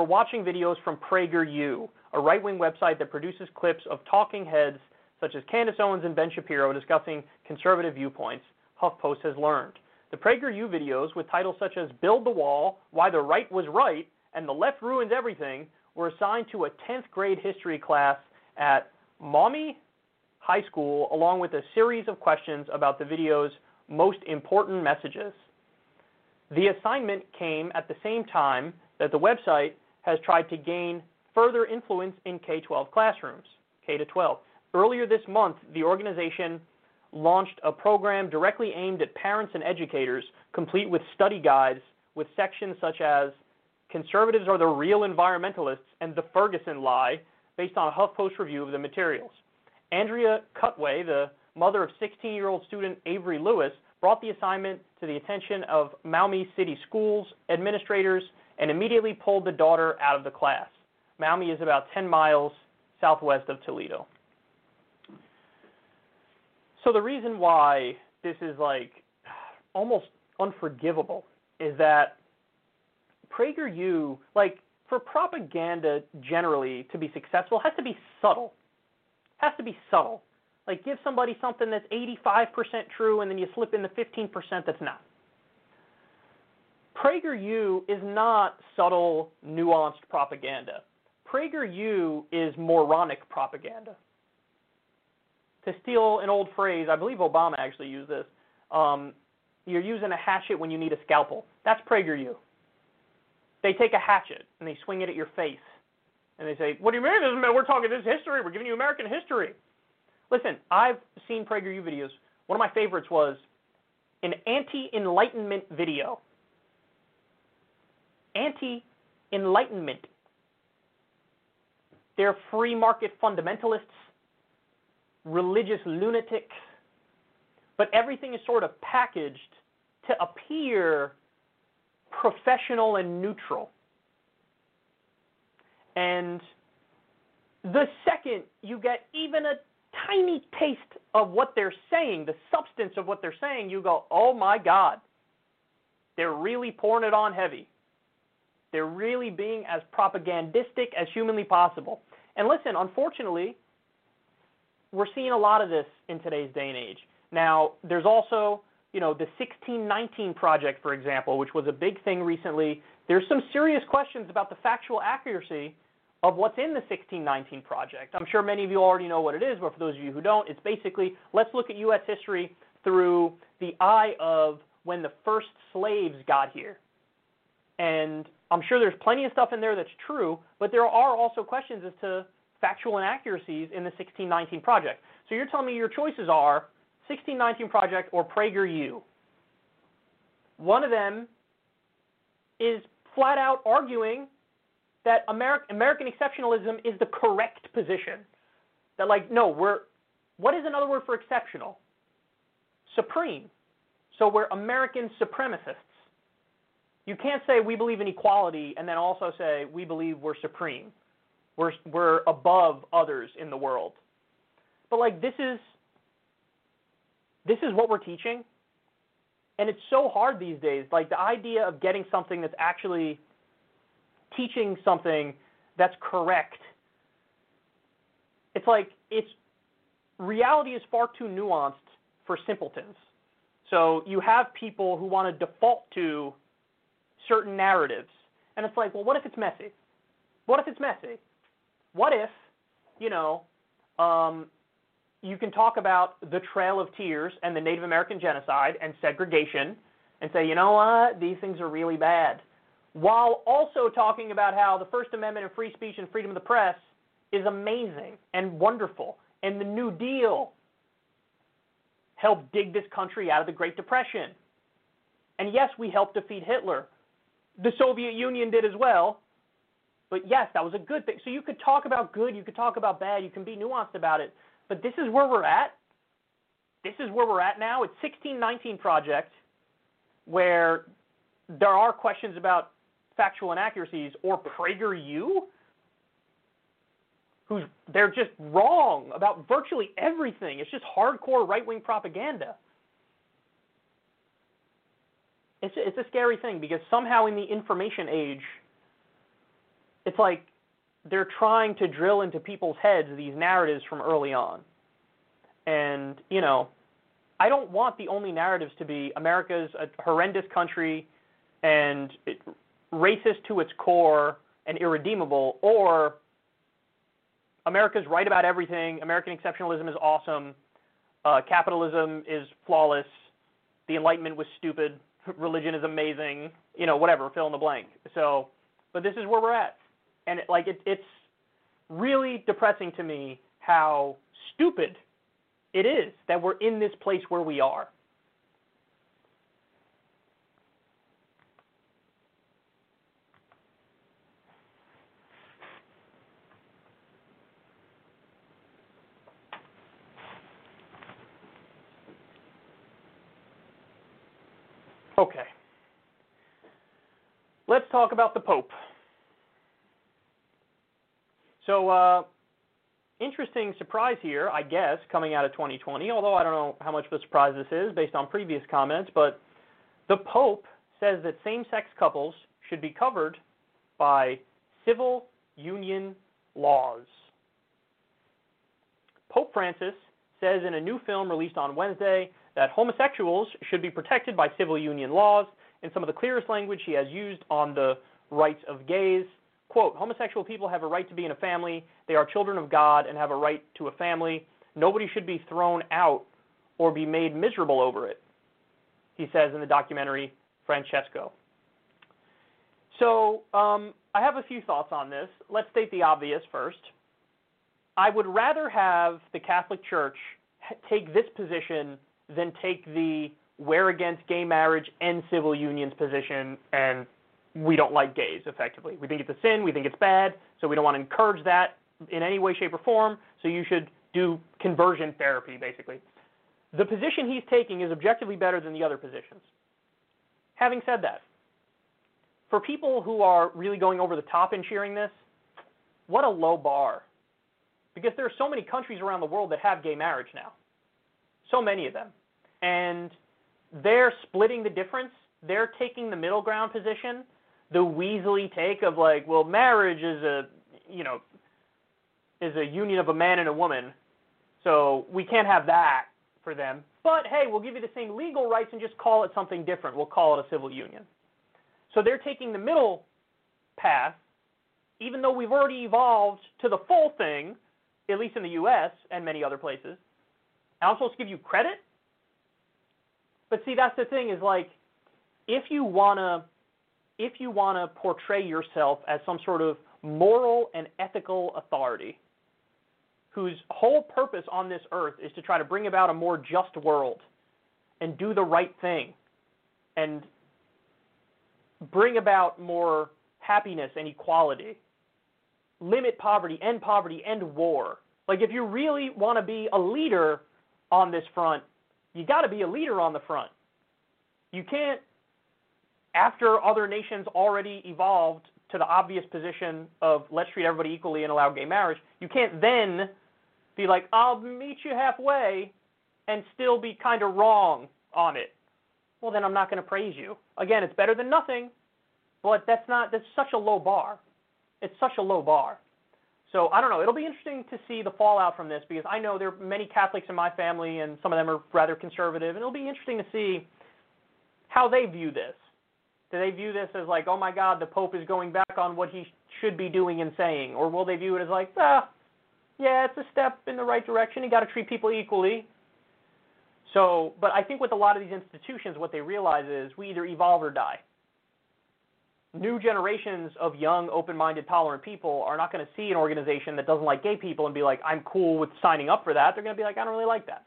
for watching videos from PragerU, a right wing website that produces clips of talking heads such as Candace Owens and Ben Shapiro discussing conservative viewpoints, HuffPost has learned. The PragerU videos, with titles such as Build the Wall, Why the Right Was Right, and The Left Ruins Everything, were assigned to a 10th grade history class at Maumee High School, along with a series of questions about the video's most important messages. The assignment came at the same time that the website has tried to gain further influence in K 12 classrooms, K 12. Earlier this month, the organization launched a program directly aimed at parents and educators, complete with study guides with sections such as Conservatives are the real environmentalists and the Ferguson lie, based on a HuffPost review of the materials. Andrea Cutway, the mother of 16 year old student Avery Lewis, brought the assignment to the attention of Maumee City Schools administrators and immediately pulled the daughter out of the class. Maumee is about 10 miles southwest of Toledo. So the reason why this is like almost unforgivable is that PragerU, like for propaganda generally to be successful, has to be subtle. Has to be subtle. Like give somebody something that's 85% true and then you slip in the 15% that's not. PragerU is not subtle, nuanced propaganda. PragerU is moronic propaganda. To steal an old phrase, I believe Obama actually used this. Um, you're using a hatchet when you need a scalpel. That's PragerU. They take a hatchet and they swing it at your face, and they say, "What do you mean? This is, we're talking this history. We're giving you American history." Listen, I've seen PragerU videos. One of my favorites was an anti-enlightenment video anti enlightenment. They're free market fundamentalists, religious lunatics, but everything is sort of packaged to appear professional and neutral. And the second you get even a tiny taste of what they're saying, the substance of what they're saying, you go, oh my God, they're really pouring it on heavy. They're really being as propagandistic as humanly possible. And listen, unfortunately, we're seeing a lot of this in today's day and age. Now, there's also, you know, the 1619 project, for example, which was a big thing recently. There's some serious questions about the factual accuracy of what's in the 1619 project. I'm sure many of you already know what it is, but for those of you who don't, it's basically let's look at U.S. history through the eye of when the first slaves got here. And I'm sure there's plenty of stuff in there that's true, but there are also questions as to factual inaccuracies in the 1619 project. So you're telling me your choices are 1619 project or PragerU. One of them is flat out arguing that Ameri- American exceptionalism is the correct position. That like no, we're what is another word for exceptional? Supreme. So we're American supremacists. You can't say we believe in equality and then also say we believe we're supreme. We're we're above others in the world. But like this is this is what we're teaching. And it's so hard these days. Like the idea of getting something that's actually teaching something that's correct. It's like it's reality is far too nuanced for simpletons. So you have people who want to default to certain narratives. And it's like, well, what if it's messy? What if it's messy? What if, you know, um, you can talk about the Trail of Tears and the Native American genocide and segregation and say, you know what, these things are really bad, while also talking about how the First Amendment and free speech and freedom of the press is amazing and wonderful, and the New Deal helped dig this country out of the Great Depression. And yes, we helped defeat Hitler. The Soviet Union did as well. But yes, that was a good thing. So you could talk about good, you could talk about bad, you can be nuanced about it. But this is where we're at. This is where we're at now. It's 1619 project where there are questions about factual inaccuracies or PragerU who's they're just wrong about virtually everything. It's just hardcore right-wing propaganda. It's it's a scary thing because somehow in the information age it's like they're trying to drill into people's heads these narratives from early on. And, you know, I don't want the only narratives to be America's a horrendous country and it, racist to its core and irredeemable, or America's right about everything, American exceptionalism is awesome, uh, capitalism is flawless, the Enlightenment was stupid, religion is amazing, you know, whatever, fill in the blank. So, but this is where we're at and it, like it, it's really depressing to me how stupid it is that we're in this place where we are. Okay. Let's talk about the Pope. So, uh, interesting surprise here, I guess, coming out of 2020, although I don't know how much of a surprise this is based on previous comments, but the Pope says that same sex couples should be covered by civil union laws. Pope Francis says in a new film released on Wednesday that homosexuals should be protected by civil union laws in some of the clearest language he has used on the rights of gays quote, homosexual people have a right to be in a family. They are children of God and have a right to a family. Nobody should be thrown out or be made miserable over it, he says in the documentary Francesco. So um, I have a few thoughts on this. Let's state the obvious first. I would rather have the Catholic Church take this position than take the we're against gay marriage and civil unions position and we don't like gays effectively. We think it's a sin, we think it's bad, so we don't want to encourage that in any way, shape, or form, so you should do conversion therapy, basically. The position he's taking is objectively better than the other positions. Having said that, for people who are really going over the top in cheering this, what a low bar. Because there are so many countries around the world that have gay marriage now. So many of them. And they're splitting the difference. They're taking the middle ground position the Weasley take of like, well, marriage is a, you know, is a union of a man and a woman, so we can't have that for them. But hey, we'll give you the same legal rights and just call it something different. We'll call it a civil union. So they're taking the middle path, even though we've already evolved to the full thing, at least in the U.S. and many other places. I'm supposed to give you credit? But see, that's the thing is like, if you wanna, if you wanna portray yourself as some sort of moral and ethical authority, whose whole purpose on this earth is to try to bring about a more just world and do the right thing and bring about more happiness and equality, limit poverty, end poverty, end war. Like, if you really want to be a leader on this front, you got to be a leader on the front. You can't, after other nations already evolved to the obvious position of let's treat everybody equally and allow gay marriage, you can't then be like, I'll meet you halfway and still be kind of wrong on it. Well, then I'm not going to praise you. Again, it's better than nothing, but that's not, that's such a low bar. It's such a low bar. So I don't know. It'll be interesting to see the fallout from this because I know there are many Catholics in my family and some of them are rather conservative, and it'll be interesting to see how they view this. Do they view this as like, oh my God, the Pope is going back on what he should be doing and saying, or will they view it as like, ah, yeah, it's a step in the right direction. You got to treat people equally. So, but I think with a lot of these institutions, what they realize is we either evolve or die. New generations of young, open-minded, tolerant people are not going to see an organization that doesn't like gay people and be like, I'm cool with signing up for that. They're going to be like, I don't really like that.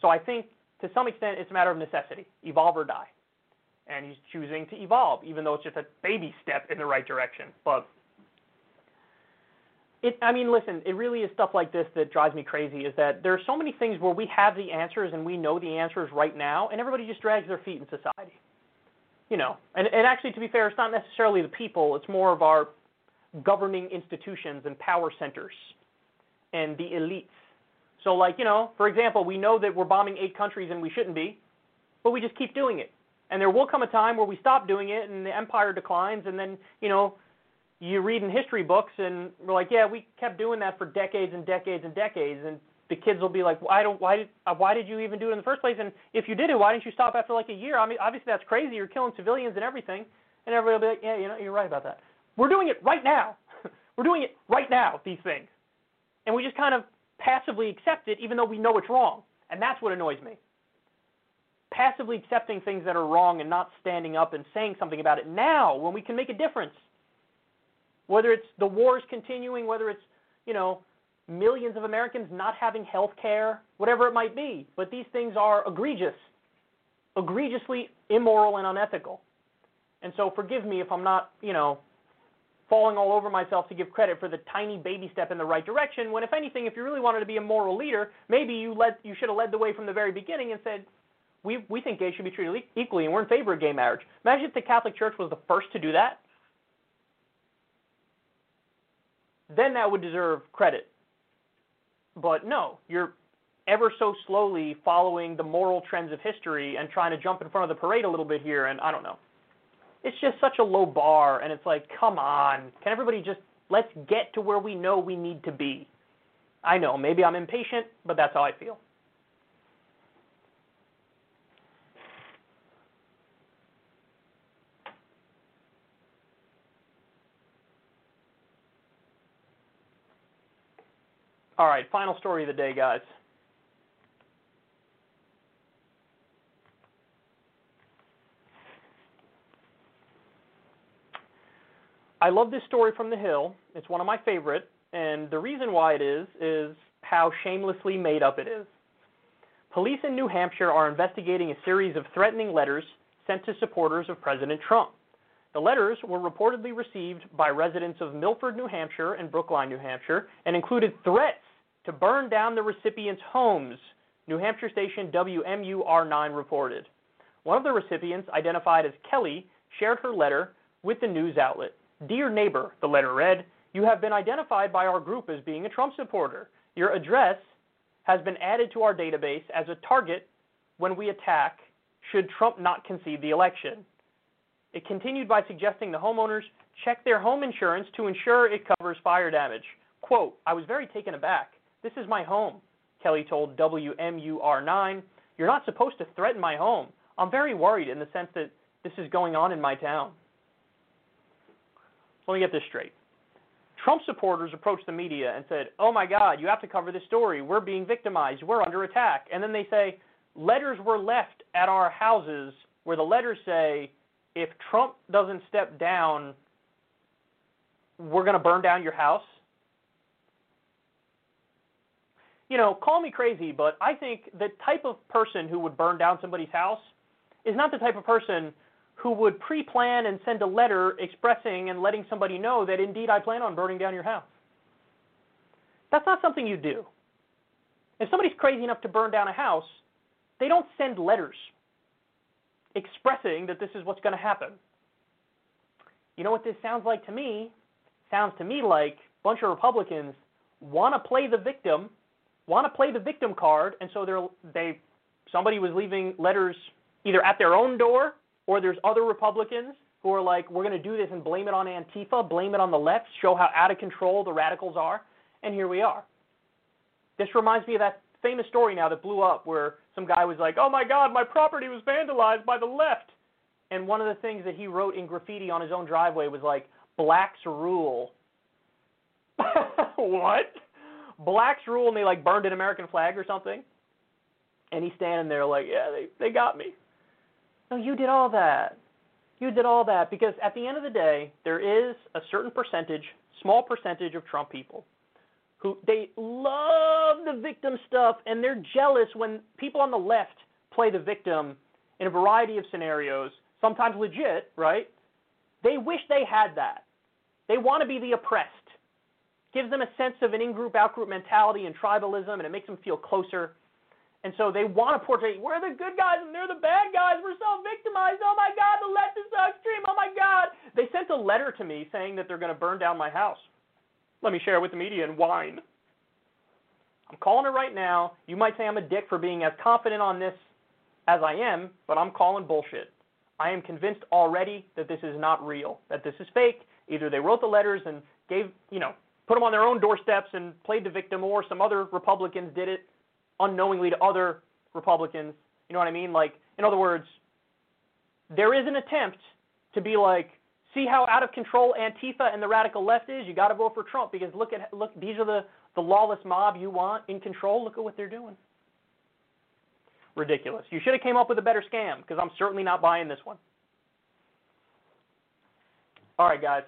So I think to some extent it's a matter of necessity, evolve or die. And he's choosing to evolve, even though it's just a baby step in the right direction. But it, I mean, listen, it really is stuff like this that drives me crazy. Is that there are so many things where we have the answers and we know the answers right now, and everybody just drags their feet in society. You know, and, and actually, to be fair, it's not necessarily the people; it's more of our governing institutions and power centers and the elites. So, like, you know, for example, we know that we're bombing eight countries and we shouldn't be, but we just keep doing it. And there will come a time where we stop doing it and the empire declines, and then, you know, you read in history books and we're like, yeah, we kept doing that for decades and decades and decades, and the kids will be like, why don't why did uh, why did you even do it in the first place? And if you did it, why didn't you stop after like a year? I mean, obviously that's crazy. You're killing civilians and everything, and everybody will be like, yeah, you know, you're right about that. We're doing it right now. we're doing it right now. These things, and we just kind of passively accept it, even though we know it's wrong, and that's what annoys me. Passively accepting things that are wrong and not standing up and saying something about it now when we can make a difference whether it's the wars continuing, whether it's, you know, millions of Americans not having health care, whatever it might be. But these things are egregious, egregiously immoral and unethical. And so forgive me if I'm not, you know, falling all over myself to give credit for the tiny baby step in the right direction when if anything if you really wanted to be a moral leader maybe you led you should have led the way from the very beginning and said we we think gays should be treated equally and we're in favor of gay marriage imagine if the catholic church was the first to do that then that would deserve credit. But no, you're ever so slowly following the moral trends of history and trying to jump in front of the parade a little bit here, and I don't know. It's just such a low bar, and it's like, come on, can everybody just let's get to where we know we need to be? I know, maybe I'm impatient, but that's how I feel. All right, final story of the day, guys. I love this story from The Hill. It's one of my favorite, and the reason why it is is how shamelessly made up it is. Police in New Hampshire are investigating a series of threatening letters sent to supporters of President Trump. The letters were reportedly received by residents of Milford, New Hampshire and Brookline, New Hampshire, and included threats to burn down the recipients' homes, New Hampshire station WMUR9 reported. One of the recipients, identified as Kelly, shared her letter with the news outlet. Dear neighbor, the letter read, you have been identified by our group as being a Trump supporter. Your address has been added to our database as a target when we attack should Trump not concede the election. It continued by suggesting the homeowners check their home insurance to ensure it covers fire damage. Quote, I was very taken aback. This is my home, Kelly told WMUR9. You're not supposed to threaten my home. I'm very worried in the sense that this is going on in my town. Let me get this straight. Trump supporters approached the media and said, Oh my God, you have to cover this story. We're being victimized. We're under attack. And then they say, Letters were left at our houses where the letters say, If Trump doesn't step down, we're going to burn down your house. You know, call me crazy, but I think the type of person who would burn down somebody's house is not the type of person who would pre plan and send a letter expressing and letting somebody know that indeed I plan on burning down your house. That's not something you do. If somebody's crazy enough to burn down a house, they don't send letters expressing that this is what's going to happen. You know what this sounds like to me? Sounds to me like a bunch of Republicans want to play the victim, want to play the victim card, and so they're they somebody was leaving letters either at their own door or there's other Republicans who are like, we're going to do this and blame it on Antifa, blame it on the left, show how out of control the radicals are, and here we are. This reminds me of that famous story now that blew up where some guy was like, oh my God, my property was vandalized by the left. And one of the things that he wrote in graffiti on his own driveway was like, blacks rule. what? Blacks rule, and they like burned an American flag or something. And he's standing there like, yeah, they, they got me. No, you did all that. You did all that because at the end of the day, there is a certain percentage, small percentage of Trump people who they love the victim stuff and they're jealous when people on the left play the victim in a variety of scenarios, sometimes legit, right? They wish they had that. They want to be the oppressed. Gives them a sense of an in-group, out-group mentality and tribalism, and it makes them feel closer. And so they want to portray, we're the good guys and they're the bad guys. We're so victimized. Oh my God, the left is so extreme. Oh my God. They sent a letter to me saying that they're going to burn down my house. Let me share it with the media and whine. I'm calling it right now. You might say I'm a dick for being as confident on this as I am, but I'm calling bullshit. I am convinced already that this is not real, that this is fake. Either they wrote the letters and gave, you know, put them on their own doorsteps and played the victim, or some other Republicans did it unknowingly to other Republicans. You know what I mean? Like, in other words, there is an attempt to be like, see how out of control Antifa and the radical left is. You got to vote for Trump because look at look. These are the the lawless mob you want in control. Look at what they're doing. Ridiculous. You should have came up with a better scam because I'm certainly not buying this one. All right, guys.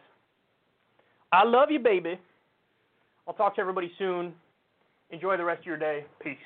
I love you, baby. I'll talk to everybody soon. Enjoy the rest of your day. Peace.